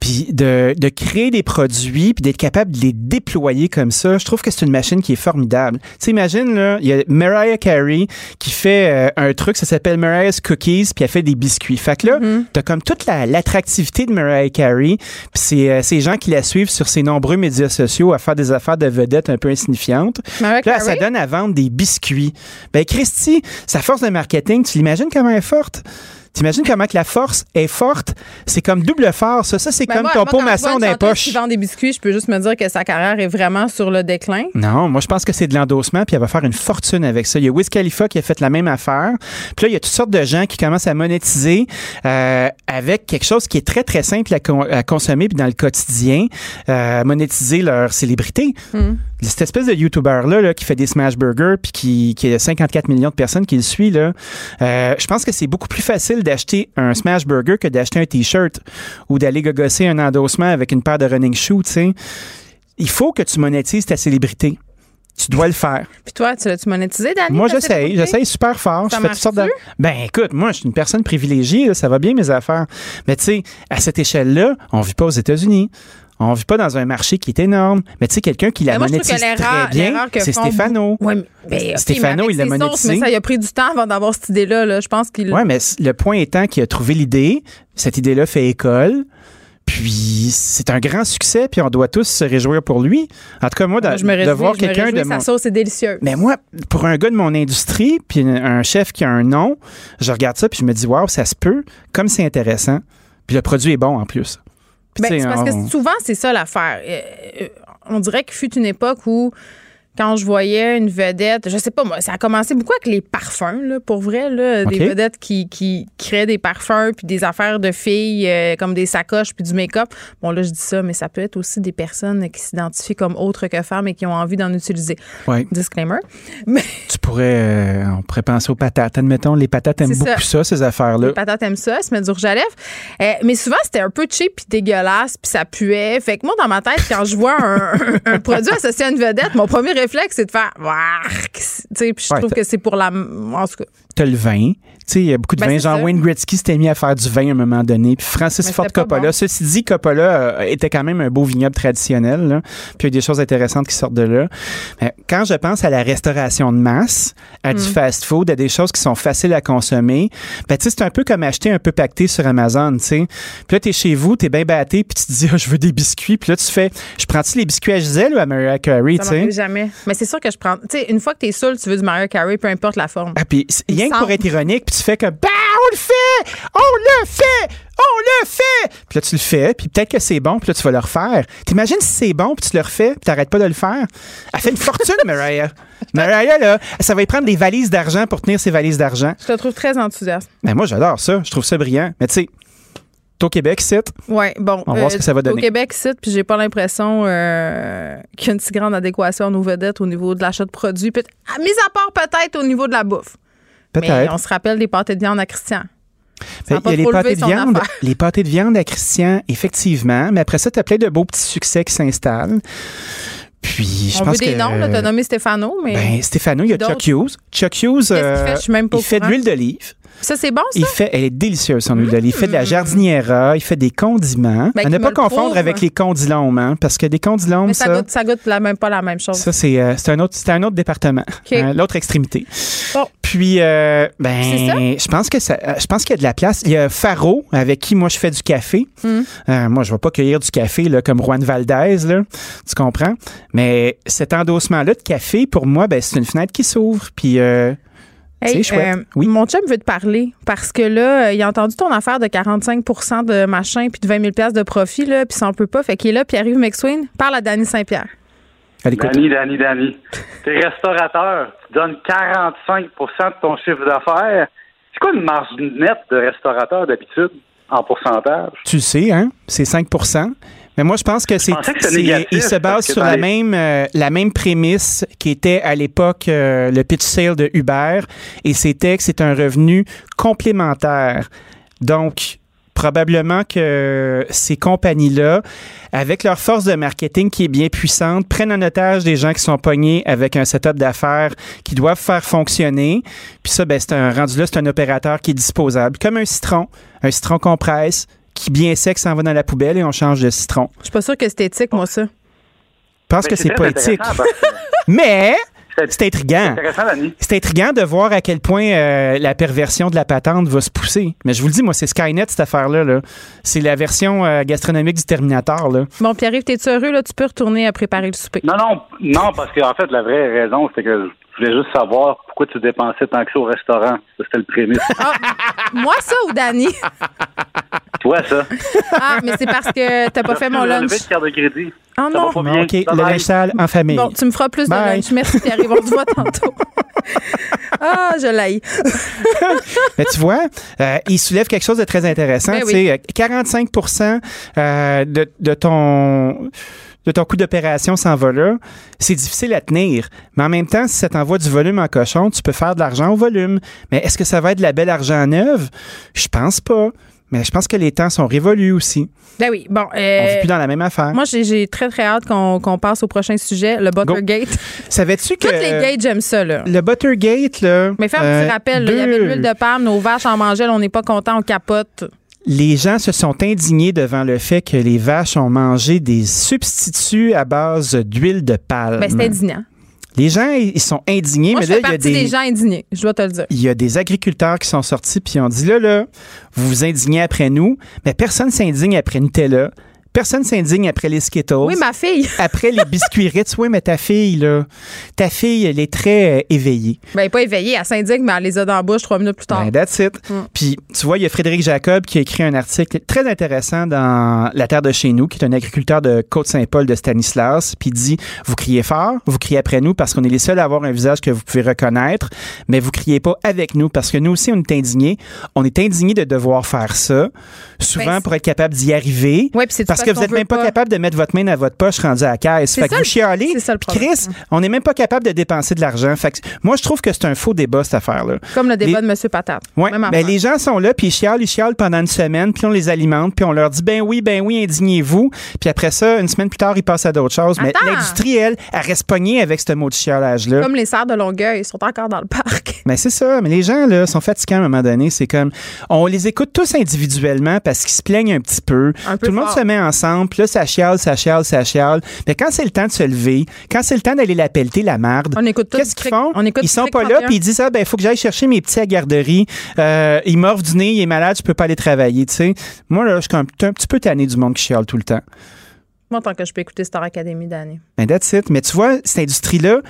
puis de, de, créer des produits, puis d'être capable de les déployer comme ça, je trouve que c'est une machine qui est formidable. Tu sais, imagine, là, il y a Mariah Carey qui fait euh, un truc, ça s'appelle Mariah's Cookies, puis elle fait des biscuits. Fait que là, mm-hmm. t'as comme toute l'attractivité de Mariah Carey, puis c'est euh, ces gens qui la suivent sur ses nombreux médias sociaux à faire des affaires de vedettes un peu insignifiantes. Mariah là, ça donne à vendre des biscuits. Ben, Christy, sa force de marketing, tu l'imagines comment elle est forte? T'imagines comment que la force est forte? C'est comme double force. Ça, ça c'est ben comme ton pot maçon d'un poche. qui vend des biscuits, je peux juste me dire que sa carrière est vraiment sur le déclin. Non, moi, je pense que c'est de l'endossement, puis elle va faire une fortune avec ça. Il y a Wiz Khalifa qui a fait la même affaire. Puis là, il y a toutes sortes de gens qui commencent à monétiser euh, avec quelque chose qui est très, très simple à, consommer puis dans le quotidien, euh, monétiser leur célébrité. Hmm. Cette espèce de YouTuber-là qui fait des smash burgers puis qui, qui a 54 millions de personnes qui le suivent, là, euh, je pense que c'est beaucoup plus facile d'acheter un smash burger que d'acheter un T-shirt ou d'aller gogosser un endossement avec une paire de running shoes. sais. Il faut que tu monétises ta célébrité. Tu dois le faire. Puis toi, tu l'as-tu monétisé, Danny? Moi, j'essaye. J'essaye super fort. Ça je fais toutes sortes de. Ben, écoute, moi, je suis une personne privilégiée. là, ça va bien, mes affaires. Mais tu sais, à cette échelle-là, on vit pas aux États-Unis. On vit pas dans un marché qui est énorme. Mais tu sais, quelqu'un qui la moi, je que très bien, c'est Stéphano. mais- Stéphano, il l'a monétisé. Mais ça, il a pris du temps avant d'avoir cette idée-là. Là. Je pense qu'il. Oui, mais le point étant qu'il a trouvé l'idée, cette idée-là fait école, puis c'est un grand succès, puis on doit tous se réjouir pour lui. En tout cas, moi, de, je me de réjouis, voir je me quelqu'un réjouis, de mon... Sa sauce est délicieuse. Mais moi, pour un gars de mon industrie, puis un- un chef qui a un nom, je regarde ça, puis je me dis, waouh, ça se peut, comme c'est intéressant, puis le produit est bon en plus. Ben, c'est parce on- que souvent, c'est ça l'affaire. Euh, euh, on dirait qu'il fut une époque où, quand je voyais une vedette, je sais pas moi, ça a commencé beaucoup avec les parfums, là, pour vrai, là, des vedettes qui, qui créaient des parfums, puis des affaires de filles, euh, comme des sacoches, puis du make-up. Bon, là, je dis ça, mais ça peut être aussi des personnes qui s'identifient comme autres que femmes et qui ont envie d'en utiliser. Ouais. Disclaimer. Mais Tu pourrais, euh, on pourrait penser aux patates. Admettons, les patates aiment beaucoup ça. ça, ces affaires-là. Les patates aiment ça, se mettre du rouge à lèvres. Euh, mais souvent, c'était un peu cheap puis dégueulasse, puis ça puait. Fait que moi, dans ma tête, quand je vois un, un produit associé à une vedette, mon premier réflexe, c'est de faire! Tu sais, Puis je trouve que c'est pour la. En tout cas. T'as le vin. Tu sais, il y a beaucoup de Ben, vin. c'est Genre ça. Wayne Gretzky s'était mis à faire du vin à un moment donné. Puis Francis Mais Ford Coppola. bon. Ceci dit, Coppola euh, était quand même un beau vignoble traditionnel. là. Puis il y a des choses intéressantes qui sortent de là. Mais quand je pense à la restauration de masse, à Mm. du fast-food, à des choses qui sont faciles à consommer, ben tu sais, c'est un peu comme acheter un peu pacté sur Amazon, tu sais. Puis là, t'es chez vous, t'es bien batté, puis tu te dis, Ah, je veux des biscuits. Puis là, tu fais, je prends-tu les biscuits à Gisèle ou à Mariah Carey, tu Ça sais? Mais c'est sûr que je prends. Tu sais, une fois que t'es saoul, tu veux du Mario Carey, peu importe la forme. Ah, puis rien que pour être ironique, puis tu fais comme, bah, on le fait! On le fait! On le fait! Puis là, tu le fais, puis peut-être que c'est bon, puis là, tu vas le refaire. T'imagines si c'est bon, puis tu le refais, puis t'arrêtes pas de le faire? Elle fait une fortune, Mariah. Mariah, là, ça va y prendre des valises d'argent pour tenir ses valises d'argent. Je te trouve très enthousiaste. Mais moi, j'adore ça. Je trouve ça brillant. Mais tu sais, au Québec, c'est. Ouais, bon. On va voir ce que ça va donner. Au Québec, c'est, puis j'ai pas l'impression euh, qu'il y a une si grande adéquation à nos vedettes au niveau de l'achat de produits. À- mis à part peut-être au niveau de la bouffe. Mais Peut-être. on se rappelle des pâtés de viande à Christian. Ben, Il y a les pâtés de viande. affaire. Les pâtés de viande à Christian, effectivement. Mais après ça, t'as plein de beaux petits succès qui s'installent. Puis, je On pense veut des que. noms, là. T'as nommé Stéphano, mais. Ben, Stéphano, il y a? Chuck Hughes. Chuck Hughes, euh, fait? Je suis même pas il fait de l'huile d'olive. Ça, c'est bon, ça? Il fait, elle est délicieuse, son huile d'olive. Il fait de la jardiniera, il fait des condiments. Ben, à ne pas confondre avec les condilomes, hein, parce que des condilomes, mais ça, ça, goûte, ça goûte la même, pas la même chose. ça c'est euh, c'est un autre, un autre département, hein, l'autre extrémité. Bon. Puis, euh, ben, je pense que ça, euh, je pense qu'il y a de la place. Il y a Faro, avec qui moi je fais du café. Hmm. Euh, moi, je vais pas cueillir du café là, comme Juan Valdez, là, tu comprends? Mais cet endossement-là de café, pour moi, ben, c'est une fenêtre qui s'ouvre. Puis, euh, Hey, c'est chouette. euh, oui. Mon chum veut te parler parce que là, euh, il a entendu ton affaire de 45% de machin puis de 20 000 piastres de profit, là, puis ça en peut pas. Fait qu'il est là, puis arrive McSween, parle à Danny Saint-Pierre. Allez, écoute. Danny, Danny, Danny. T'es restaurateur, tu donnes 45% de ton chiffre d'affaires. C'est quoi une marge nette de restaurateur d'habitude en pourcentage? Tu le sais, hein? C'est 5 Mais moi, je pense que c'est. Il se base sur la les- même, euh, la même prémisse qui était à l'époque euh, le pitch sale de Uber. Et c'était que c'est un revenu complémentaire. Donc, probablement que ces compagnies-là, avec leur force de marketing qui est bien puissante, prennent en otage des gens qui sont pognés avec un setup d'affaires qui doivent faire fonctionner. Puis ça, ben, c'est un rendu là, c'est un opérateur qui est disposable, comme un citron, un citron qu'on presse, qui bien sec s'en va dans la poubelle et on change de citron. Je suis pas sûre que c'est éthique, moi, ça. Je pense Mais que c'est très pas éthique. Mais c'est c'est intriguant. C'est intriguant de voir à quel point euh, la perversion de la patente va se pousser. Mais je vous le dis, moi, c'est Skynet, cette affaire-là. -là, c'est la version euh, gastronomique du Terminator. Là. Bon, Pierre-Yves, t'es-tu heureux, là? Tu peux retourner à préparer le souper. Non, non, non, parce qu'en fait, la vraie raison, c'était que voulais juste savoir pourquoi tu dépensais tant que ça au restaurant. Ça, C'était le prémisse. Ah, moi, ça ou Danny? Toi, ça. Ah, mais c'est parce que t'as pas fait mon lunch. enlevé de carte de crédit. Oh Ça non. OK, le linge sale en famille. Bon, tu me feras plus Bye. de lunch. Merci, Pierre-Yves. On se voit tantôt. ah, je l'ai. Mais tu vois, euh, il soulève quelque chose de très intéressant. Ben tu sais, euh, 45 euh, de, de ton de ton coût d'opération s'en va là, c'est difficile à tenir. Mais en même temps, si ça t'envoie du volume en cochon, tu peux faire de l'argent au volume. Mais est-ce que ça va être de la belle argent neuve? Je pense pas. Mais je pense que les temps sont révolus aussi. Ben oui, bon. Euh, on vit plus dans la même affaire. Moi, j'ai très, très hâte qu'on passe au prochain sujet, le Buttergate. Savais-tu que. Toutes les gates, j'aime ça, là. Le Buttergate, là. Mais fais un petit euh, rappel, il y avait de l'huile de palme, nos vaches en mangeaient, on n'est pas content, on capote les gens se sont indignés devant le fait que les vaches ont mangé des substituts à base d'huile de palme. Ben, c'est indignant. Les gens, ils sont indignés, Moi, mais je là, il y a des... des gens indignés, je dois te le dire. Il y a des agriculteurs qui sont sortis puis ont dit là, là, vous vous indignez après nous, mais personne s'indigne après Nutella. Personne s'indigne après les Skittles. Oui, ma fille. après les biscuits Ritz. Oui, mais ta fille, là, ta fille, elle est très euh, éveillée. Ben, elle n'est pas éveillée. Elle s'indigne, mais elle les a dans la bouche trois minutes plus tard. Ben, that's it. Mm. Puis, tu vois, il y a Frédéric Jacob qui a écrit un article très intéressant dans La Terre de chez nous, qui est un agriculteur de Côte-Saint-Paul de Stanislas. Puis, il dit Vous criez fort, vous criez après nous parce qu'on est les seuls à avoir un visage que vous pouvez reconnaître, mais vous criez pas avec nous parce que nous aussi, on est indignés. On est indignés de devoir faire ça, souvent ben, pour être capable d'y arriver. Oui, parce, parce que vous n'êtes même pas, capable de mettre votre main dans votre poche rendu à la caisse. Fait que vous chialez. Chris, on n'est même pas capable de dépenser de l'argent. Fait que moi, je trouve que c'est un faux débat, cette affaire-là. Comme le débat de M. Patate. Oui. Ben, les gens sont là, puis ils chialent, ils chialent pendant une semaine, puis on les alimente, puis on leur dit, ben oui, ben oui, indignez-vous. Puis après ça, une semaine plus tard, ils passent à d'autres choses. Mais l'industrie, elle, elle reste pognée avec ce mot de chialage-là. Comme les serres de Longueuil, ils sont encore dans le parc. Mais c'est ça. Mais les gens, là, sont fatigués à un moment donné. C'est comme, on les écoute tous individuellement parce qu'ils se plaignent un petit peu. Tout le monde se met ensemble, puis là, ça chiale, ça chiale, ça chiale. Mais quand c'est le temps de se lever, quand c'est le temps d'aller la pelleter, la marde, qu'est-ce qu'ils font? On écoute ils sont pas là, puis ils disent, ah, ben, il faut que j'aille chercher mes petits à garderie. Euh, il morve du nez, il est malade, je peux pas aller travailler, tu sais. Moi, là, je suis un, petit peu tanné du monde qui chiale tout le temps. Moi, tant que je peux écouter Star Academy d'année. Ben, that's it. Mais tu vois, cette industrie-là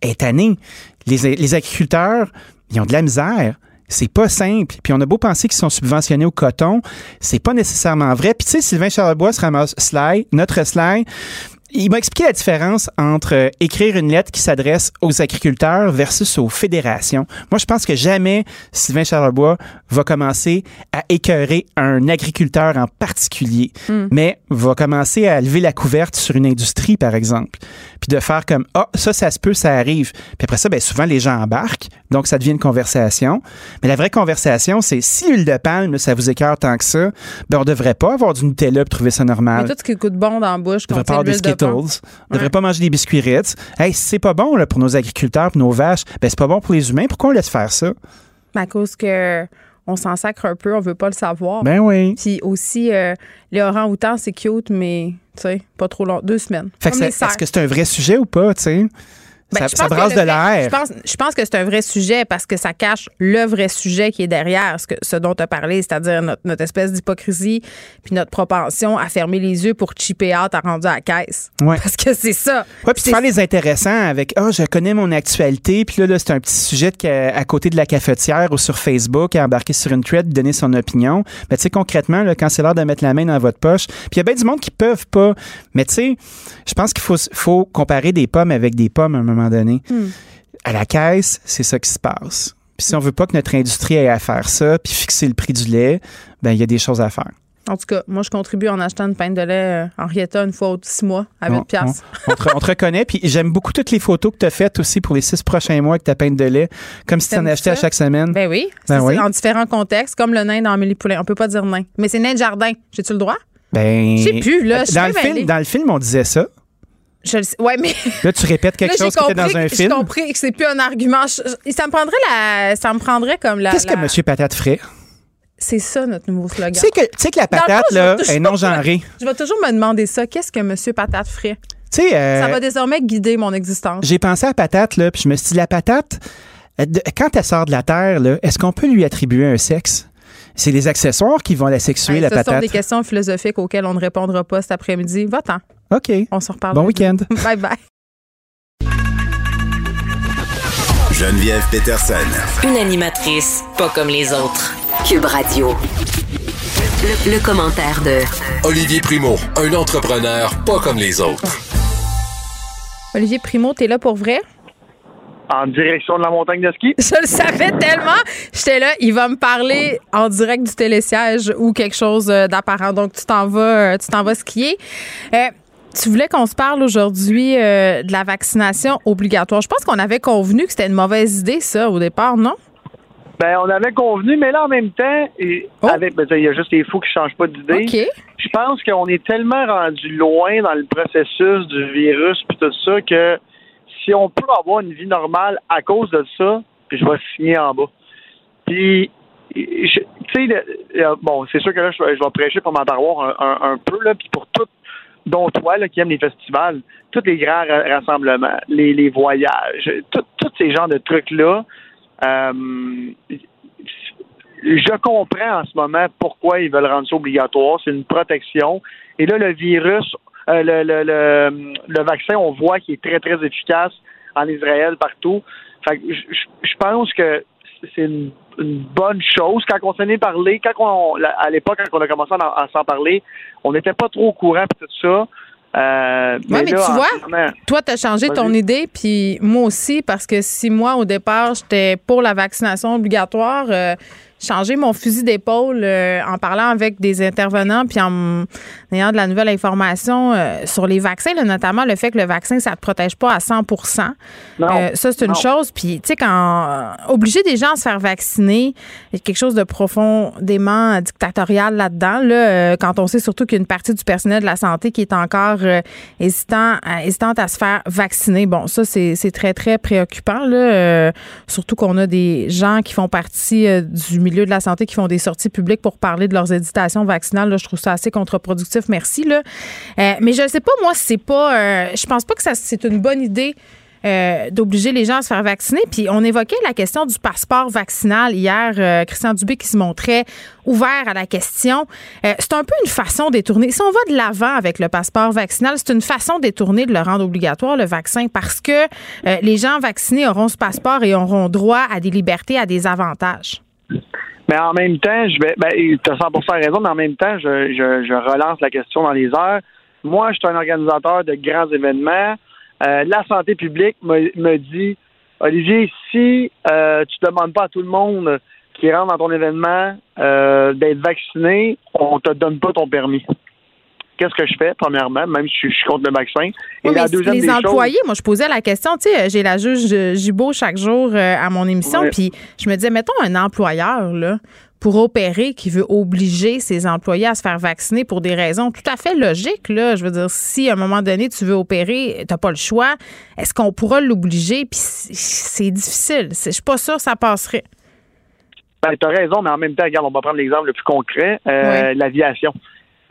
est tannée. Les, les agriculteurs, ils ont de la misère c'est pas simple. Puis on a beau penser qu'ils sont subventionnés au coton, c'est pas nécessairement vrai. Puis tu sais, Sylvain Charlebois se ramasse Sly, notre Sly, il m'a expliqué la différence entre euh, écrire une lettre qui s'adresse aux agriculteurs versus aux fédérations. Moi, je pense que jamais Sylvain Charlebois va commencer à écœurer un agriculteur en particulier, hmm. mais va commencer à lever la couverte sur une industrie, par exemple, puis de faire comme ah ça, ça se peut, ça arrive. Puis après ça, ben souvent les gens embarquent, donc ça devient une conversation. Mais la vraie conversation, c'est si l'huile de palme, ça vous écœure tant que ça, ben on devrait pas avoir du Nutella pour trouver ça normal. Mais tout ce qui coûte bon dans la bouche, on ne devrait pas manger des biscuits Ritz. Hey, c'est pas bon là, pour nos agriculteurs, pour nos vaches, ben c'est pas bon pour les humains. Pourquoi on laisse faire ça? À cause que on s'en sacre un peu, on veut pas le savoir. Ben oui. Puis aussi, euh, les orangs-outans, c'est cute, mais tu sais, pas trop long. Deux semaines. est-ce que c'est un vrai sujet ou pas, tu sais? Ben, ça, brasse de l'air. Je pense, je pense que c'est un vrai sujet parce que ça cache le vrai sujet qui est derrière ce, que, ce dont tu as parlé, c'est-à-dire notre, espèce d'hypocrisie puis notre propension à fermer les yeux pour chipper out à rendu à la caisse. Ouais. Parce que c'est ça. Oui, puis faire les intéressants avec Ah, oh, je connais mon actualité, puis là, là c'est un petit sujet à côté de la cafetière ou sur Facebook, à embarquer sur une thread, donner son opinion. Mais tu sais, concrètement, là, quand c'est l'heure de mettre la main dans votre poche, puis il y a bien du monde qui peuvent pas. Mais tu sais, je pense qu'il faut, faut comparer des pommes avec des pommes à un moment donné. Hmm. À la caisse, c'est ça qui se passe. Puis si on veut pas que notre industrie ait à faire ça, puis fixer le prix du lait, ben il y a des choses à faire. En tout cas, moi, je contribue en achetant une pinte de lait euh, Henrietta une fois ou six mois à 8 piastres. On, on, te, reconnaît, puis j'aime beaucoup toutes les photos que tu as faites aussi pour les six prochains mois avec ta pinte de lait, comme si tu en achetais à chaque semaine. Ben oui, ben oui. en différents contextes, comme le nain dans Amélie Poulain. On peut pas dire nain, mais c'est nain de jardin. J'ai-tu le droit? Ben. Je sais plus, là. Dans le, film, dans le film, on disait ça. Je le Ouais, mais. Là, tu répètes quelque chose qui était dans un film. J'ai compris que c'est plus un argument. ça me prendrait la. Ça me prendrait comme la. Qu'est-ce que M. Patate ferait? C'est ça notre nouveau slogan. Tu sais que, tu sais que la patate, là, est non-genrée. Je vais toujours me demander ça. Qu'est-ce que M. Patate ferait? Tu sais. Euh, ça va désormais guider mon existence. J'ai pensé à patate, là, puis je me suis dit, la patate, euh, quand elle sort de la terre, là, est-ce qu'on peut lui attribuer un sexe? C'est les accessoires qui vont la sexuer, la patate. Ce sont des questions philosophiques auxquelles on ne répondra pas cet après-midi. Va-t'en. OK. On se reparle. Bon week-end. bye bye. Geneviève Peterson. Une animatrice pas comme les autres. Cube Radio. Le, commentaire de Olivier Primo, un entrepreneur pas comme les autres. Olivier Primo, t'es là pour vrai? En direction de la montagne de ski? Je le savais tellement. J'étais là, il va me parler en direct du télésiège ou quelque chose euh, d'apparent. Donc, tu t'en vas, euh, tu t'en vas skier. Euh, tu voulais qu'on se parle aujourd'hui euh, de la vaccination obligatoire. Je pense qu'on avait convenu que c'était une mauvaise idée, ça, au départ, non? Ben, on avait convenu, mais là, en même temps, Oh. ben, il y a juste les fous qui changent pas d'idée. Je pense qu'on est tellement rendu loin dans le processus du virus puis tout ça que si on peut avoir une vie normale à cause de ça, puis je vais signer en bas. Puis, tu sais, euh, bon, c'est sûr que là, je, vais- prêcher pour m'entendre un, un, un peu, là, puis pour tout, dont toi, là, qui aime les festivals, tous les grands ra- rassemblements, les, les voyages, tous ces genres de trucs-là, euh, je comprends en ce moment pourquoi ils veulent rendre ça obligatoire. C'est une protection. Et là, le virus, euh, le, le, le, le vaccin, on voit qu'il est très, très efficace en Israël, partout. Fait je- je pense que c'est une, une bonne chose. Quand on s'en est parlé, quand on, à l'époque, quand on a commencé à, en- à s'en parler, on n'était pas trop au courant de tout ça. Euh, Oui, mais là, tu vois, moment- toi, tu as changé ton idée, puis moi aussi, parce que si moi, au départ, j'étais pour la vaccination obligatoire, euh, changer mon fusil d'épaule euh, en parlant avec des intervenants, puis en ayant de la nouvelle information euh, sur les vaccins, là, notamment le fait que le vaccin, ça ne te protège pas à 100 Non. Euh, Ça, c'est une Non. chose. Puis, tu sais, quand euh, obliger des gens à se faire vacciner, il y a quelque chose de profondément dictatorial là-dedans. Là, quand on sait surtout qu'il y a une partie du personnel de la santé qui est encore hésitant, à, hésitante à se faire vacciner. Bon, ça, c'est c'est très, très préoccupant. Là, surtout qu'on a des gens qui font partie du milieu de la santé qui font des sorties publiques pour parler de leurs hésitations vaccinales. Là, je trouve ça assez contre-productif. Merci. Là. Euh, mais je ne sais pas, moi, c'est pas. euh, je pense pas que c'est une bonne idée. euh, d'obliger les gens à se faire vacciner. Puis on évoquait la question du passeport vaccinal hier. euh, Christian Dubé qui se montrait ouvert à la question. C'est un peu une façon détournée. Si on va de l'avant avec le passeport vaccinal, c'est une façon détournée de le rendre obligatoire, le vaccin, parce que les gens vaccinés auront ce passeport et auront droit à des libertés, à des avantages. Mais en même temps, je vais, ben, tu as 100% raison, mais en même temps, je, je, je relance la question dans les airs. Moi, je suis un organisateur de grands événements. Euh, la santé publique me, me dit, Olivier, si euh, tu demandes pas à tout le monde qui rentre dans ton événement euh, d'être vacciné, on te donne pas ton permis. Qu'est-ce que je fais, premièrement, même si je suis- contre le vaccin? Et Oui, la deuxième les des choses- employés, moi, je posais la question, tu sais, j'ai la juge Gibault chaque jour euh, à mon émission, puis je me disais, mettons un employeur, là, pour opérer, qui veut obliger ses employés à se faire vacciner pour des raisons tout à fait logiques, là. Je veux dire, si à un moment donné, tu veux opérer, t'as pas le choix, est-ce qu'on pourra l'obliger? Puis c'est- difficile. Je suis pas sûre que ça passerait. Ben, tu as raison, mais en même temps, regarde, on va prendre l'exemple le plus concret, euh, l'aviation.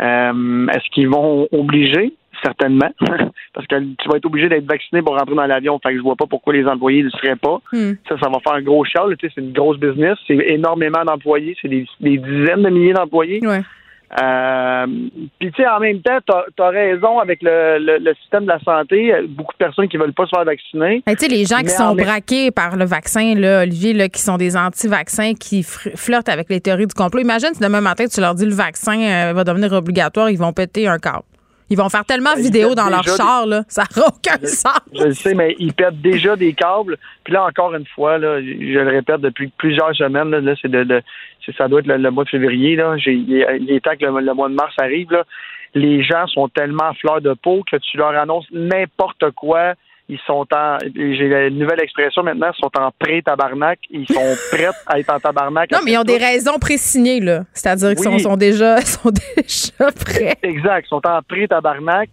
Euh, Est-ce qu'ils vont obliger? Certainement. Parce que tu vas être obligé d'être vacciné pour rentrer dans l'avion. Fait que je vois pas pourquoi les employés ne le seraient pas. Hmm. Ça, ça va faire un gros chial. Tu sais, c'est une grosse business. C'est énormément d'employés. C'est des, des dizaines de milliers d'employés. Euh, Puis, tu sais, en même temps, tu as, raison avec le, le- le système de la santé. Beaucoup de personnes qui veulent pas se faire vacciner. Tu sais, les gens qui sont braqués par le vaccin, là, Olivier, là, qui sont des anti-vaccins, qui flirtent avec les théories du complot. Imagine si demain matin, tu leur dis le vaccin euh, va devenir obligatoire, ils vont péter un câble. Ils vont faire tellement de Ben, vidéos dans leur char, là, ça n'a aucun Je- sens. Je le sais, mais ils pètent déjà des câbles. Puis là, encore une fois, là, je le répète depuis plusieurs semaines, là, là, c'est de, de- ça doit être le, mois de février. Là. Il, est, temps que le, le mois de mars arrive. Là. Les gens sont tellement à fleur de peau que tu leur annonces n'importe quoi. Ils sont en, j'ai la nouvelle expression maintenant, ils sont en pré-tabarnak. Ils sont prêts à être en tabarnak. Non, mais ils ont des raisons présignées, là. C'est-à-dire qu'ils sont, sont déjà, sont déjà prêts. Exact, ils sont en pré-tabarnak.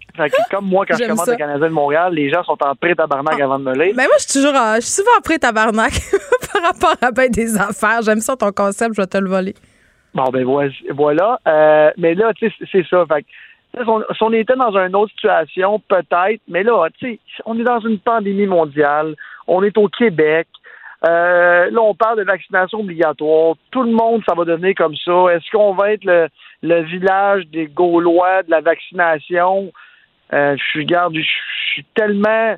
Comme moi, quand je commence le Canadien de Montréal, les gens sont en pré-tabarnak avant de me lire. Ben moi, je suis toujours, en- je suis souvent après tabarnak par rapport à ben des affaires. J'aime ça ton concept, je vais te le voler. Bon, ben voilà. Euh, mais là, tu sais, c'est- ça. Fait si on, était dans une autre situation, peut-être, mais là, tu sais, on est dans une pandémie mondiale. On est au Québec. Euh, là, on parle de vaccination obligatoire. Tout le monde, ça va devenir comme ça. Est-ce qu'on va être le, village des Gaulois de la vaccination? Euh, je suis, garde, je suis tellement,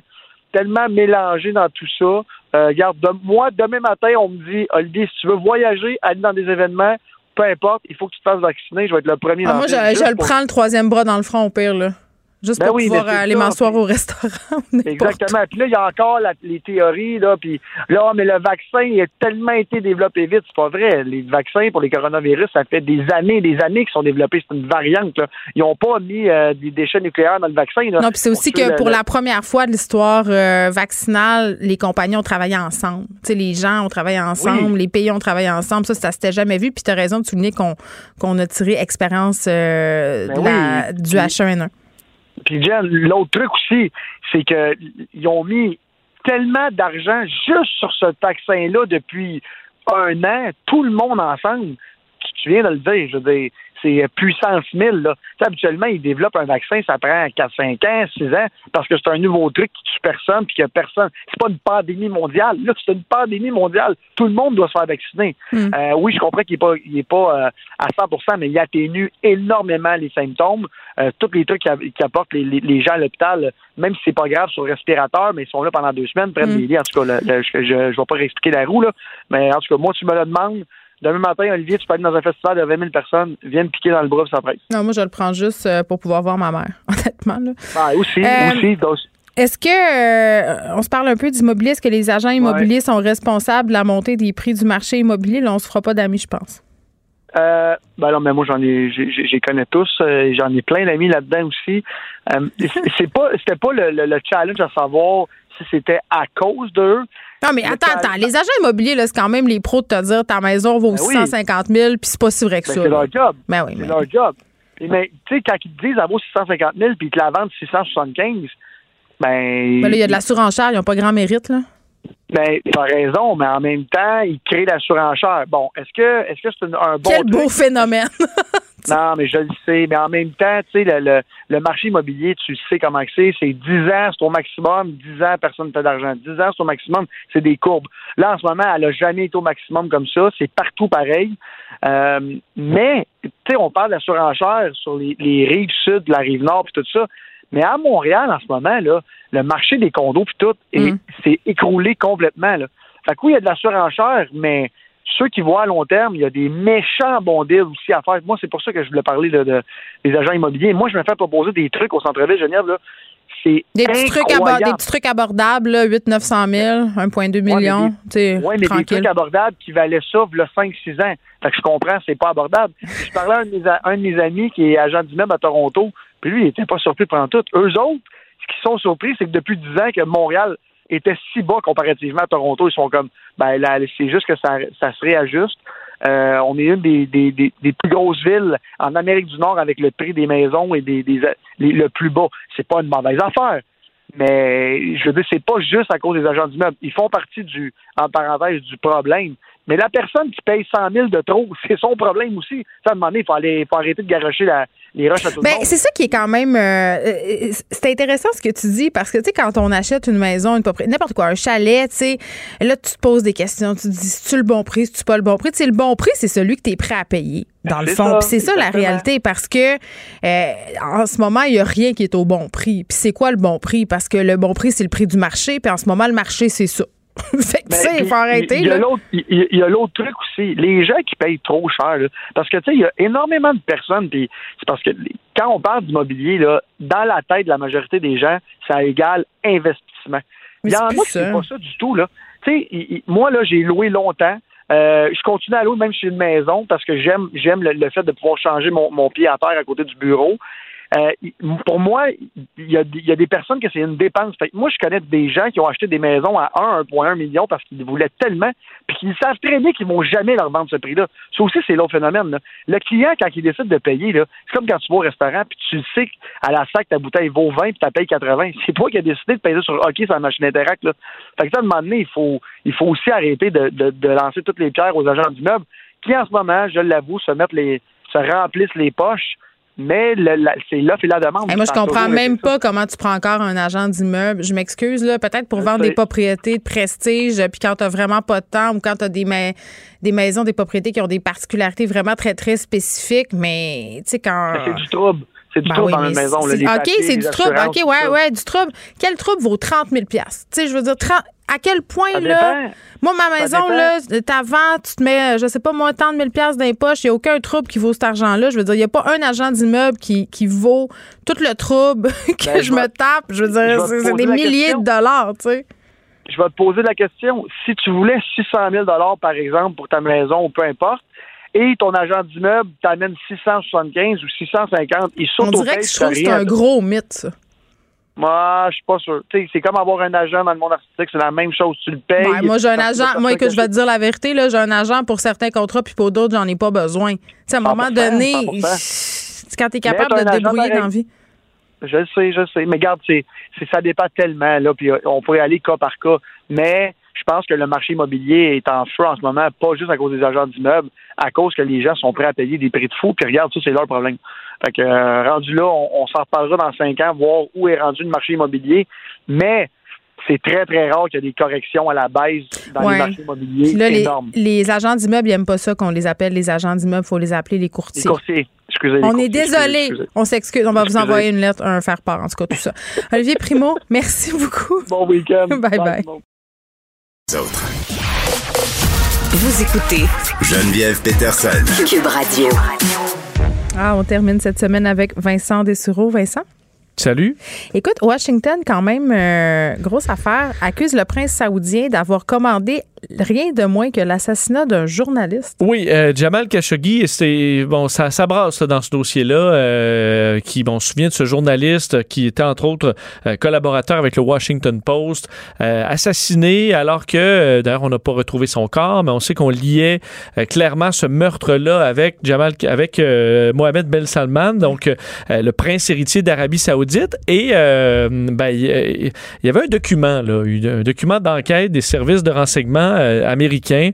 tellement mélangé dans tout ça. Euh, regarde, de- moi, demain matin, on me dit, Olivier, si tu veux voyager, aller dans des événements, peu importe, il faut que tu te fasses vacciner. Je vais être le premier Ah, dans moi, je, je le prends le troisième bras dans le front, au pire, là. Juste Ben pour oui, pouvoir aller m'asseoir au restaurant. Exactement. Puis là, il y a encore la- les théories, là, puis là, mais le vaccin il a tellement été développé vite, c'est pas vrai. Les vaccins pour les coronavirus, ça fait des années, des années qu'ils sont développés. C'est une variante, là. Ils n'ont pas mis euh, des déchets nucléaires dans le vaccin, là. Non, puis c'est aussi que le- pour le- la première fois de l'histoire euh, vaccinale, les compagnies ont travaillé ensemble. Tu sais, les gens ont travaillé ensemble, Oui. les pays ont travaillé ensemble. Ça, ça s'était jamais vu. Puis tu as raison de souligner qu'on a tiré expérience euh, Ben oui. du Puis- H1N1. Puis Jen, l'autre truc aussi, c'est que ils ont mis tellement d'argent juste sur ce vaccin-là depuis un an, tout le monde ensemble. Tu viens de le dire, je veux dire, c'est puissance 1000. Là. Habituellement, ils développent un vaccin, ça prend 4, 5 ans, 6 ans, parce que c'est un nouveau truc qui tue personne, puis que personne. C'est pas une pandémie mondiale. Là, c'est une pandémie mondiale. Tout le monde doit se faire vacciner. Euh, oui, je comprends qu'il n'est pas, il est pas euh, à 100% mais il atténue énormément les symptômes. Euh, tous les trucs qui, qui apportent les, les- les gens à l'hôpital, même si c'est pas grave sur le respirateur, mais ils sont là pendant deux semaines, prennent Mm. des lits. En tout cas, je ne vais pas réexpliquer la roue, là, mais en tout cas, moi, tu me le demandes. Demain matin, Olivier, tu peux aller dans un festival de 20 000 personnes, viens me piquer dans le bras, ça presse. Non, moi, je le prends juste euh, pour pouvoir voir ma mère, honnêtement. Là. Ah, aussi, Euh, aussi, donc, Est-ce que, euh, on se parle un peu d'immobilier, est-ce que les agents immobiliers sont responsables de la montée des prix du marché immobilier? Là, on se fera pas d'amis, je pense. Euh, ben non, mais moi j'en ai, j'ai- connais tous, euh, j'en ai plein d'amis là-dedans aussi. Euh, c'est- c'est pas, c'était pas le, le- le challenge à savoir si c'était à cause d'eux. Non, mais attends, attends. Les agents immobiliers, c'est quand même les pros de te dire ta maison vaut Ben oui. 650 000, puis c'est pas si vrai que Ben, ça. c'est leur job. Ben oui, C'est mais- leur job. Et mais tu sais, quand ils te disent ça vaut 650 000 puis ils te la vendent 675, ben. Ben là, il y a de la surenchère, ils n'ont pas grand mérite, là. Ben, t'as raison, mais en même temps, ils créent la surenchère. Bon, est-ce que est-ce que c'est un bon Quel truc? beau phénomène. Non, mais je le sais. Mais en même temps, tu sais, le, le, le marché immobilier, tu sais comment c'est. C'est 10 ans, c'est au maximum. 10 ans, personne ne fait d'argent. 10 ans, c'est au maximum. C'est des courbes. Là, en ce moment, elle n'a jamais été au maximum comme ça. C'est partout pareil. Euh, mais, tu sais, on parle de la surenchère sur les, les rives sud, la rive nord, puis tout ça. Mais à Montréal, en ce moment, là, le marché des condos, puis tout, est- s'est écroulé complètement. Là. Fait que oui, il y a de la surenchère, mais ceux qui voient à long terme, il y a des méchants bons deals aussi à faire. Moi, c'est pour ça que je voulais parler de, de- des agents immobiliers. Moi, je me fais proposer des trucs au centre-ville Genève. Là. C'est Des petits, trucs des petits trucs abordables, là, 8 900 000, 1,2 million. tu sais, Oui, mais des trucs abordables qui valaient ça, le 5-6 ans. Fait que je comprends, c'est pas abordable. Je parlais à un de mes, a- un de mes amis qui est agent d'immeuble à Toronto, puis lui, il était pas surpris pendant tout. Eux autres, ce qu'ils sont surpris, c'est que depuis 10 ans que Montréal était si bas comparativement à Toronto, ils sont comme, ben c'est juste que ça, ça se réajuste. Euh, on est une des, des, plus grosses villes en Amérique du Nord avec le prix des maisons et des, le plus bas. C'est pas une mauvaise affaire. Mais je veux dire, c'est pas juste à cause des agents d'immeuble. Ils font partie du, en parenthèse, du problème. Mais la personne qui paye 100 000 de trop, c'est son problème aussi. Ça, à un moment donné, il aller, faut arrêter de garocher la- les roches à tout Ben, c'est ça qui est quand même. euh, euh, c'est intéressant ce que tu dis parce que, tu sais, quand on achète une maison, une propriété, n'importe quoi, un chalet, tu sais, là, tu te poses des questions. Tu te dis, c'est-tu le bon prix, c'est-tu pas le bon prix? Tu sais, le bon prix, c'est celui que tu es prêt à payer, dans le fond. Puis c'est ça la réalité parce que, euh, en ce moment, il n'y a rien qui est au bon prix. Puis c'est quoi le bon prix? Parce que le bon prix, c'est le prix du marché. Puis en ce moment, le marché, c'est ça. il faut arrêter. Il y a l'autre- il y a- il y a l'autre truc aussi. Les gens qui payent trop cher, là, parce que tu sais, il y a énormément de personnes, puis c'est parce que quand on parle d'immobilier, là, dans la tête de la majorité des gens, ça égale investissement. Mais Il y en a qui c'est pas ça du tout, là. Tu sais, moi, là, j'ai loué longtemps. Euh, je continue à louer même chez une maison parce que j'aime j'aime le, le fait de pouvoir changer mon, mon pied à terre à côté du bureau. Euh, pour moi, il y, a, des personnes que c'est une dépense. Fait moi, je connais des gens qui ont acheté des maisons à 1, 1,1 million parce qu'ils voulaient tellement, puis qu'ils savent très bien qu'ils vont jamais leur vendre ce prix-là. Ça aussi, c'est l'autre phénomène. Le client, quand il décide de payer, c'est comme quand tu vas au restaurant, puis tu sais qu'à la sac, ta bouteille vaut 20, puis tu payes 80. C'est toi qui as décidé de payer sur OK, sur la machine Interact. Là. Fait que ça, à un moment donné, il faut, il faut aussi arrêter de, de, de lancer toutes les pierres aux agents d'immeubles qui, en ce moment, je l'avoue, se mettent les, se remplissent les poches. Mais c'est l'offre et la demande. Hey, moi, je comprends même ça. pas comment tu prends encore un agent d'immeuble. Je m'excuse, là, peut-être pour Je vendre sais. des propriétés de prestige, euh, puis quand t'as vraiment pas de temps ou quand t'as des, ma- des maisons, des propriétés qui ont des particularités vraiment très, très spécifiques, mais tu sais, quand. Mais C'est du trouble. C'est du Ben trouble oui, dans une maison. là, les OK, c'est du trouble. OK, ouais, ouais, du trouble. Quel trouble vaut 30 000 Tu sais, je veux dire, 30 à quel point, là, moi, ma maison, là, t'avant, tu te mets, je sais pas, moi, tant de 1000 pièces dans les poches, il n'y a aucun trouble qui vaut cet argent-là. Je veux dire, il n'y a pas un agent d'immeuble qui, qui vaut tout le trouble que Ben, je je me tape. Je veux dire, c'est des la milliers question. de dollars, tu sais. je vais te poser la question. Si tu voulais 600 000 par exemple, pour ta maison ou peu importe, et ton agent d'immeuble t'amène 675 ou 650, il On saute dirait que je trouve que c'est un gros mythe, ça. Moi, je suis pas sûr. Tu sais, c'est comme avoir un agent dans le monde artistique, c'est la même chose. Tu le payes. Ouais, moi, j'ai un que agent. Moi, écoute, je vais te dire la vérité, là, j'ai un agent pour certains contrats, puis pour d'autres, j'en ai pas besoin. Tu sais, à un moment 100%, donné, 100%. c'est quand t'es Mais capable de te débrouiller dans la vie. Je le sais, je le sais. Mais regarde, c'est, c'est- ça dépend tellement, là, puis euh, on pourrait aller cas par cas. Mais je pense que le marché immobilier est en feu en ce moment, pas juste à cause des agents d'immeubles, à cause que les gens sont prêts à payer des prix de fou, puis regarde, ça, c'est leur problème. Fait que, euh, rendu là, on, on s'en reparlera dans cinq ans, voir où est rendu le marché immobilier. Mais c'est très, très rare qu'il y ait des corrections à la baisse dans Ouais. les marchés immobiliers là, les, énormes. les agents d'immeubles, ils n'aiment pas ça qu'on les appelle les agents d'immeubles. Il faut les appeler les Les courtiers. courtiers. Excusez, On courtiers, est désolé. On s'excuse. On va vous envoyer une lettre, un faire-part, en tout cas, tout ça. Olivier Primo, merci beaucoup. Bon week-end. Bye bye. Autres. Vous écoutez Geneviève Peterson. Cube Radio. Ah, on termine cette semaine avec Vincent Dessureau. Vincent? Salut. Écoute, Washington, quand même, euh, grosse affaire, accuse le prince saoudien d'avoir commandé rien de moins que l'assassinat d'un journaliste. Oui, euh, Jamal Khashoggi, c'est bon, ça, ça brasse là, dans ce dossier-là. euh, qui, bon, on se souvient de ce journaliste qui était entre autres collaborateur avec le Washington Post, assassiné alors que, d'ailleurs, on n'a pas retrouvé son corps, mais on sait qu'on liait clairement ce meurtre-là avec Jamal, avec Mohamed Ben Salman, donc le prince héritier d'Arabie Saoudite. Et euh, ben, il y, avait un document, là, un document d'enquête des services de renseignement euh, américains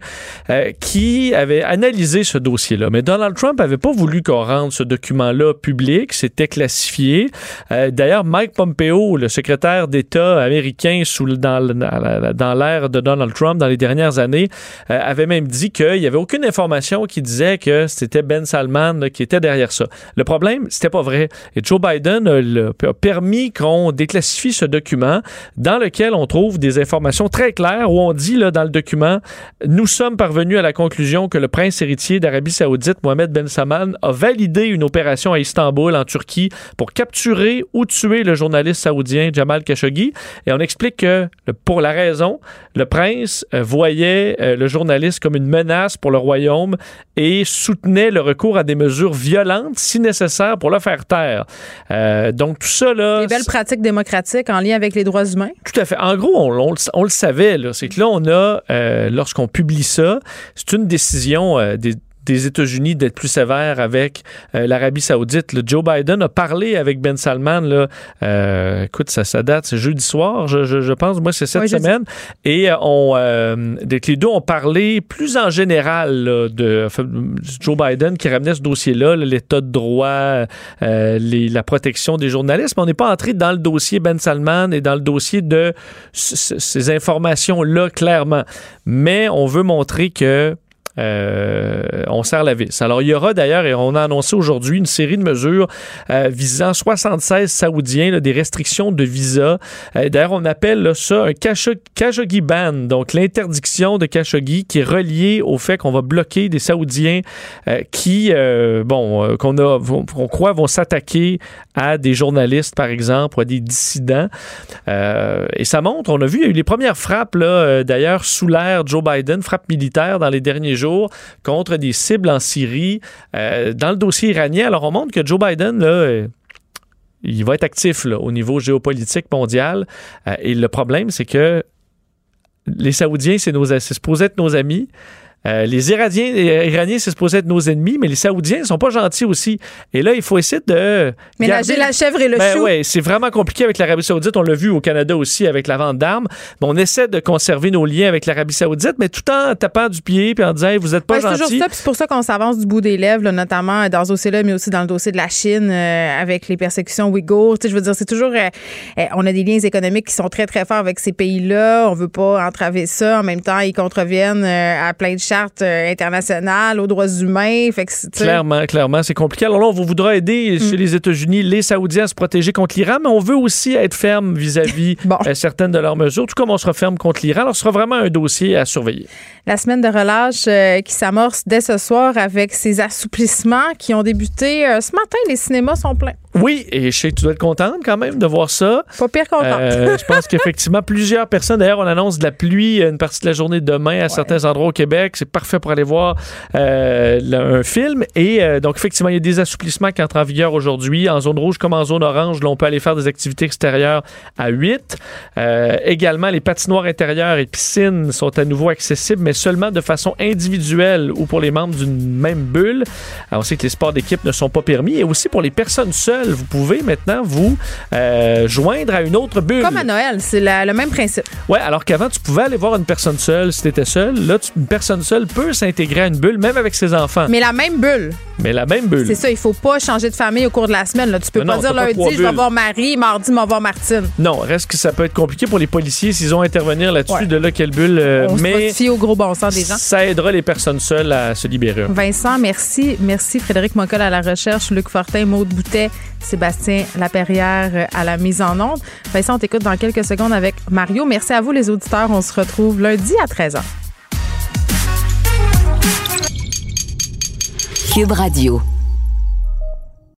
euh, qui avait analysé ce dossier-là. Mais Donald Trump avait pas voulu qu'on rende ce document-là public. C'était classifié. D'ailleurs, Mike Pompeo, le secrétaire d'État américain sous, dans, dans l'ère de Donald Trump dans les dernières années, avait même dit qu'il n'y avait aucune information qui disait que c'était Ben Salman qui était derrière ça. Le problème, c'était pas vrai. Et Joe Biden a, a permis qu'on déclassifie ce document dans lequel on trouve des informations très claires où on dit là, dans le document, nous sommes parvenus à la conclusion que le prince héritier d'Arabie Saoudite, Mohamed Ben Salman, a validé une opération à Istanbul, en Turquie, pour capturer ou tuer le journaliste saoudien Jamal Khashoggi. Et on explique que pour la raison, le prince euh, voyait euh, le journaliste comme une menace pour le royaume et soutenait le recours à des mesures violentes si nécessaire pour le faire taire. Euh, donc tout ça là, Les belles pratiques démocratiques en lien avec les droits humains. tout à fait. En gros, on, on le- on le savait. là. C'est que là, on a, euh, lorsqu'on publie ça, c'est une décision euh, des des États-Unis d'être plus sévère avec euh, l'Arabie Saoudite. Le Joe Biden a parlé avec Ben Salman. Là, euh, écoute, ça, ça date, c'est jeudi soir, je, je- je pense. Moi, c'est cette Oui, semaine. Et euh, on, euh, les deux ont parlé plus en général là, de Joe Biden qui ramenait ce dossier-là, là, l'état de droit, euh, les- la protection des journalistes. Mais on n'est pas entré dans le dossier Ben Salman et dans le dossier de ces informations-là clairement. Mais on veut montrer que euh, on serre la vis. Alors, il y aura d'ailleurs, et on a annoncé aujourd'hui, une série de mesures euh, visant 76 Saoudiens, des restrictions de visa. Euh, d'ailleurs, on appelle ça un Khasho- Khashoggi ban, donc l'interdiction de Khashoggi qui est reliée au fait qu'on va bloquer des Saoudiens qui, bon, qu'on a, qu'on croit vont s'attaquer à des journalistes, par exemple, ou à des dissidents. Et ça montre, on a vu, il y a eu les premières frappes, là, d'ailleurs, sous l'ère Joe Biden, frappes militaires dans les derniers jours contre des cibles en Syrie. Euh, dans le dossier iranien, alors on montre que Joe Biden, là, euh, il va être actif au niveau géopolitique mondial. Euh, et le problème, c'est que les Saoudiens, c'est supposé être nos amis. Euh, les Iraniens, les Iraniens, c'est supposé être nos ennemis, mais les Saoudiens ne sont pas gentils aussi. Et là, il faut essayer de. Ménager garder- la chèvre et le Ben chou. ouais, c'est vraiment compliqué avec l'Arabie Saoudite. On l'a vu au Canada aussi avec la vente d'armes. Mais on essaie de conserver nos liens avec l'Arabie Saoudite, mais tout en tapant du pied puis en disant, Hey, vous n'êtes pas Ouais, c'est toujours gentils. ça, c'est pour ça qu'on s'avance du bout des lèvres, là, notamment dans ce dossier-là, mais aussi dans le dossier de la Chine euh, avec les persécutions ouïghours. Tu sais, je veux dire, c'est toujours, euh, euh, on a des liens économiques qui sont très très forts avec ces pays-là. On veut pas entraver ça. En même temps, ils contreviennent euh, à plein de charte euh, internationale aux droits humains. Fait que, clairement, clairement, c'est compliqué. Alors là, on voudra aider mm. chez les États-Unis les Saoudiens à se protéger contre l'Iran, mais on veut aussi être ferme vis-à-vis euh, certaines de leurs mesures, tout comme on sera ferme contre l'Iran. Alors, ce sera vraiment un dossier à surveiller. La semaine de relâche euh, qui s'amorce dès ce soir avec ces assouplissements qui ont débuté ce matin. Les cinémas sont pleins. Oui, et je sais que tu dois être contente quand même de voir ça. Pas pire contente. je pense qu'effectivement, plusieurs personnes, d'ailleurs, on annonce de la pluie une partie de la journée demain à certains endroits au Québec. C'est parfait pour aller voir euh, un film. Et euh, donc, effectivement, il y a des assouplissements qui entrent en vigueur aujourd'hui. En zone rouge comme en zone orange, là, on peut aller faire des activités extérieures à 8. Euh, également, les patinoires intérieures et piscines sont à nouveau accessibles, mais seulement de façon individuelle ou pour les membres d'une même bulle. Alors, on sait que les sports d'équipe ne sont pas permis. Et aussi pour les personnes seules, vous pouvez maintenant vous joindre à une autre bulle. Comme à Noël, c'est le même principe. Ouais, alors qu'avant, tu pouvais aller voir une personne seule si tu étais seul. Là, une personne seule peut s'intégrer à une bulle, même avec ses enfants. Mais la même bulle. Mais la même bulle. C'est ça, il faut pas changer de famille au cours de la semaine. Là. Tu peux pas dire lundi, je vais voir Marie, mardi, je vais voir Martine. Non, reste que ça peut être compliqué pour les policiers s'ils ont à intervenir là-dessus, de là, quelle bulle. Euh, On mais se au gros bon sens des gens. Ça aidera les personnes seules à se libérer. Vincent, merci. Merci Frédéric Moncol à la recherche, Luc Fortin, Maude Boutet, Sébastien Laperrière à la mise en onde. Vincent, on t'écoute dans quelques secondes avec Mario. Merci à vous les auditeurs. On se retrouve lundi à 13h. Cube Radio.